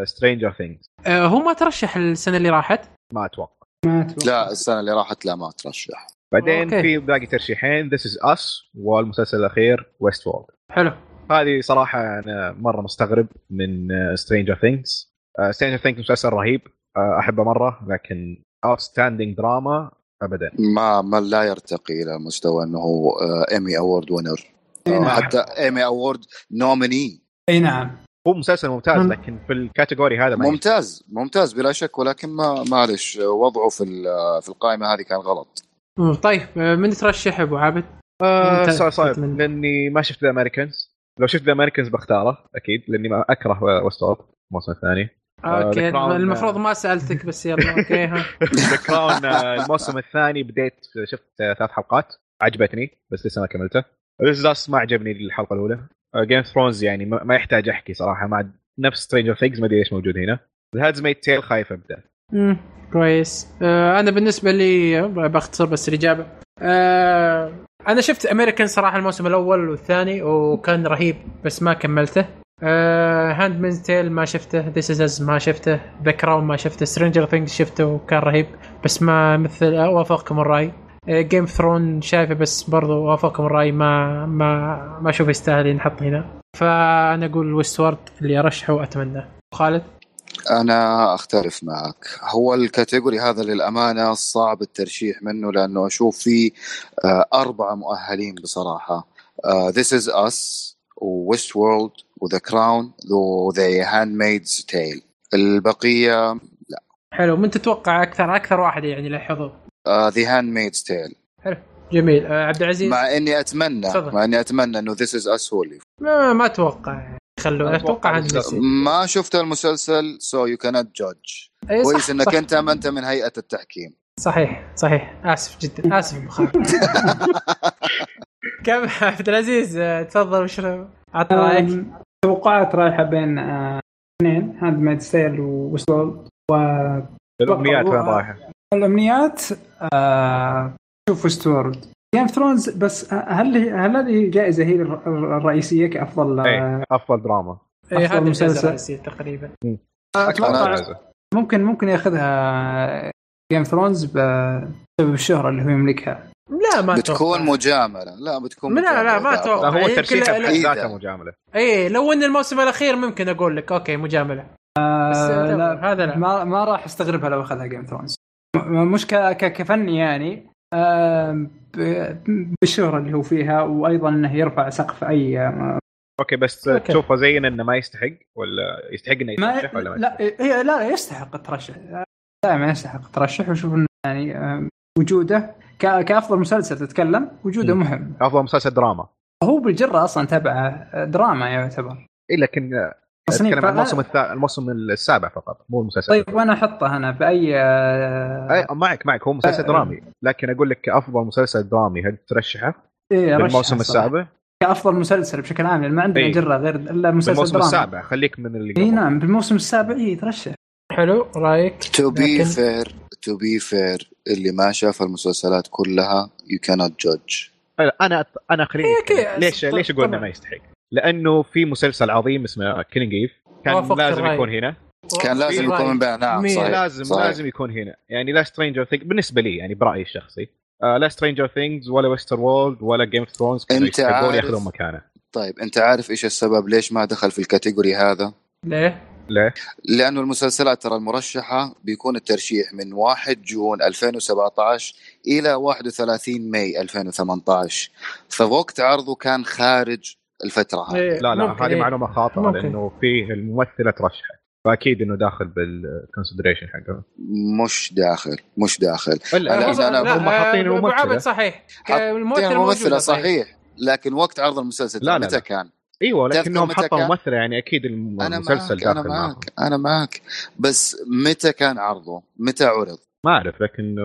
Stranger Things آه، هو ما ترشح السنة اللي راحت؟ ما أتوقع. ما أتوقع. لا السنة اللي راحت لا ما ترشح. بعدين okay. في باقي ترشيحين. This Is Us والمسلسل الأخير Westworld حلو. هذه صراحة أنا مرة مستغرب من Stranger Things Stranger Things مسلسل رهيب آه، أحبه مرة لكن outstanding drama ابدا. ما ما لا يرتقي إلى مستوى إنه Emmy award winner نعم. حتى Emmy award nominee أي نعم. هو مسلسل ممتاز مم. لكن في ال category هذا ما ممتاز ممتاز بلا شك ولكن ما معلش وضعه في ال- في القائمة هذه كان غلط. طيب آه، من ترشح أبو عابد؟ آه صعب صعب. لأني ما شفت ذا امريكانز لو شفت ذا امريكانز بختاره أكيد لأني ما أكره Westworld الموسم الثاني. آه، okay Crown، المفروض ما سألتك بس يلا okay ها. The Crown الموسم الثاني بديت شفت آه، ثلاث حلقات عجبتني بس لسه ما كملته. This ما عجبني الحلقة الأولى. Game of Thrones يعني ما يحتاج أحكي صراحة مع نفس Stranger Things ما أدري ليش موجود هنا. Handmaid's Tale خايف أبدأ. مم، كويس. آه أنا بالنسبة لي آه، بختصر بس الاجابه آه أنا شفت امريكان صراحة الموسم الأول والثاني وكان رهيب بس ما كملته. آه Handmaid's Tale ما شفته This Is ما شفته The Crown ما شفته Stranger Things شفته وكان رهيب بس ما مثل اوافقكم الرأي. Game Thrones شايفه بس برضو وافقكم الرأي ما ما ما أشوف يستاهل ينحط هنا. فأنا أقول Westworld اللي أرشحه وأتمنى. خالد؟ أنا أختلف معك. هو ال category هذا للأمانة صعب الترشيح منه لأنه أشوف فيه آه، أربعة مؤهلين بصراحة. This Is Us Westworld و The Crown و The Handmaid's Tale البقية حلو من تتوقع أكثر؟ أكثر واحد يعني له حظوظ The Handmaid's Tale حلو جميل. آه عبد العزيز؟ مع إني أتمنى تفضل. مع إني أتمنى إنه This Is Us هو اللي ما, ما أتوقع. خلوه أتوقع أتوقع ما شفت المسلسل سو يو كانت جادج كويس إنك صح. أنت ما أنت من هيئة التحكيم. صحيح صحيح. آسف جدا آسف ابو خالد كم عبد العزيز آه، تفضل وش عطنا رأيك. توقعات رايحة بين آه، اثنين Handmaid's Tale و Westworld الأمنيات وين. رايحة؟ والامنيات آه، شوف Westworld Game of Thrones بس هل هي- هل هذه الجائزه هي الر- الرئيسية كأفضل آه، إيه أفضل دراما إيه، أفضل هذا الجائزة مسلسل. الرئيسية تقريبا أتوقع. ممكن ممكن ياخذها Game of Thrones بسبب الشهرة اللي هو يملكها لا ما بتكون أتوقع. مجاملة. لا بتكون لا، لا، مجاملة. ما أتوقع. لا هو لا- لا. ذاته مجاملة. إيه لو إن الموسم الأخير ممكن أقول لك okay مجاملة. بس آه، لا هذا لا. ما ما راح أستغربها لو أخذها Game of Thrones مش ك- ك- كفني يعني آه، بالشهرة اللي هو فيها وأيضا إنه يرفع سقف أي okay بس okay. تشوفه زي إنه ما يستحق ولا يستحق إنه يترشح ولا ما لا هي لا يستحق الترشح دائما يستحق الترشح وشوف إنه يعني وجوده كأفضل مسلسل تتكلم وجوده. مهم. أفضل مسلسل دراما. هو بالجرة أصلا تبعه آه، دراما يعتبر. اي لكن تصنيف أتكلم عن الموسم الثا... الموسم السابع فقط مو المسلسل. طيب وأنا أحطه أنا بأي آه، أي معك معك. هو مسلسل آه، درامي. لكن أقول لك افضل مسلسل درامي هل ترشحه؟ بالموسم رشحه صراحة. السابع؟ كأفضل مسلسل بشكل عام لأن ما عندنا إيه. جرة غير إلا مسلسل بالموسم دراما السابع خليك من اللي إي. نعم بالموسم السابع إي ترشح. حلو رأيك؟ to be fair to be fair اللي ما شاف المسلسلات كلها يو كانت جادج أنا أنا خليني إيه،. ليش ليش أقول إنه. ما يستحق؟ لأنه في مسلسل عظيم اسمه Killing Eve كان لازم. يكون هنا كان لازم يكون. من بين نعم؟ صحيح لازم صحيح. لازم يكون هنا يعني لا Stranger Things بالنسبة لي يعني برأيي الشخصي آه لا Stranger Things ولا Westworld ولا Game of Thrones أنت عارف- ياخذون مكانه طيب أنت عارف إيش السبب ليش ما دخل في ال category هذا؟ ليه؟ ليه؟ لأنه المسلسلات ترى المرشحة بيكون الترشيح من 1 June 2017 إلى 31 May 2018 فوقت عرضه كان خارج الفترة هذه إيه، لا لا ممكن، هذه إيه. معلومة خاطئة ممكن. لأنه فيه الممثلة ترشحت فأكيد إنه داخل بال consideration حقه مش داخل مش داخل لا، لا، هم حاطين الممثلة صحيح الممثلة صحيح لكن وقت عرض المسلسل لا، لا، متى لا. كان؟ إيوه لكنهم حطوا؟ ممثله يعني أكيد أنا المسلسل معك أنا داخل معهم معك أنا معك بس متى كان عرضه؟ متى عرض؟ ما أعرف لكنه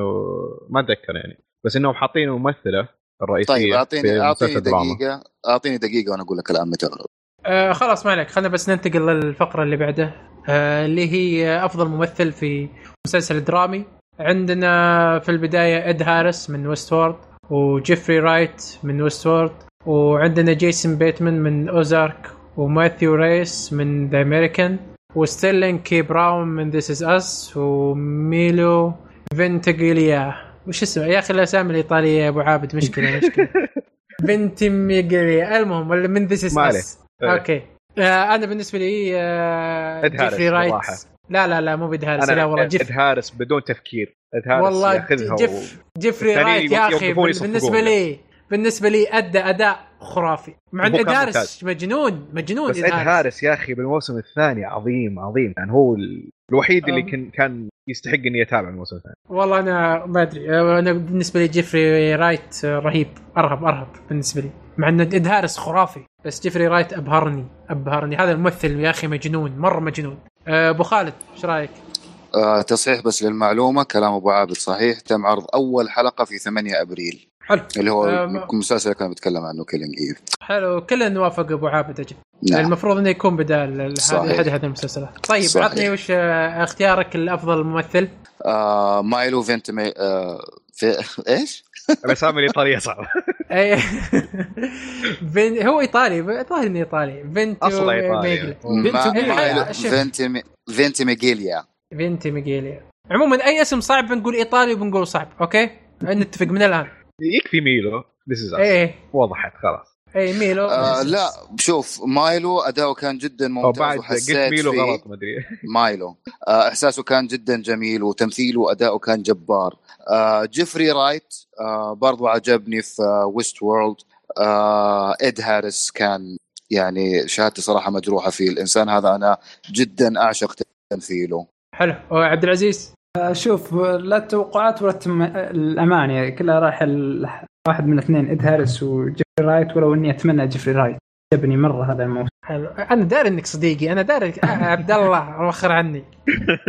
ما أتذكر يعني بس إنهم حاطين الممثله الرئيسية طيب اعطيني أعطيني. دقيقة أعطيني دقيقة وأنا أقول لك الآن متى عرض آه خلاص ما عليك خلينا بس ننتقل للفقرة اللي بعده آه اللي هي أفضل ممثل في مسلسل درامي عندنا في البداية إد هارس من Westworld وجيفري رايت من Westworld وعندنا جيسون بيتمان من Ozark وماثيو ريس من The Americans وستيرلينج كي براون من This Is Us وميلو فينتجليا وش اسمه يا أخي الأسامي الإيطالية يا أبو عابد مشكلة مشكلة فينتيميجليا المهم ولا من This Is. Us. okay آه أنا بالنسبة لي آه جيفري رايت. لا لا لا مو بيد هاريس لا والله جيف هارس بدون تفكير والله جيف جيفري رايت يا أخي بالنسبة. لي بالنسبة لي أدى أداء خرافي. مع أن إد هارس. مجنون مجنون بس إد هارس يا أخي بالموسم الثاني عظيم عظيم. يعني هو ال- الوحيد اللي. كان كان يستحق إني أتابع الموسم الثاني. والله أنا ما أدري. أنا بالنسبة لي جيفري رايت رهيب أرهب أرهب بالنسبة لي. مع أن إد هارس خرافي بس جيفري رايت أبهرني أبهرني. هذا الممثل يا أخي مجنون مرة مجنون. أه، أبو خالد إيش رأيك؟ آه تصحيح بس للمعلومة كلام أبو عابد صحيح. تم عرض أول حلقة في 8 أبريل. حلو. اللي هو آه، المسلسل اللي كان بيتكلم عنه Killing Eve حلو. كلنا نوافق أبو عابد أجل. نعم. المفروض إنه يكون بدال هذه هذه المسلسلات. طيب صحيح. عطني وش آه، اختيارك الأفضل ممثل؟ آه مايلو فينتمي آه في إيش؟ الاسامي الإيطالية صعبه فين هو إيطالي ظاهر انه إيطالي. فينتو أصله إيطالي. ميجلي. مم. فينتو ما- ميجلي. مايلو شوف. فينتمي فينتمي جيليا فينتي ميجيليا عموما أي اسم صعب بنقول إيطالي وبنقول صعب okay؟ نتفق من الآن. يكفي ميلو. This Is إيه. وضحت خلاص. اي ميلو. آه لا شوف مايلو أداؤه كان جدا ممتاز بعد قلت ميلو غلط ما أدري. مايلو. آه إحساسه كان جدا جميل وتمثيله وأداؤه كان جبار. آه جيفري رايت آه برضو عجبني في آه Westworld آه إد هاريس كان يعني شهادتي صراحة مجروحة فيه. الإنسان هذا أنا جدا أعشق تمثيله. حلو. عبد العزيز. شوف لا التوقعات ولا التم... الأماني يعني كلها رايح ال... واحد من الاثنين إد هاريس وجيفري رايت ولو إني أتمنى جيفري رايت. عجبني مرة هذا الموسم. حلو. أنا داري إنك صديقي. أنا داري آه، عبد الله وخر عني.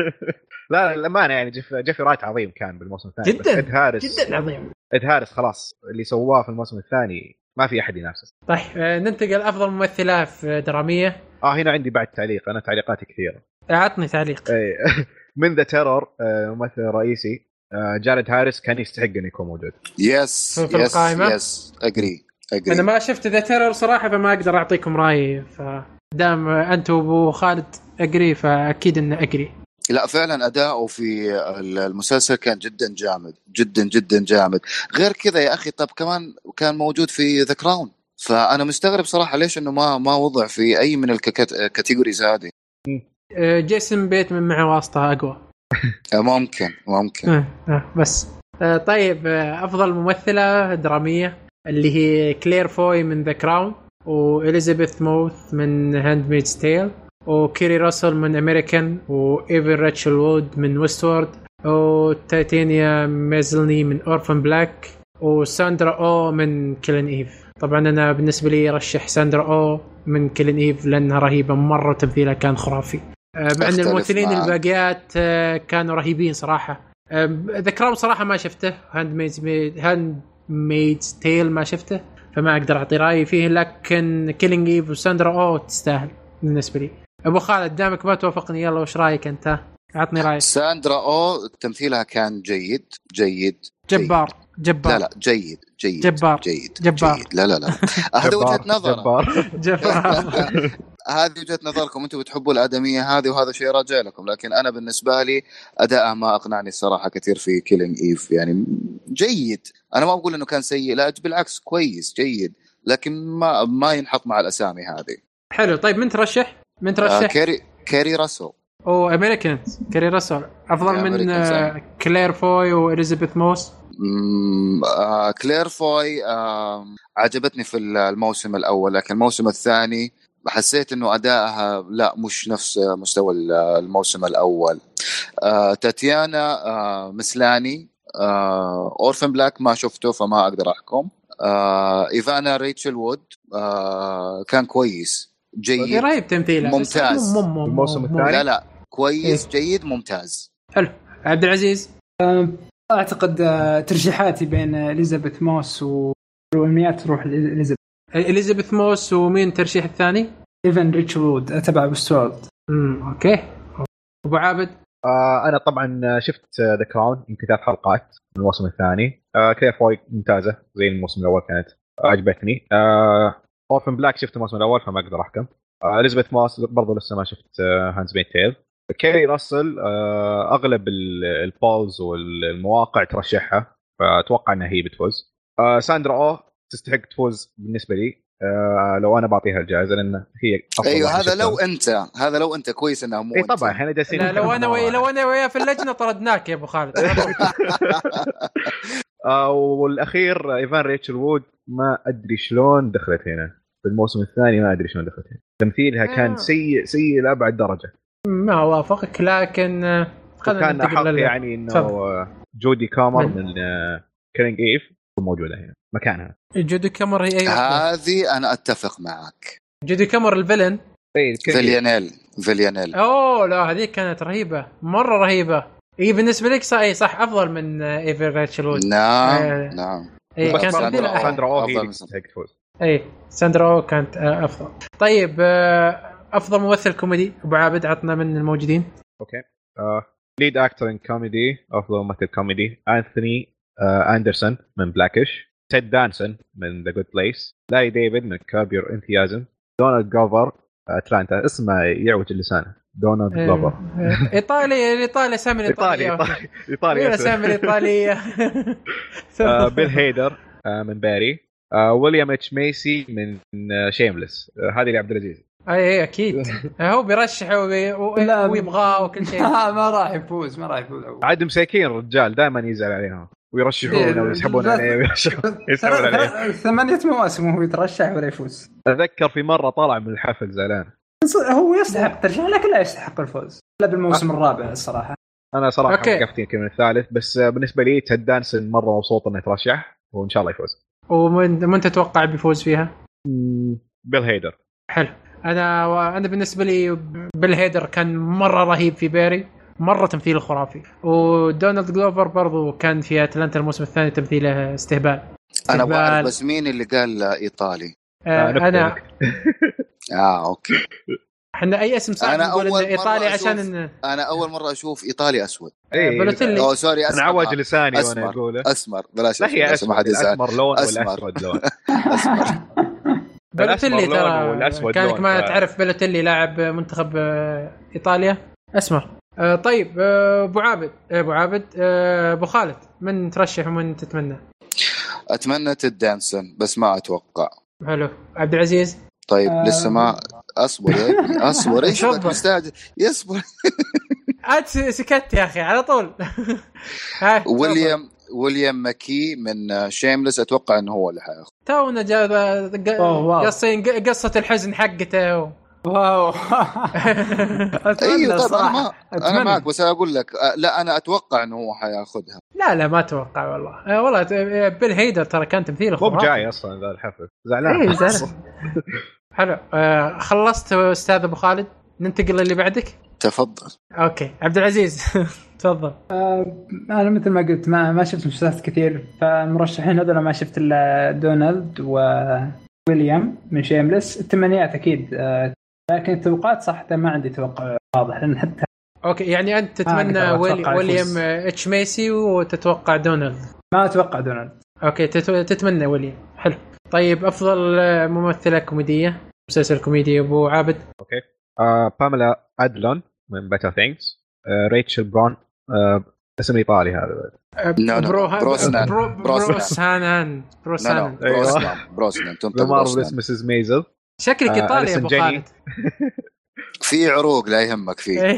لا للامانه يعني جيف جيفري رايت عظيم كان بالموسم الثاني. جداً، إد هارس جدا عظيم. إد هارس خلاص اللي سواه في الموسم الثاني ما في أحد ينافسه. طيب آه، ننتقل أفضل ممثلة في درامية. آه هنا عندي بعد تعليق. أنا تعليقاتي كثيرة. عطني تعليق. إيه. من The Terror ممثل رئيسي آه، جارد هاريس كان يستحق إنه يكون موجود. yes في yes القائمة؟ yes agree أنا agree ما شفت The Terror صراحة فما أقدر أعطيكم رأيي فدام أنت وأبو خالد agree فأكيد إنه agree لا فعلا أداؤه في المسلسل كان جدا جامد جدا جدا جامد. غير كذا يا أخي طب كمان كان موجود في The Crown فأنا مستغرب صراحة ليش إنه ما ما وضع في أي من ال categories هذه. آه، جيسون بيتمان معه واسطة أقوى. آه، ممكن ممكن. آه، آه، بس. آه، طيب آه، أفضل ممثلة درامية اللي هي كلير فوي من The Crown وإليزابيث موس من Handmaid's Tale وكيري راسل من امريكان وايفن ريتشل وود من Westworld وتاتيانا مسلاني من Orphan Black وساندرا أو من Killing Eve طبعا أنا بالنسبة لي رشح ساندرا أو من Killing Eve لأنها رهيبة مرة تمثيلها كان خرافي. آه، مع إن الممثلين. الباقيات آه، كانوا رهيبين صراحة. The Crown صراحة ما شفته. Handmaid's Handmaid's Tale ما شفته فما أقدر أعطي رأيي فيه لكن Killing Eve وساندرا أو تستاهل بالنسبة لي. أبو خالد دامك ما توافقني يلا وش رأيك أنت؟ أعطني رأيك. ساندرا أو تمثيلها كان جيد جيد. جبار. جبار. لا لا جيد جيد جبار. جيد جبار. جيد. لا لا لا. هذا وجهة نظر جبار. جبار. هذه وجهة نظركم أنتم بتحبوا الأدمية هذه وهذا شيء راجع لكم. لكن أنا بالنسبة لي اداءها ما أقنعني الصراحه كثير في Killing Eve يعني جيد. أنا ما بقول إنه كان سيء لا بالعكس كويس جيد. لكن ما ما ينحط مع الأسامي هذه. حلو. طيب من ترشح؟ من آه ترشح؟ كيري كيري راسل أو أمريكان. كاري راسل. أفضل من آه،. كلير فوي وإليزابيث موس. آه كلير فوي آه عجبتني في الموسم الأول لكن الموسم الثاني حسيت إنه أدائها لا مش نفس مستوى الموسم الأول آه تاتيانا آه مسلاني آه Orphan Black ما شفته فما أقدر أحكم آه إيفانا ريتشل وود آه كان كويس جيد رهيب تمثيله ممتاز. مو- مو- الموسم مو- الثاني؟ لا لا كويس إيه. جيد ممتاز حلو عبد العزيز أعتقد آه، ترشيحاتي بين إليزابيث موس والامنيات تروح لاليزابيث إليزابيث. موس ومين الترشيح الثاني؟ إيفن ريتشل تبع Westworld امم okay. أبو عابد؟ آه أنا طبعا شفت The Crown يمكن ثلاث حلقات من الموسم الثاني. آه كلير فوي ممتازة زي الموسم الأول كانت. عجبتني. آه Orphan Black شفت الموسم الأول فما أقدر أحكم. آه، إليزابيث موس برضو لسه ما شفت Handmaid's Tale كيري راسل آه، أغلب ال- ال polls والمواقع ترشحها فأتوقع إنها هي بتفوز آه، ساندرا أو تستحق تفوز بالنسبة لي آه، لو أنا بعطيها الجائزة لأن هي أيوه هذا شفتها. لو أنت هذا لو أنت كويس انها مو إي. طبعا إحنا جالسين لو أنا واحدة. لو أنا وياه في اللجنة طردناك يا أبو خالد آه، والأخير إيفان ريتشل وود ما أدري شلون دخلت هنا في الموسم الثاني ما أدري شلون دخلت هنا تمثيلها كان. سيء سيء لأبعد درجة ما اوافقك لكن آه، خلينا احق لل- يعني إنه. آه، جودي كامر من؟ من Killing Eve تكون موجودة هنا مكانها جودي كامر هي. هذه أنا أتفق معك جودي كامر ال villain Eve. فيلانيل فيلانيل أوه لا هذيك كانت رهيبة مرة رهيبة اي بالنسبة لك صح اي صح أفضل من آه، ايفن ريتشل وود نعم آه. نعم اي كانت ساندرا تمثيلها أوه. أحلى. ساندرا أو هي أفضل اللي من تستحق تفوز اي ساندرا أو كانت آه، أفضل طيب آه، أفضل ممثل كوميدي. أبو عابد عطنا من الموجودين. okay. lead actor in comedy أفضل ممثل كوميدي. انثوني آه، اندرسون من Black-ish تيد دانسون من The Good Place لاري ديفيد من Curb Your Enthusiasm دونالد جلوفر اتلانتا اسمه يعوج اللسان. دونالد آه، جوفر آه، إيطالي الايطالي سامي ايطالي الإيطالي. إيطالي إيطالي أيوه أسود. سامي الايطاليه آه، بيل هيدر آه، من باري آه، ويليام اتش ميسي من Shameless هذه لعبد العزيز. اي اي أكيد. هو بيرشح وبي- و- لا. ويبغاه وكل شيء. ما راح يفوز ما راح يفوز. عاد مساكين الرجال دائما يزعل عليهم. ويرشحونه ويسحبون عليه ويرشحون- يسحبون عليه. ثمانية مواسم وهو يترشح ولا يفوز. أتذكر في مرة طلع من الحفل زعلان. هو يستحق الترشيح لكن لا يستحق الفوز. لا بالموسم الرابع الصراحة. أنا صراحة okay. وقفت يمكن من الثالث بس بالنسبة لي تيد دانسون مرة مبسوط إنه يترشح وإن شاء الله يفوز. ومن من تتوقع بيفوز فيها؟ بيل هيدر. حلو. أنا أنا بالنسبة لي بيل هيدر كان مرة رهيب في باري مرة تمثيله خرافي. ودونالد جلوفر برضو كان في أتلانتا الموسم الثاني تمثيله استهبال. أنا استهبال. بعرف بس مين اللي قال إيطالي. آه نكتة أنا. آه okay. إحنا أي اسم صعب أنا نقول أول انه إيطالي مرة عشان أشوف- انه أنا أول مرة أشوف إيطالي أسود. إيه، بالوتيلي. أو sorry أنا أسمر. عوج لساني وأنا أسمر. أقوله. أسمر. بلاش لا أسمر هي اسود يزعل الاسمر لون أسمر. والاسود لون. أسمر. بلوتيلي ترى كانك. ما ف- تعرف بلوتيلي لاعب منتخب آه، إيطاليا أسمر آه، طيب آه، أبو عابد آه، أبو عابد آه، أبو خالد من ترشح ومن تتمنى؟ أتمنى تيد دانسون بس ما أتوقع حلو عبد العزيز طيب آه. لسه ما أصبر يا أبني أصبر إيش. مستعجل يصبر عاد سكت يا أخي على طول. ويليام ويليام ماكي من Shameless أتوقع إنه هو اللي حياخذ. تونا wow. قصين قصة الحزن حقته. و... wow. أتمنى أيوه طيب أنا ما أنا أتمنى. معك بس أقول لك آه، لا أنا أتوقع إنه هو حياخذها. لا لا ما أتوقع والله. آه، والله آه، بيل هيدر ترى كان تمثيله مو خرافي. بجاي أصلا ذا الحفل زعلان. إيه زين حلو. آه، خلصت أستاذ أبو خالد. ننتقل للي بعدك؟ تفضل. okay. عبد العزيز. تفضل. أنا مثل ما قلت ما ما شفت مسلسلات كثير فالمرشحين هذول ما شفت إلا دونالد وويليام من Shameless التمنيات أكيد آه، لكن التوقعات صح ما عندي توقع واضح لأن حتى okay يعني أنت تتمنى أقدر ويلي ويليام. آه، إتش ميسي وتتوقع دونالد؟ ما أتوقع دونالد. okay تت- تتمنى ويليام. حلو. طيب أفضل آه، ممثلة كوميدية مسلسل كوميدي أبو عابد. آه، باميلا ادلون من Better Things ريتشل برون آه، اسم إيطالي هذا آه، لا، لا، برو بروسنان. برو بروسنان. بروسنان بروسنان. بروسنان بروسنان تنطق بروسنان Mrs. Maisel شكلك آه، إيطالي يا أبو. خالد. في عروق لا يهمك فيه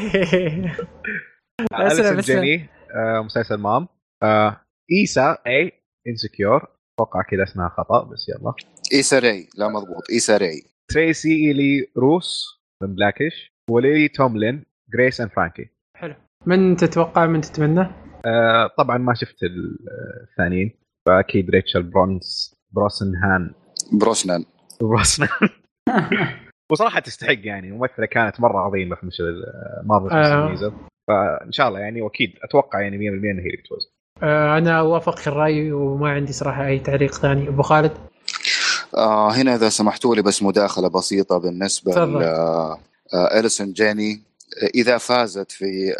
أسلم جيني آه، مسلسل Mom. آه، إيسا اي Insecure أتوقع كذا اسمها خطأ بس يلا. إيسا راي لا مضبوط إيسا راي تريسي ايلي روس من Black-ish وليلي توملين Grace and Frankie حلو. من تتوقع من تتمنى؟ آه، طبعا ما شفت ال- الثانيين فأكيد ريتشل برونز بروسنهان. بروسنان بروسنهان. وصراحة تستحق يعني ممثلة كانت مرة عظيمة في مسلسل مارفل آه. فإن شاء الله يعني وأكيد أتوقع يعني 100% إنها هي اللي بتفوز آه أنا أوافق الرأي وما عندي صراحة أي تعليق ثاني. أبو خالد؟ آه هنا إذا سمحتوا لي بس مداخلة بسيطة بالنسبة تفضل. ل آه آه، إليسون جيني. إذا فازت في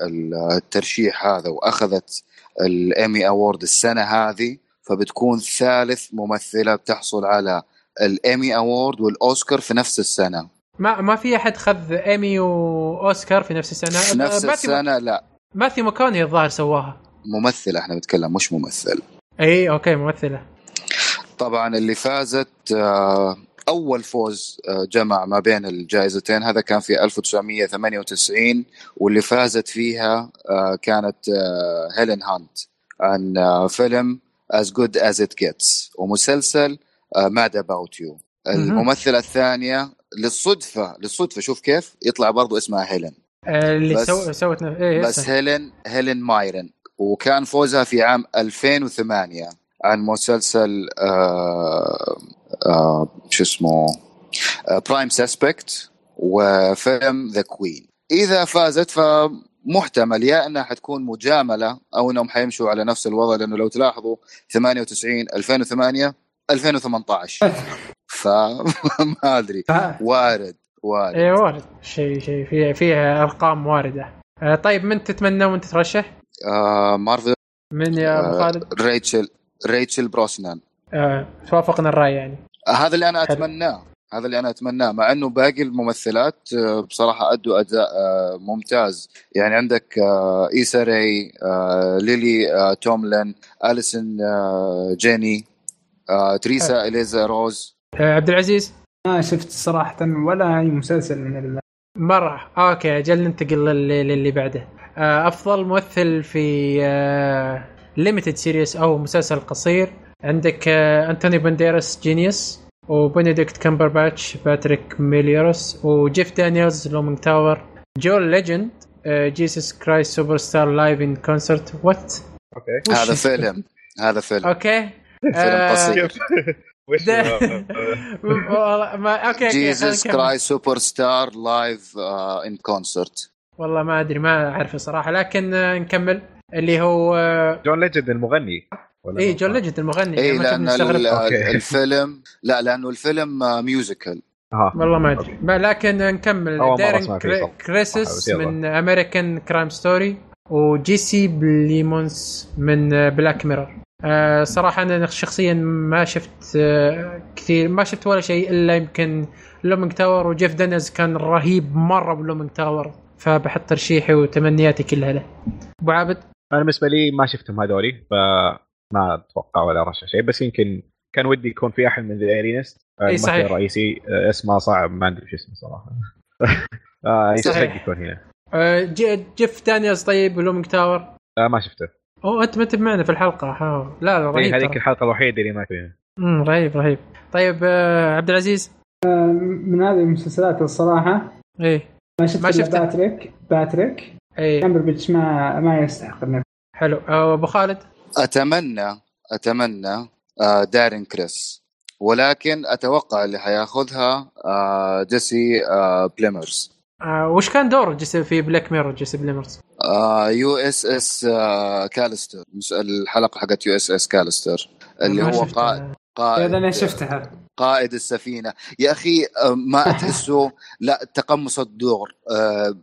الترشيح هذا وأخذت ال Emmy Award السنة هذه فبتكون ثالث ممثلة بتحصل على ال Emmy Award والأوسكار في نفس السنة. ما ما في أحد خذ ايمي وأوسكار في نفس السنة؟ في نفس السنة لا. ماثيو ماكوني الظاهر سواها. ممثلة إحنا بنتكلم مش ممثل. اي okay ممثلة. طبعا اللي فازت آه، أول فوز آه، جمع ما بين الجائزتين. هذا كان في 1998 واللي فازت فيها آه، كانت آه، هيلين هانت. عن فيلم As Good As It Gets ومسلسل Mad About You. الممثلة الثانية للصدفة للصدفة شوف كيف يطلع برضو اسمها هيلين. اللي بس- سو... سوت نف... إيه بس هيلين هيلين مايرن. وكان فوزها في عام 2008 عن مسلسل آه شو اسمه Prime Suspect وفيلم The Queen إذا فازت فمحتمل يا إنها حتكون مجاملة أو إنهم حيمشوا على نفس الوضع لأنه لو تلاحظوا 98 2008 2018 فما أدري. وارد وارد. إيه وارد. شيء شيء فيها فيها أرقام واردة. آه، طيب من تتمنى وانت ترشح؟ آه مارفل. من يا أبو آه خالد؟ ريتشل ريتشل بروسنان. آه، توافقنا الرأي يعني. هذا اللي أنا. أتمناه. هذا اللي أنا أتمناه. مع إنه باقي الممثلات آه، بصراحة أدوا أداء آه، ممتاز. يعني عندك آه، إيسا راي ليلي توملين اليسون آه، جيني تريسا إليزا روز. عبد العزيز؟ ما شفت صراحة ولا أي مسلسل من ال... مرة. okay أجل ننتقل للي, للي بعده. أفضل ممثل في limited series أو مسلسل قصير. عندك آه، أنتوني بانديراس Genius وبنديكت كامبرباتش Patrick Melrose وجيف دانييلز Looming Tower جول ليجند Jesus Christ Superstar Live in Concert what أوكي هذا فيلم. هذا فيلم. أوكي. فيلم آه، قصير. وش ده- والله ما أوكي جيسس خلينا نكمل. كراي سوبر ستار لايف ان كونسرت والله ما أدري ما أعرفه صراحة لكن آه، نكمل. اللي هو آه، جون ليجند المغني. اي؟ إيه، جون ليجند المغني اي لما شفنا لأن نستغرب. ال- أوكي. الفيلم لا لأنه الفيلم آه، ميوزيكال ها. والله ما. أدري ما- لكن نكمل دارين كريسس يلا. من American Crime Story وجيسي بليمونز من Black Mirror آه صراحة أنا شخصيا ما شفت آه كثير ما شفت ولا شيء إلا يمكن Looming Tower وجيف دانيز كان رهيب مرة ب Looming Tower فبحط ترشيحي وتمنياتي كلها له أبو عابد أنا بالنسبة لي ما شفتهم هذولي فما أتوقع ولا ارشح شيء بس يمكن كان ودي يكون في أحد من The Alienist الممثل صحيح. الرئيسي آه، اسمه صعب ما أدري شو اسمه صراحة. آه، صحيح. يكون هنا. آه جي- جيف دانيز طيب و Looming Tower. آه، ما شفته. أوه أنت ما أنت معنا في الحلقة. ها. لا لا إيه، رهيب هذيك. الحلقة الوحيدة اللي ما فيها. مم، رهيب رهيب. طيب آه عبد العزيز. من هذه المسلسلات الصراحة إيه ما شفت ما شفته. باتريك. باتريك. إيه كامبربيتش ما ما يستحق حلو. آه، ابو خالد. أتمنى أتمنى آه، دارين كريس. ولكن أتوقع اللي حياخذها آه، جيسي آه، بليمونز. آه وش كان دوره جيسي في Black Mirror جيسي بليمونز؟ USS Callister. الحلقة حقت USS Callister اللي هو. قائد قائد أنا شفتها. قائد السفينة. يا أخي ما تحسه لا تقمص الدور. آه،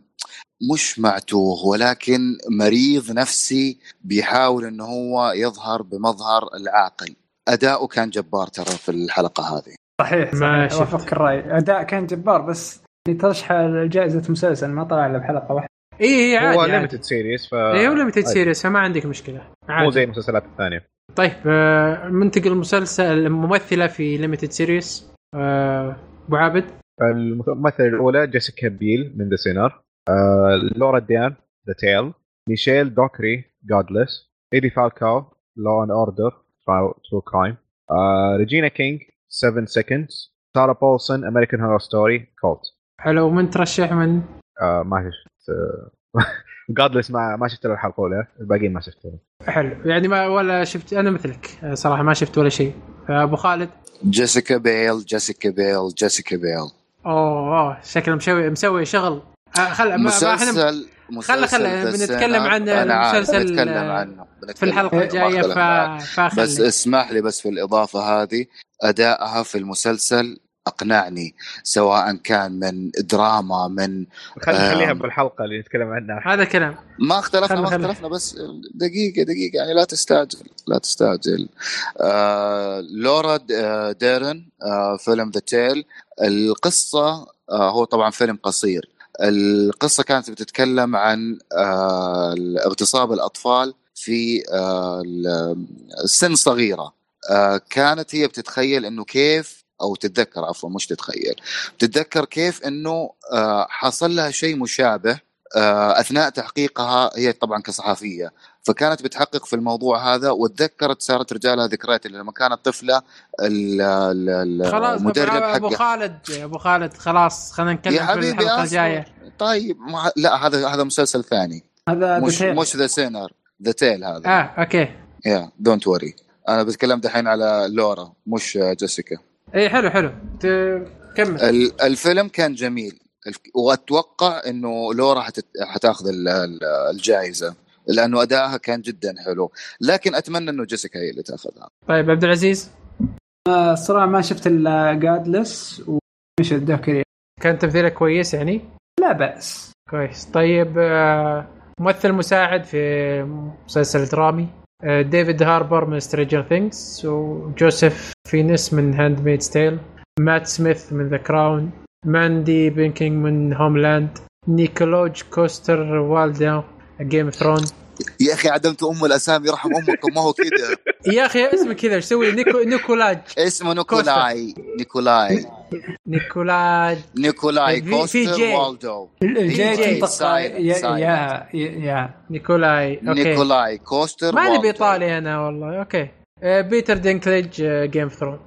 مش معتوه ولكن مريض نفسي بيحاول إنه هو يظهر بمظهر العاقل. أداؤه كان جبار ترى في الحلقة هذه. صحيح ما صحيح. وافقك الرأي. أداء كان جبار بس يعني ترشح جائزة مسلسل ما طلع إلا بحلقة واحدة. اي اي هو عادي عادي. ليمتد سيريس ف اي هو limited. series فما عندك مشكلة. مو عادي. زي المسلسلات الثانية. طيب آه منتقل المسلسل الممثله في limited series آه، أبو عابد؟ الممثلة الأولى جيسيكا بيل من The Sinner لورا ديرن The Tale ميشيل دوكري Godless ايدي فالكاو Law and Order True Crime ريجينا كينج 7 Seconds سارا بولسون American Horror Story Cult حلو من ترشح من؟ ما شفت Godless ما ما شفت له الحلقة الاولى الباقيين ما شفتهم. حلو يعني ما ولا شفت أنا مثلك آه، صراحة ما شفت ولا شيء. آه، أبو خالد؟ جيسيكا بيل جيسيكا بيل جيسيكا بيل. أوه أوه شكله مسوي مسوي شغل. آه خل ما- ما إحنا مسلسل خلى ذا بنتكلم. عن المسلسل، بنتكلم آه، عنه في بنتكلم الحلقة عنه، الجاية. ف... بس اسمح لي بس في الإضافة هذه أدائها في المسلسل أقنعني سواء كان من دراما من خل- آه. خليها بالحلقة اللي نتكلم عنها هذا كلام ما اختلفنا ما. اختلفنا بس دقيقة دقيقة يعني لا تستعجل لا تستعجل آه لورا آه، ديرن آه فيلم The Tale القصة آه هو طبعا فيلم قصير القصة كانت بتتكلم عن آه اغتصاب الأطفال في آه السن صغيرة. آه كانت هي بتتخيل إنه كيف أو تتذكر عفوا مش تتخيل. تتذكر كيف إنه حصل لها شيء مشابه أثناء تحقيقها هي طبعا كصحفية. فكانت بتحقق في الموضوع هذا وتذكرت صارت رجالها ذكريات اللي لما كانت طفلة ال- ال- خلاص المدرب ابو أبو حقها خالد أبو خالد خلاص خلينا نتكلم في حبيبي الحلقة. الجايه طيب ما لا هذا هذا مسلسل ثاني. هذا مش The Tale. مش The Sinner The Tale هذا. آه okay. يا don't worry أنا بتكلم دحين على لورا مش جيسيكا. اي حلو حلو. كمل. ال- الفيلم كان جميل. وأتوقع إنه لورا حتت... حتاخذ ال- ال- الجائزة لأنه ادائها كان جدا حلو. لكن أتمنى إنه جيسيكا هي اللي تأخذها. طيب عبد العزيز؟ آه، الصراحة ما شفت الا Godless وميشيل دوكري كان تمثيله كويس يعني؟ لا بأس. كويس. طيب آه، ممثل مساعد في مسلسل درامي آه، ديفيد هاربر من Stranger Things وجوزيف فينيس من Handmaid's Tale مات سميث من The Crown ماندي باتينكن من Homeland نيكولوج كوستر والدا جيم اوف ثرون يا أخي عدمت أم الأسامي رحم امكم ما هو كذا يا أخي اسمه كذا إيش تسوي؟ نيكو نيكولاج. اسمه نيكولاي نيكولاي. نيكولاج. نيكولاي كوستر. والدو الجاي جي. تنطق سايلنت، يا. يا يا نيكولاي نيكولاي كوستر ماني. بايطالي أنا والله أوكي. بيتر دينكليج جيم ثرون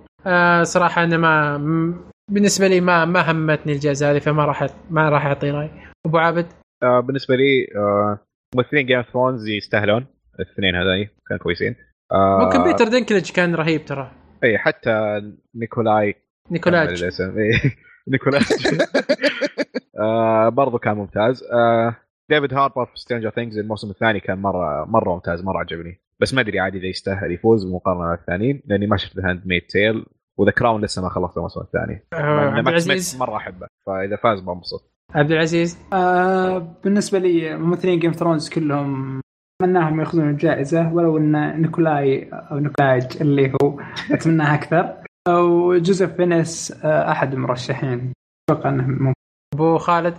صراحة أنا ما بالنسبة لي ما ما همتني الجائزه هذه فما راح ما راح أعطي رأي. أبو عابد؟ آه بالنسبة لي آه ممثلين Game of Thrones يستاهلون. الاثنين هذول كانوا كويسين. آه ممكن بيتر دينكليج كان رهيب ترى. اي حتى نيكولاي. نيكولاج. إيه، نيكولاج. آه برضو كان ممتاز. آه ديفيد هاربر في Stranger Things الموسم الثاني كان مره مرة ممتاز مرة عجبني. بس ما أدري عادي إذا يستاهل يفوز بالمقارنه بالثانيين لأني ما شفت Handmaid's Tale و The Crown لسه ما خلصت الموسم الثاني. آه، ماكس العزيز. سميث مرة أحبه. فإذا فاز بنبسط عبد العزيز. آه بالنسبة لي ممثلين Game Thrones كلهم أتمناهم يأخذون الجائزة ولو إن نيكولاي أو نيكولاج اللي هو أتمناها أكثر. أو جوزيف فينيس آه أحد المرشحين. أتوقع إنه ممكن. أبو خالد.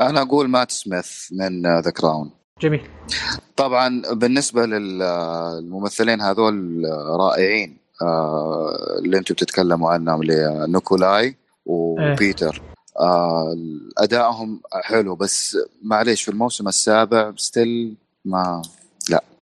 أنا أقول مات سميث من The Crown جميل. طبعا بالنسبة للممثلين هذول رائعين. آه، اللي أنتم بتتكلموا عنهم اللي نيكولاي وبيتر. آه، ادائهم حلو بس معليش في الموسم السابع still ما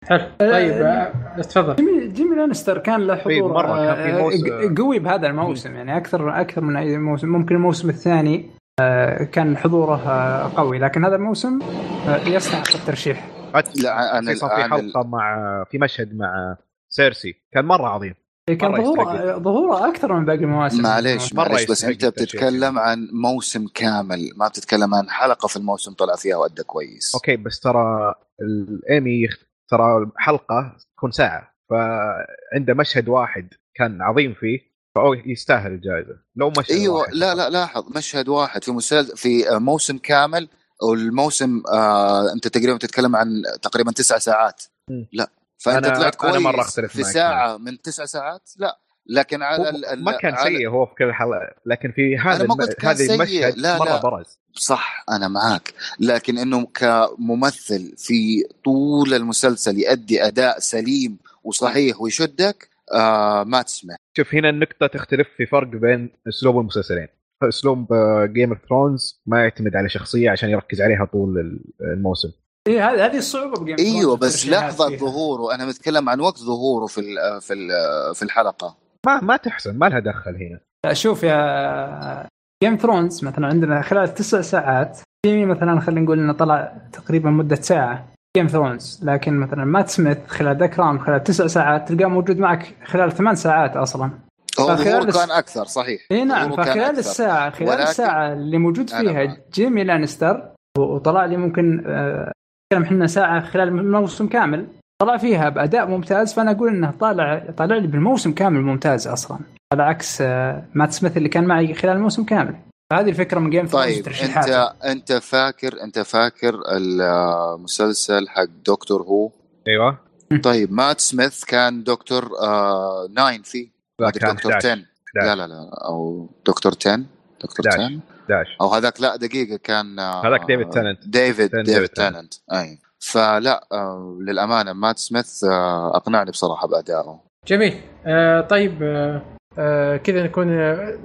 حلو. طيب آه، تفضل. جيمي, جيمي لانستر كان له طيب، حضور مرة كان في آه، قوي بهذا الموسم. يعني أكثر أكثر من أي موسم ممكن الموسم الثاني آه، كان حضوره آه، قوي. لكن هذا الموسم آه، يستحق الترشيح. لا أنا في حلقة مع في مشهد مع سيرسي. كان مرة عظيم. كان مرة ظهوره. ظهوره أكثر من باقي المواسم معليش معليش بس أنت. بتتكلم عن موسم كامل ما بتتكلم عن حلقة في الموسم طلع فيها وأدى كويس أوكي بس ترى الايمي ترى حلقه تكون ساعة فعنده مشهد واحد كان عظيم فيه فهو يستاهل الجائزة لو مشهد أيوه واحد لا لا لاحظ مشهد واحد في مسلسل في موسم كامل والموسم آه أنت تقريبا تتكلم عن تقريبا تسع ساعات مم. لا فأنت أنا- طلعت أنا كويس مرة أختلف في معك ساعة من تسع ساعات؟ لا لكن على ال- ما كان على- سيء هو في كل حلقه لكن في هذا أنا ما الم... قلت كان هذا سيء. المشهد لا، مرة لا. برز. صح أنا معاك. لكن إنه كممثل في طول المسلسل يؤدي أداء سليم وصحيح ويشدك آه ما تسمع. شوف هنا النقطة تختلف في فرق بين أسلوب المسلسلين. أسلوب Game of Thrones ما يعتمد على شخصية عشان يركز عليها طول ال- الموسم. إيه هذه هذه الصعوبة ب Game أيوه Thrones بس لحظة فيها. ظهوره أنا متكلم عن وقت ظهوره في ال في ال في الحلقة ما ما تحسن ما لها دخل هنا شوف يا Game Thrones مثلا عندنا خلال تسع ساعات جيمي مثلا خلينا نقول إنه طلع تقريبا مدة ساعة Game Thrones لكن مثلا مات سميث خلال The Crown خلال تسع ساعات تلقاه موجود معك خلال ثمان ساعات أصلا هو فخلال كان أكثر صحيح اي نعم فخلال. الساعة خلال ولكن- الساعة اللي موجود فيها. جيمي لانستر وطلع لي ممكن آه، نتكلم إحنا ساعة خلال الموسم كامل طلع فيها بأداء ممتاز فأنا أقول إنه طالع طالع لي بالموسم كامل ممتاز أصلا على عكس آه، مات سميث اللي كان معي خلال الموسم كامل. فهذه الفكرة من جيم طيب. انت أنت فاكر أنت فاكر المسلسل حق Doctor Who أيوه. طيب مات سميث كان دكتور آه nine فيه دكتور 11 10 لا لا لا أو دكتور 10 دكتور 11. 10 11 أو هذاك لا دقيقة كان هذاك ديفيد تينانت. ديفيد ديفيد تينانت. أي. فلا آه، للأمانة مات سميث آه، أقنعني بصراحة بأدائه. جميل. آه طيب آه كذا نكون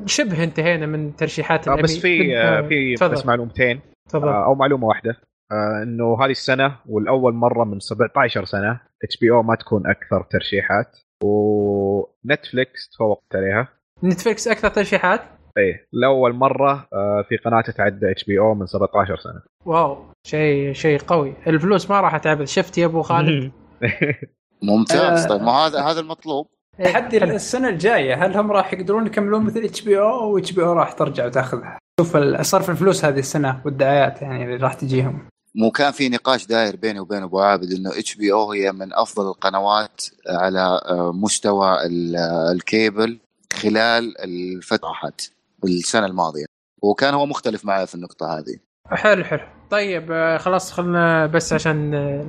شبه انتهينا من ترشيحات آه، بس في آه، في بس معلومتين. تفضل. آه، أو معلومة واحدة. آه، إنه هذه السنة ولأول مرة من 17 سنة HBO ما تكون أكثر ترشيحات و Netflix تفوقت عليها. Netflix أكثر ترشيحات؟ إيه لأول مرة آه، في قناة تتعدى HBO من 17 سنة. واو شيء شيء قوي. الفلوس ما راح تعبت شفت يا أبو خالد؟ ممتاز. آه. طيب ما هذا هذا المطلوب. إيه، تحدي. السنة الجاية هل هم راح يقدرون يكملون مثل إتش بي أو؟ أو إتش بي أو راح ترجع وتأخذها؟ شوف صرف الفلوس هذه السنة والدعايات يعني اللي راح تجيهم. مو كان في نقاش داير بيني وبين أبو عابد إنه HBO هي من أفضل القنوات على آه، مستوى ال- الكيبل خلال الفترة راحت. السنة الماضية. وكان هو مختلف معي في النقطة هذه. حلو حلو. طيب آه، خلاص خلنا بس عشان آه،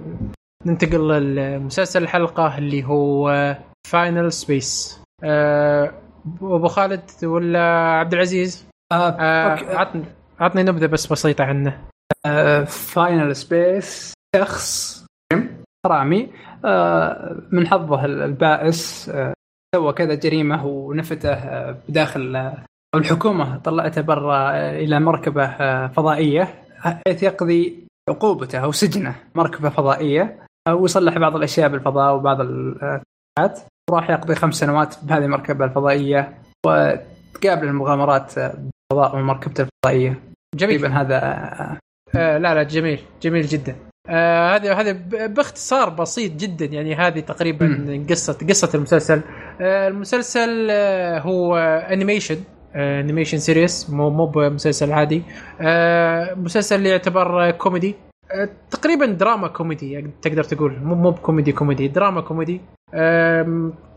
ننتقل لمسلسل الحلقة اللي هو Final Space أبو خالد ولا عبد العزيز؟ آه آه،. عطني عطني نبذة بس بسيطة عنه. آه Final Space شخص رامي آه من حظه البائس آه سوى كذا جريمة ونفته آه بداخل آه الحكومة طلعته برا آه إلى مركبة آه فضائية حيث يقضي عقوبته أو سجنه مركبة فضائية آه ويصلح بعض الأشياء بالفضاء وبعض الحاجات. وراح يقضي خمس سنوات بهذه المركبة الفضائية وتقابل المغامرات آه، بالفضاء ومركبته الفضائية. جميل. هذا آه، آه لا لا جميل جميل جدا. آه هذا هذا ب- باختصار بسيط جدا يعني هذه تقريبا. قصة قصة المسلسل. آه المسلسل آه هو animation animation series مو مو بمسلسل عادي. آه مسلسل اللي يعتبر آه، كوميدي آه تقريبا دراما كوميدي يعني تقدر تقول. مو مو بكوميدي كوميدي. دراما كوميدي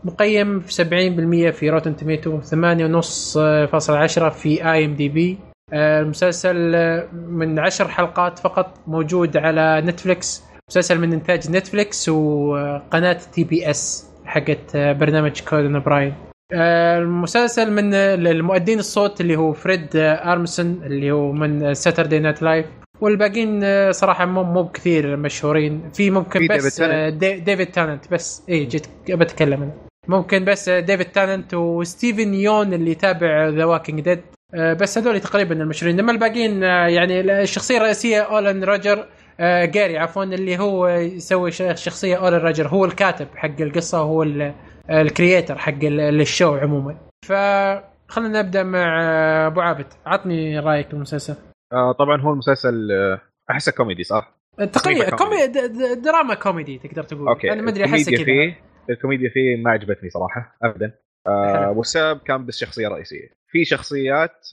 مقيم في 70% في Rotten Tomatoes 8.5.10 في IMDb المسلسل آه، من عشر حلقات فقط موجود على Netflix مسلسل من إنتاج Netflix وقناه TBS حقت آه، برنامج كونان أوبراين آه، المسلسل من آه، المؤدين الصوت اللي هو فريد آه، ارمسون اللي هو من Saturday Night Live والباقيين آه، صراحة مو مو بكثير مشهورين. في ممكن في بس ديفيد آه، دي- ديفيد تينانت بس. اي جيت بتكلم أنا ممكن بس آه، ديفيد تينانت وستيفن يون اللي يتابع The Walking Dead بس هذول تقريبا المشهورين. اما الباقيين آه، يعني الشخصية الرئيسية أولن روجر آه، جاري عفوا اللي هو يسوي شخصية أولن روجر. هو الكاتب حق القصة وهو ال- creator حق ال show عموما. فخلنا نبدأ مع أبو عابد. عطني رأيك بالمسلسل آه، طبعا هو المسلسل آه، أحسه كوميدي صح؟ تقريبا تصنيفه كومي د- د- دراما كوميدي تقدر تقول. أوكي. أنا ما أدري أحسه كذا. فيه الكوميديا فيه ما عجبتني صراحة ابدا. آه. والسبب كان بس شخصية رئيسية. في شخصيات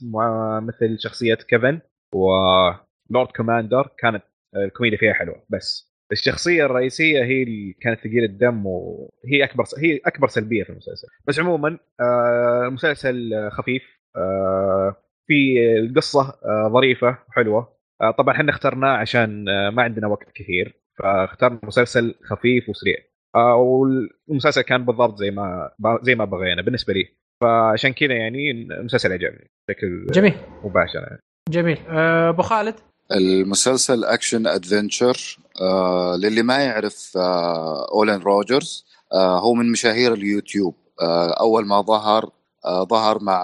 مثل شخصية كيفن و Lord Commander كانت الكوميديا فيها حلوة بس. الشخصية الرئيسية هي اللي كانت ثقيله الدم وهي أكبر هي أكبر سلبية في المسلسل. بس عموما آه المسلسل خفيف آه في القصة آه ظريفة وحلوه آه طبعا إحنا اخترناه عشان آه ما عندنا وقت كثير فاخترنا مسلسل خفيف وسريع. آه والمسلسل كان بالضبط زي ما زي ما بغينا بالنسبة لي. فعشان كذا يعني المسلسل عجبني بشكل جميل. مباشر يعني. جميل. أبو خالد؟ المسلسل action adventure آه للي ما يعرف آه روجرز آه هو من مشاهير اليوتيوب. آه أول ما ظهر آه ظهر مع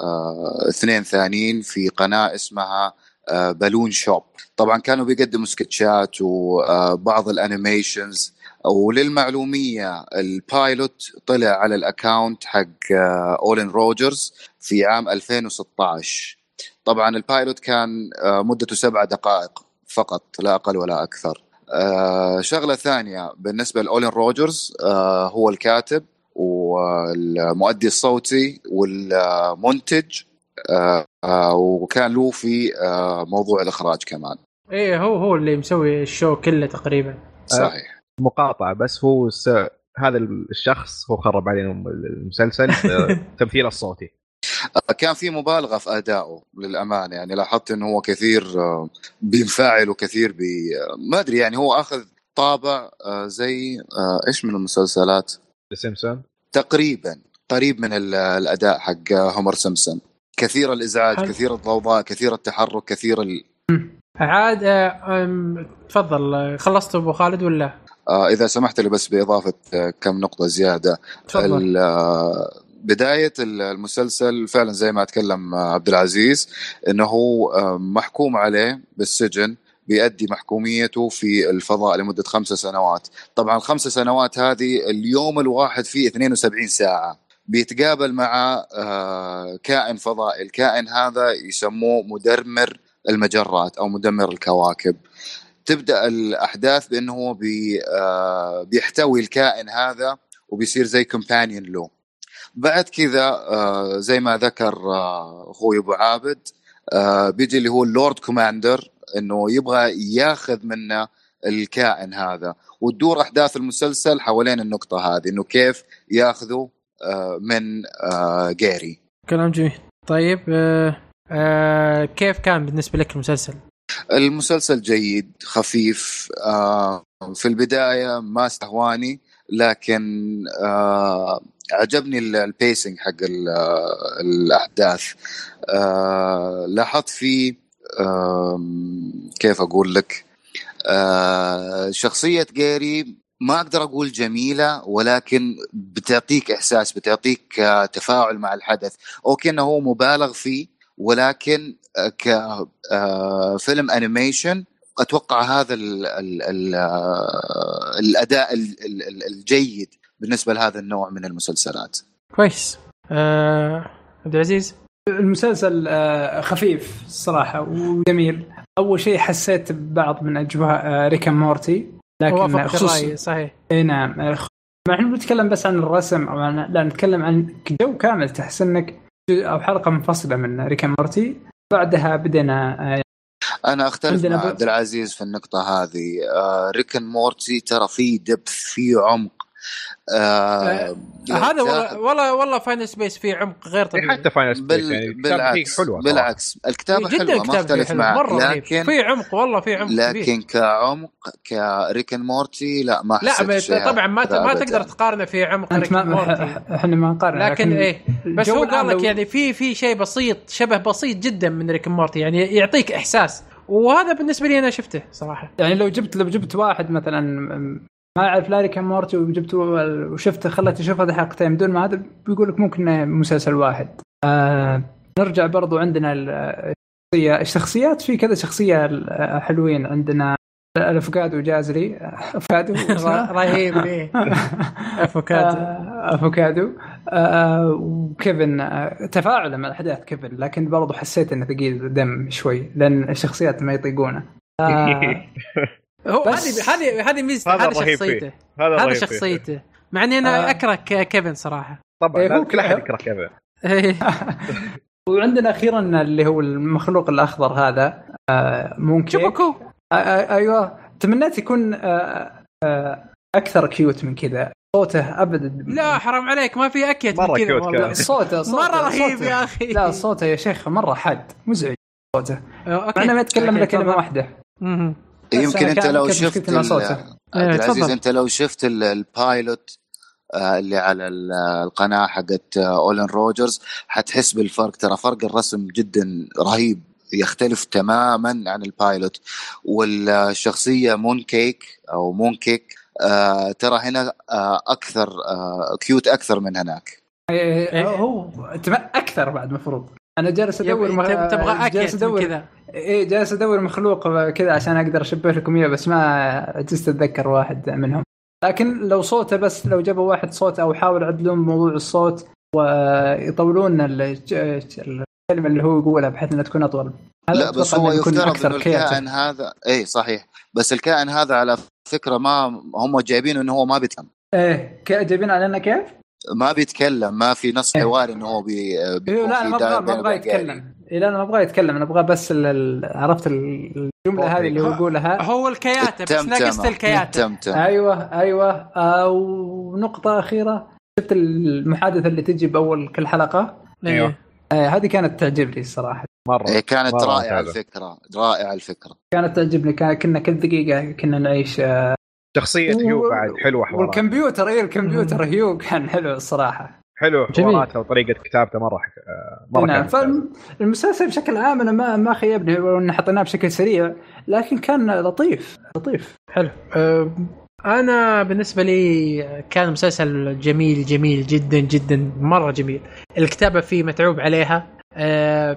آه اثنين ثانيين في قناة اسمها آه Balloon Shop طبعا كانوا بيقدموا سكتشات وبعض ال animations. وللمعلومية ال pilot طلع على ال account حق آه أولين روجرز في عام 2016 طبعا ال pilot كان آه، مدته سبع دقائق فقط لا أقل ولا أكثر. آه، شغلة ثانية بالنسبة لأولين روجرز آه، هو الكاتب والمؤدي الصوتي والمنتج آه، وكان له في موضوع الإخراج كمان. إيه هو هو اللي مسوي الشو كله تقريبا. صحيح. مقاطعة بس هو س... هذا الشخص هو خرب علينا المسلسل تمثيله الصوتي. كان في مبالغة في أدائه للأمانة. يعني لاحظت إنه هو كثير آه، بينفعل وكثير بي آه، ما أدري يعني هو أخذ طابع آه، زي آه، إيش من المسلسلات؟ سيمبسون تقريبا قريب من ال- الأداء حق هومر سيمبسون. كثير الإزعاج حلو. كثير الضوضاء كثير التحرك كثير ال... عاد آه، أم، تفضل آه، خلصت أبو خالد ولا؟ آه إذا سمحت لي بس بإضافة آه كم نقطة زيادة. تفضل. آه، بداية ال- المسلسل فعلا زي ما اتكلم آه، عبد العزيز إنه هو آه، محكوم عليه بالسجن بيأدي محكوميته في الفضاء لمدة خمس سنوات. طبعا الخمس سنوات هذه اليوم الواحد فيه 72 ساعة. بيتقابل مع آه، كائن فضائي. الكائن هذا يسموه مدمر المجرات أو مدمر الكواكب. هو بي آه، بيحتوي الكائن هذا وبيصير زي companion له. بعد كذا آه، زي ما ذكر آه، أخوي أبو عابد آه، بيجي اللي هو ال Lord Commander إنه يبغى ياخذ منه الكائن هذا. وتدور أحداث المسلسل حوالين النقطة هذه إنه كيف ياخذوا آه، من جيري. كلام جميل. طيب آه كيف كان بالنسبة لك المسلسل؟ المسلسل جيد خفيف آه، في البداية ما استهواني لكن آه، عجبني ال- البيسنج حق ال- الأحداث. آه، لاحظت آم، كيف أقول لك؟ آه، شخصية جاري ما أقدر أقول جميلة ولكن بتعطيك إحساس بتعطيك آه، تفاعل مع الحدث. أوكي إنه هو مبالغ فيه ولكن كفيلم animation أتوقع هذا ال ال ال آه، الأداء ال- ال- ال- الجيد. بالنسبة لهذا النوع من المسلسلات. كويس. آه عبد العزيز؟ المسلسل آه، خفيف الصراحه وجميل. أول شيء حسيت ببعض من أجواء آه، Rick and Morty لكن خصوصا صحيح. إي نعم. ما إحنا بنتكلم بس عن الرسم أو عن لا نتكلم عن جو كامل. تحس إنك أو حلقة منفصلة من Rick and Morty. بعدها بدينا آه، أنا أختلف مع عبد العزيز في النقطة هذه. آه Rick and Morty ترى في depth في عمق. آه هذا والله والله والله Final Space فيه عمق غير طبيعي حتى Final Space بال... يعني بالعكس صراحة. بالعكس الكتابة جدا حلوة ما كتاب أختلف حلو معك مرة رهيب لكن في عمق والله في عمق كبير. لكن كعمق ك Rick and Morty لا ما لا طبعا ما ما. تقدر تقارنه في عمق أنت Rick and Morty. إحنا ما نقارن لكن إيه بس هو قال لك يعني في في شيء بسيط شبه بسيط جدا من Rick and Morty يعني يعطيك إحساس وهذا بالنسبة لي أنا شفته صراحة يعني لو جبت لو جبت واحد مثلا ما يعرف لا Rick and Morty وجبته وشفته خلته يشوف هذه حلقتين بدون ما هذا بيقول لك ممكن إنه مسلسل واحد. آه نرجع برضو عندنا الشخصيات في كذا شخصية ال- حلوين عندنا. الأفوكادو جازري. أفوكادو؟ رهيب إيه. أفوكادو. آه، أفوكادو. آه، وكيفن آه، تفاعله مع الأحداث كيفن لكن برضو حسيت إنه ثقيل دم شوي لأن الشخصيات ما يطيقونه. هو هذه هذه هذه ميزته هذا شخصيته. هذا هذا. شخصيته مع إني أنا آه. أكره كيفن صراحة طبعا إيه، هو كل أحد. يكره إيه. وعندنا أخيرا اللي هو المخلوق الأخضر هذا آه، كيك شوفكو آه، آه، أيوه تمنيت يكون آه، آه، أكثر cute من كذا صوته ابدا لا حرام عليك ما في أ cute من مرة كذا cute كان. صوته صوته مرة رهيب صوته. يا أخي لا صوته يا شيخ مرة حاد مزعج صوته انه ما يتكلم إلا كلمة. واحدة يمكن أنا أنت لو شفت. إيه، عبد العزيز. أنت لو شفت ال- ال pilot آه، اللي على ال- القناة حقت آه، أولن روجرز حتحس بالفرق ترى فرق الرسم جدا رهيب يختلف تماما عن ال pilot والشخصية مون كيك أو مون كيك آه، ترى هنا آه، أكثر آه، cute أكثر من هناك إيه، إيه. هو أكثر بعد مفروض أنا جالس أدور يبغى- مخ- تب- تبغى جالس ادور كذا. إيه جالس أدور مخلوق كذا عشان أقدر أشبه لكم إياه بس ما عجزت اتذكر واحد منهم. لكن لو صوته بس لو جابوا واحد صوت أو حاولوا يعدلون موضوع الصوت ويطولون الكلمة اللي هو يقولها بحيث إنها تكون أطول. لا بس هو يفترض أكثر إنه creative. الكائن هذا اي صحيح. بس الكائن هذا على فكرة ما هم جايبينه إنه هو ما بيتكلم إيه جايبين علينا كيف؟ ما بيتكلم ما في نص إيه. حواري إنه هو بي إيه لا أنا ما أبغى داير ما أبغى. يتكلم إيه لا أنا ما أبغى يتكلم أنا أبغى بس عرفت ال- الجملة هذه اللي هو يقولها هو الكياتة بس. ناقصت التمتم أيوه أيوه آه ونقطه أخيرة شفت المحادثة اللي تجي بأول كل حلقة. آه هذه كانت تعجبني الصراحه مرة إيه كانت مرة رائعة. الفكرة رائعة الفكرة كانت تعجبني كنا كل دقيقة كنا نعيش شخصية هيو بعد حلوة حوارات والكمبيوتر اي الكمبيوتر هيو كان حلو الصراحة. حلو. حواراته وطريقة كتابته مرة آه، مرة نعم فالمسلسل بشكل عام أنا ما ما خيبني وإن حطيناه بشكل سريع لكن كان لطيف لطيف. حلو. أه، أنا بالنسبة لي كان مسلسل جميل جميل جدا جدا مرة جميل. الكتابة فيه متعوب عليها.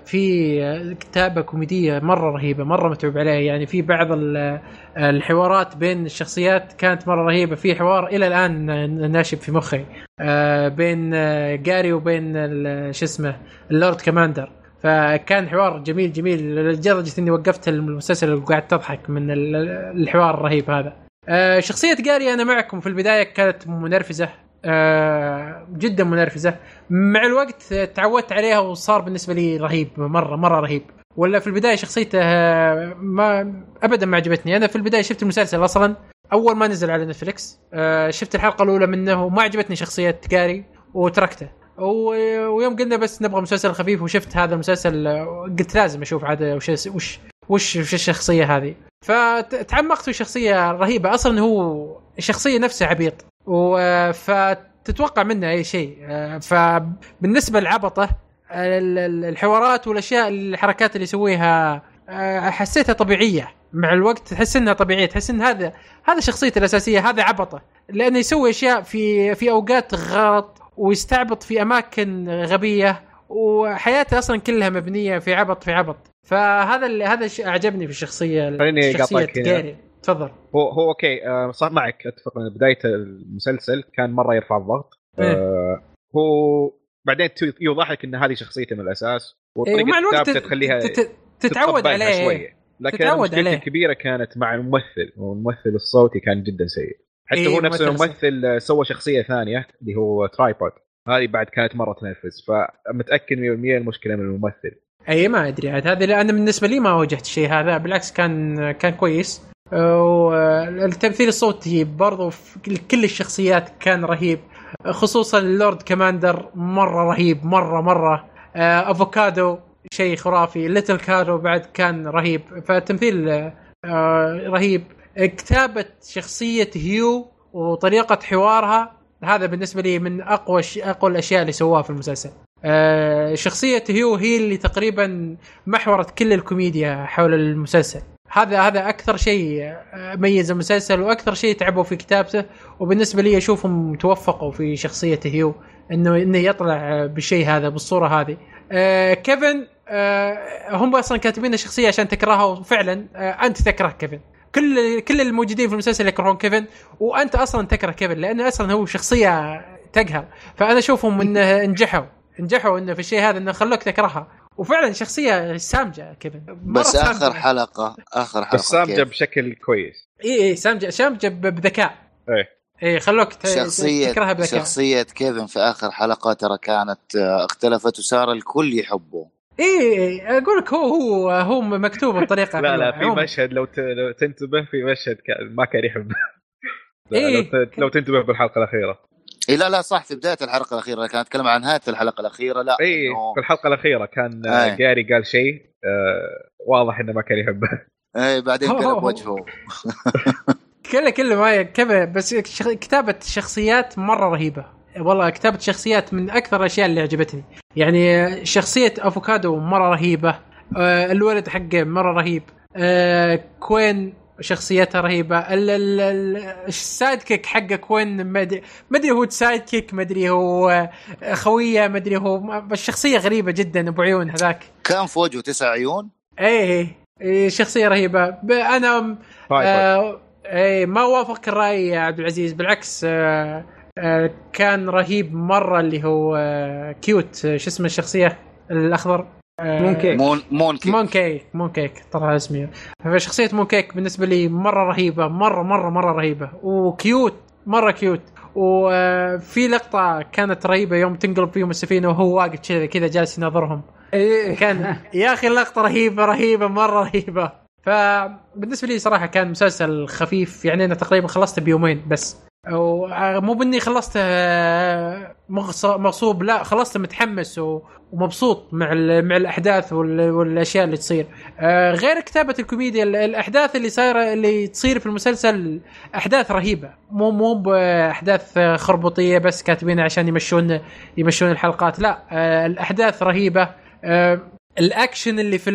في كتابة كوميدية مرة رهيبة مرة متعوب عليها. يعني في بعض ال- الحوارات بين الشخصيات كانت مرة رهيبة. في حوار إلى الآن ناشب في مخي أه، بين جاري وبين شو اسمه اللورد كماندر. فكان حوار جميل جميل لدرجة إني وقفت المسلسل وقعدت أضحك من ال- الحوار الرهيب هذا. آه، شخصية جاري أنا معكم في البداية كانت منرفزة. آه، جدا منرفزة. مع الوقت تعودت عليها وصار بالنسبة لي رهيب مرة مرة رهيب. ولا في البداية شخصيته آه، ما أبدا ما عجبتني. أنا في البداية شفت المسلسل أصلا أول ما نزل على نتفلكس آه، شفت الحلقة الأولى منه وما عجبتني شخصية جاري وتركته. ويوم قلنا بس نبغى مسلسل خفيف وشفت هذا المسلسل آه، قلت لازم أشوف عاد وش وش وش, وش الشخصية هذه. فتعمقت في شخصية رهيبة. أصلا هو الشخصيه نفسها عبيط. فتتوقع منه أي شيء. آه، فبالنسبة لعبطه ال- الحوارات والأشياء الحركات اللي يسويها آه، حسيتها طبيعية. مع الوقت تحس إنها طبيعية تحس إن هذا هذا شخصيته الأساسية هذا عبطة. لأنه يسوي أشياء في في أوقات غلط ويستعبط في أماكن غبية وحياته أصلا كلها مبنية في عبط في عبط. فهذا اللي هذا الشيء أعجبني في الشخصية خليني هنا. تفضل. هو هو أوكي آه، صح معك أتفق من بداية المسلسل كان مرة يرفع الضغط. إيه. آه، هو بعدين يوضح لك إن هذه شخصيته من الأساس إيه، وطريقه الوقت كتابته تخليها تت- تتعود عليه. شوية لكن تتعود عليه. الكبيرة كانت مع الممثل والممثل الصوتي كان جدا سيء. حتى إيه، هو نفس ممثل الممثل آه، سوى شخصية ثانية اللي هو ترايبود هذه بعد كانت مرة تنرفز فمتأكد 100% المشكلة من الممثل. اي ما أدري عاد هذا لأن بالنسبة لي ما واجهت الشيء هذا بالعكس كان كان كويس. والتمثيل الصوتي برضو في كل- الشخصيات كان رهيب خصوصا ال Lord Commander مرة رهيب مرة مرة. آه، أفوكادو شيء خرافي ليتل كارو بعد كان رهيب. فالتمثيل آه، رهيب. كتابة شخصية هيو وطريقة حوارها هذا بالنسبة لي من أقوى أقوى الأشياء اللي سواها في المسلسل. آه، شخصية هيو هي اللي تقريبا محورت كل الكوميديا حول المسلسل. هذا هذا أكثر شيء آه، ميز المسلسل وأكثر شيء تعبوا في كتابته. وبالنسبة لي أشوفهم توفقوا في شخصيه هيو انه إنه يطلع بالشيء هذا بالصورة هذه. آه، كيفن آه، هم أصلا كاتبين الشخصية عشان تكرهها وفعلا آه، أنت تكره كيفن. كل كل الموجودين في المسلسل يكرهون كيفن وأنت أصلا تكره كيفن لأنه أصلا هو شخصية تقهر. فأنا أشوفهم إنه نجحوا. نجحوا إنه في الشيء هذا إنه خلوك تكرهها. وفعلا شخصية سامجة كيفن بس سامجة. آخر حلقة آخر حلقة بس سامجة كيف؟ بشكل كويس إي إي سامجة سامجة بذكاء إيه إي خلوك شخصية تكرهها بذكاء شخصية كيفن في آخر حلقة ترى كانت آه، اختلفت وصار الكل يحبه إي أقول لك هو هو هو مكتوب بطريقة لا لا. في. مشهد لو ت- لو تنتبه في مشهد ما كان يحب لا، إيه. لو ت- لو تنتبه بالحلقة الأخيرة إيه لا لا صح في بداية الحلقة الأخيرة لكن أتكلم عن نهاية الحلقة الأخيرة لا اي إنه- في الحلقة الأخيرة كان آه،. جاري قال شيء آه، واضح إنه ما كان يحبه إيه بعدين قلب. وجهه كله كله ما كذا بس شخ- كتابة شخصيات مرة رهيبة والله كتابة شخصيات من أكثر الأشياء اللي عجبتني يعني شخصية أفوكادو مرة رهيبة آه، الولد حقه مرة رهيب آه، كوين شخصيتها رهيبة. ال- ال- ال- ال sidekick حقه كوين ما ادري هو sidekick ما أدري هو خوية ما أدري هو بس شخصية غريبة جدا أبو عيون هذاك. كان في وجهه تسع عيون؟ إيه إيه، شخصية رهيبة. ب- أنا طيب آه إيه ما وافق الرأي يا عبد العزيز. بالعكس آه آه كان رهيب مرة اللي هو آه cute شو اسمه الشخصية الأخضر؟ مون كيك. مون مون كيك. مون كيك مون كيك طلع اسمي. فشخصية مون كيك بالنسبة لي مرة رهيبة مرة مرة مرة رهيبة. و cute مرة cute. وفي لقطة كانت رهيبة يوم تنقلب فيهم السفينة وهو واقف كذا كذا جالس يناظرهم. إيه. كان يا أخي اللقطة رهيبة رهيبة مرة رهيبة. فبالنسبة لي صراحة كان مسلسل خفيف يعني أنا تقريبا خلصته بيومين بس. مو بإني خلصته آه، مغص- مغصوب لا خلصته متحمس ومبسوط مع مع الأحداث وال- والأشياء اللي تصير. آه، غير كتابة الكوميديا ال- الأحداث اللي صايرة اللي تصير في المسلسل أحداث رهيبة. مو مو بأحداث آه، خربطية بس كاتبينها عشان يمشون يمشون الحلقات لا آه، الأحداث رهيبة. آه، الأكشن اللي في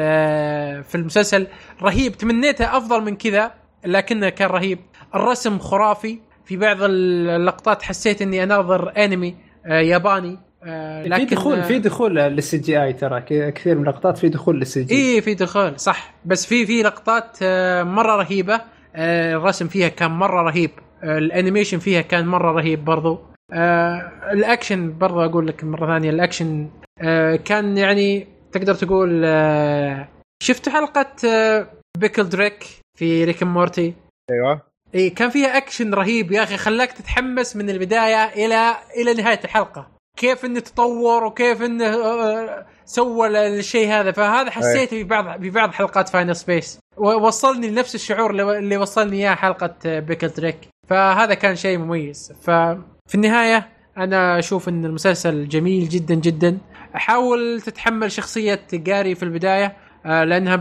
آه، في المسلسل رهيب. تمنيته أفضل من كذا لكنه كان رهيب. الرسم خرافي. في بعض اللقطات حسيت إني أناظر أنمي آه، ياباني آه، في لكن دخول آه، في دخول لل CGI ترى. كثير من اللقطات في دخول للسي جي اي في دخول صح. بس في في لقطات آه، مرة رهيبة. آه، الرسم فيها كان مرة رهيب. آه، ال animation فيها كان مرة رهيب برضو. آه، الأكشن برضو أقول لك مرة ثانية الأكشن آه، كان يعني تقدر تقول آه، شفت حلقة آه، Pickle Rick في Rick and Morty أيوه. إي كان فيها اكشن رهيب يا أخي خلاك تتحمس من البداية إلى إلى نهاية الحلقة. كيف إنه تطور وكيف إنه آه، سوى الشيء هذا. فهذا حسيته في بعض في بعض حلقات Final Space وصلني لنفس الشعور اللي- وصلني إياه حلقة Pickle Rick فهذا كان شيء مميز. ففي النهاية أنا أشوف إن المسلسل جميل جدا جدا. حاول تتحمل شخصية جاري في البداية آه، لأنها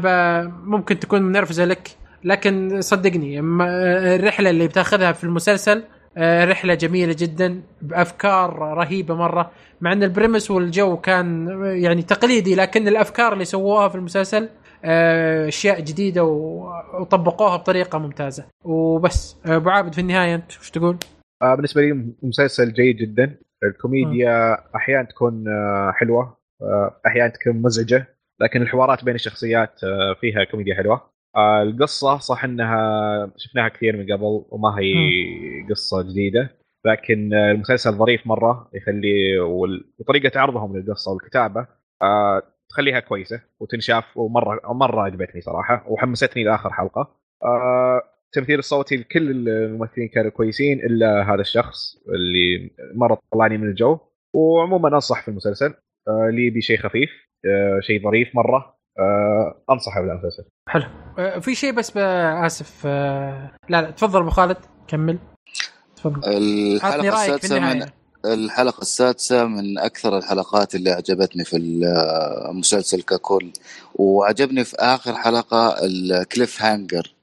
ممكن تكون منرفزة لك. لكن صدقني الرحلة اللي بتاخذها في المسلسل آه، رحلة جميلة جدا بأفكار رهيبة مرة. مع أن البريمس والجو كان يعني تقليدي لكن الأفكار اللي سووها في المسلسل آه، أشياء جديدة و- وطبقوها بطريقة ممتازة. وبس آه، أبو عابد في النهاية أنت وش تقول؟ آه بالنسبة لي مسلسل جيد جدا. الكوميديا أحيانا تكون آه حلوة آه أحيانا تكون مزعجة لكن الحوارات بين الشخصيات آه فيها كوميديا حلوة. آه القصة صح إنها شفناها كثير من قبل وما هي قصة جديدة لكن آه المسلسل ظريف مرة يخلي وطريقة عرضهم للقصة والكتابة آه تخليها كويسة وتنشاف ومرة مرة عجبتني صراحة وحمستني لآخر حلقة. آه التمثيل الصوتي لكل الممثلين كانوا كويسين إلا هذا الشخص اللي مرة طلعني من الجو. وعموما أنصح في المسلسل آه اللي يبي شيء خفيف آه شيء ظريف مرة آه أنصحه بالمسلسل حلو. آه، في شيء بس آسف آه، لا لا تفضل أبو خالد كمل. تفضل. الحلقة رأيك في السادسة من النهاية. الحلقة السادسة من أكثر الحلقات اللي عجبتني في المسلسل ككل وعجبني في آخر حلقة ال cliffhanger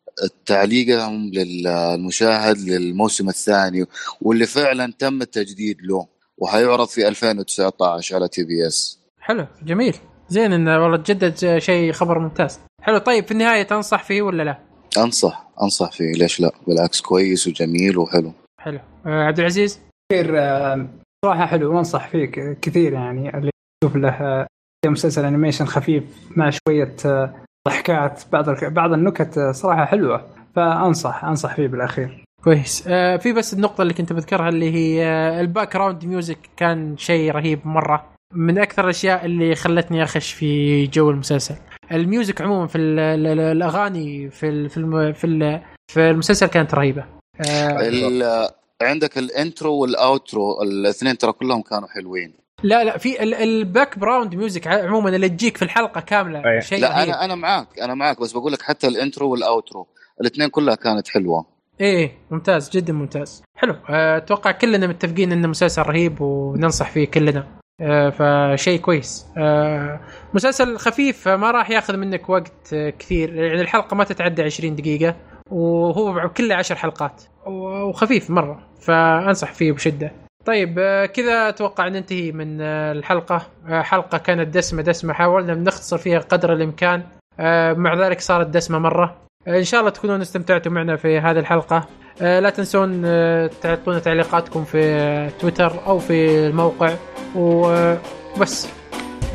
تعليقهم للمشاهد للموسم الثاني واللي فعلا تم التجديد له. وحيعرض في 2019 على TBS حلو جميل. زين انه والله تجدد شيء خبر ممتاز. حلو طيب في النهاية تنصح فيه ولا لا؟ أنصح أنصح فيه ليش لا؟ بالعكس كويس وجميل وحلو. حلو. آه، عبد العزيز؟ كثير آه، صراحة حلو وانصح فيه كثير يعني اللي يشوف له آه، مسلسل animation خفيف مع شوية آه، ضحكات بعض بعض النكت آه، صراحة حلوة. فأنصح أنصح فيه بالأخير. كويس. آه في بس النقطة اللي كنت بذكرها اللي هي آه ال background music كان شيء رهيب مرة. من أكثر الأشياء اللي خلتني أخش في جو المسلسل. ال music عموما في ال ال الأغاني في ال في الم في, ال في المسلسل كانت رهيبة. آه عندك ال intro وال outro الاثنين ترى كلهم كانوا حلوين. لا لا في ال- ال background music عموما اللي تجيك في الحلقة كاملة أي. شيء لا رهيب. أنا أنا معاك أنا معاك بس بقول لك حتى ال intro وال outro الاثنين كلها كانت حلوة. إيه ممتاز جدا ممتاز. حلو. آه، أتوقع كلنا متفقين انه مسلسل رهيب وننصح فيه كلنا. فشيء كويس. آه، مسلسل خفيف ما راح ياخذ منك وقت آه، كثير. يعني الحلقة ما تتعدى 20 دقيقة وهو كله 10 حلقات. وخفيف مرة فأنصح فيه بشدة. طيب آه، كذا أتوقع ننتهي من آه، الحلقة. آه، حلقة كانت دسمة دسمة. حاولنا نختصر فيها قدر الإمكان. آه، مع ذلك صارت دسمة مرة. آه، آه، إن شاء الله تكونون استمتعتوا معنا في هذه الحلقة. آه، لا تنسون آه، تعطونا تعليقاتكم في تويتر أو في الموقع. وبس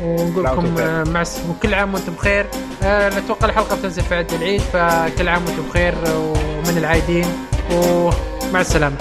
ونقول لكم مع كل عام وأنتم بخير. نتوقع الحلقة بتنزل في عيد العيد فكل عام وأنتم بخير ومن العايدين. ومع السلامة.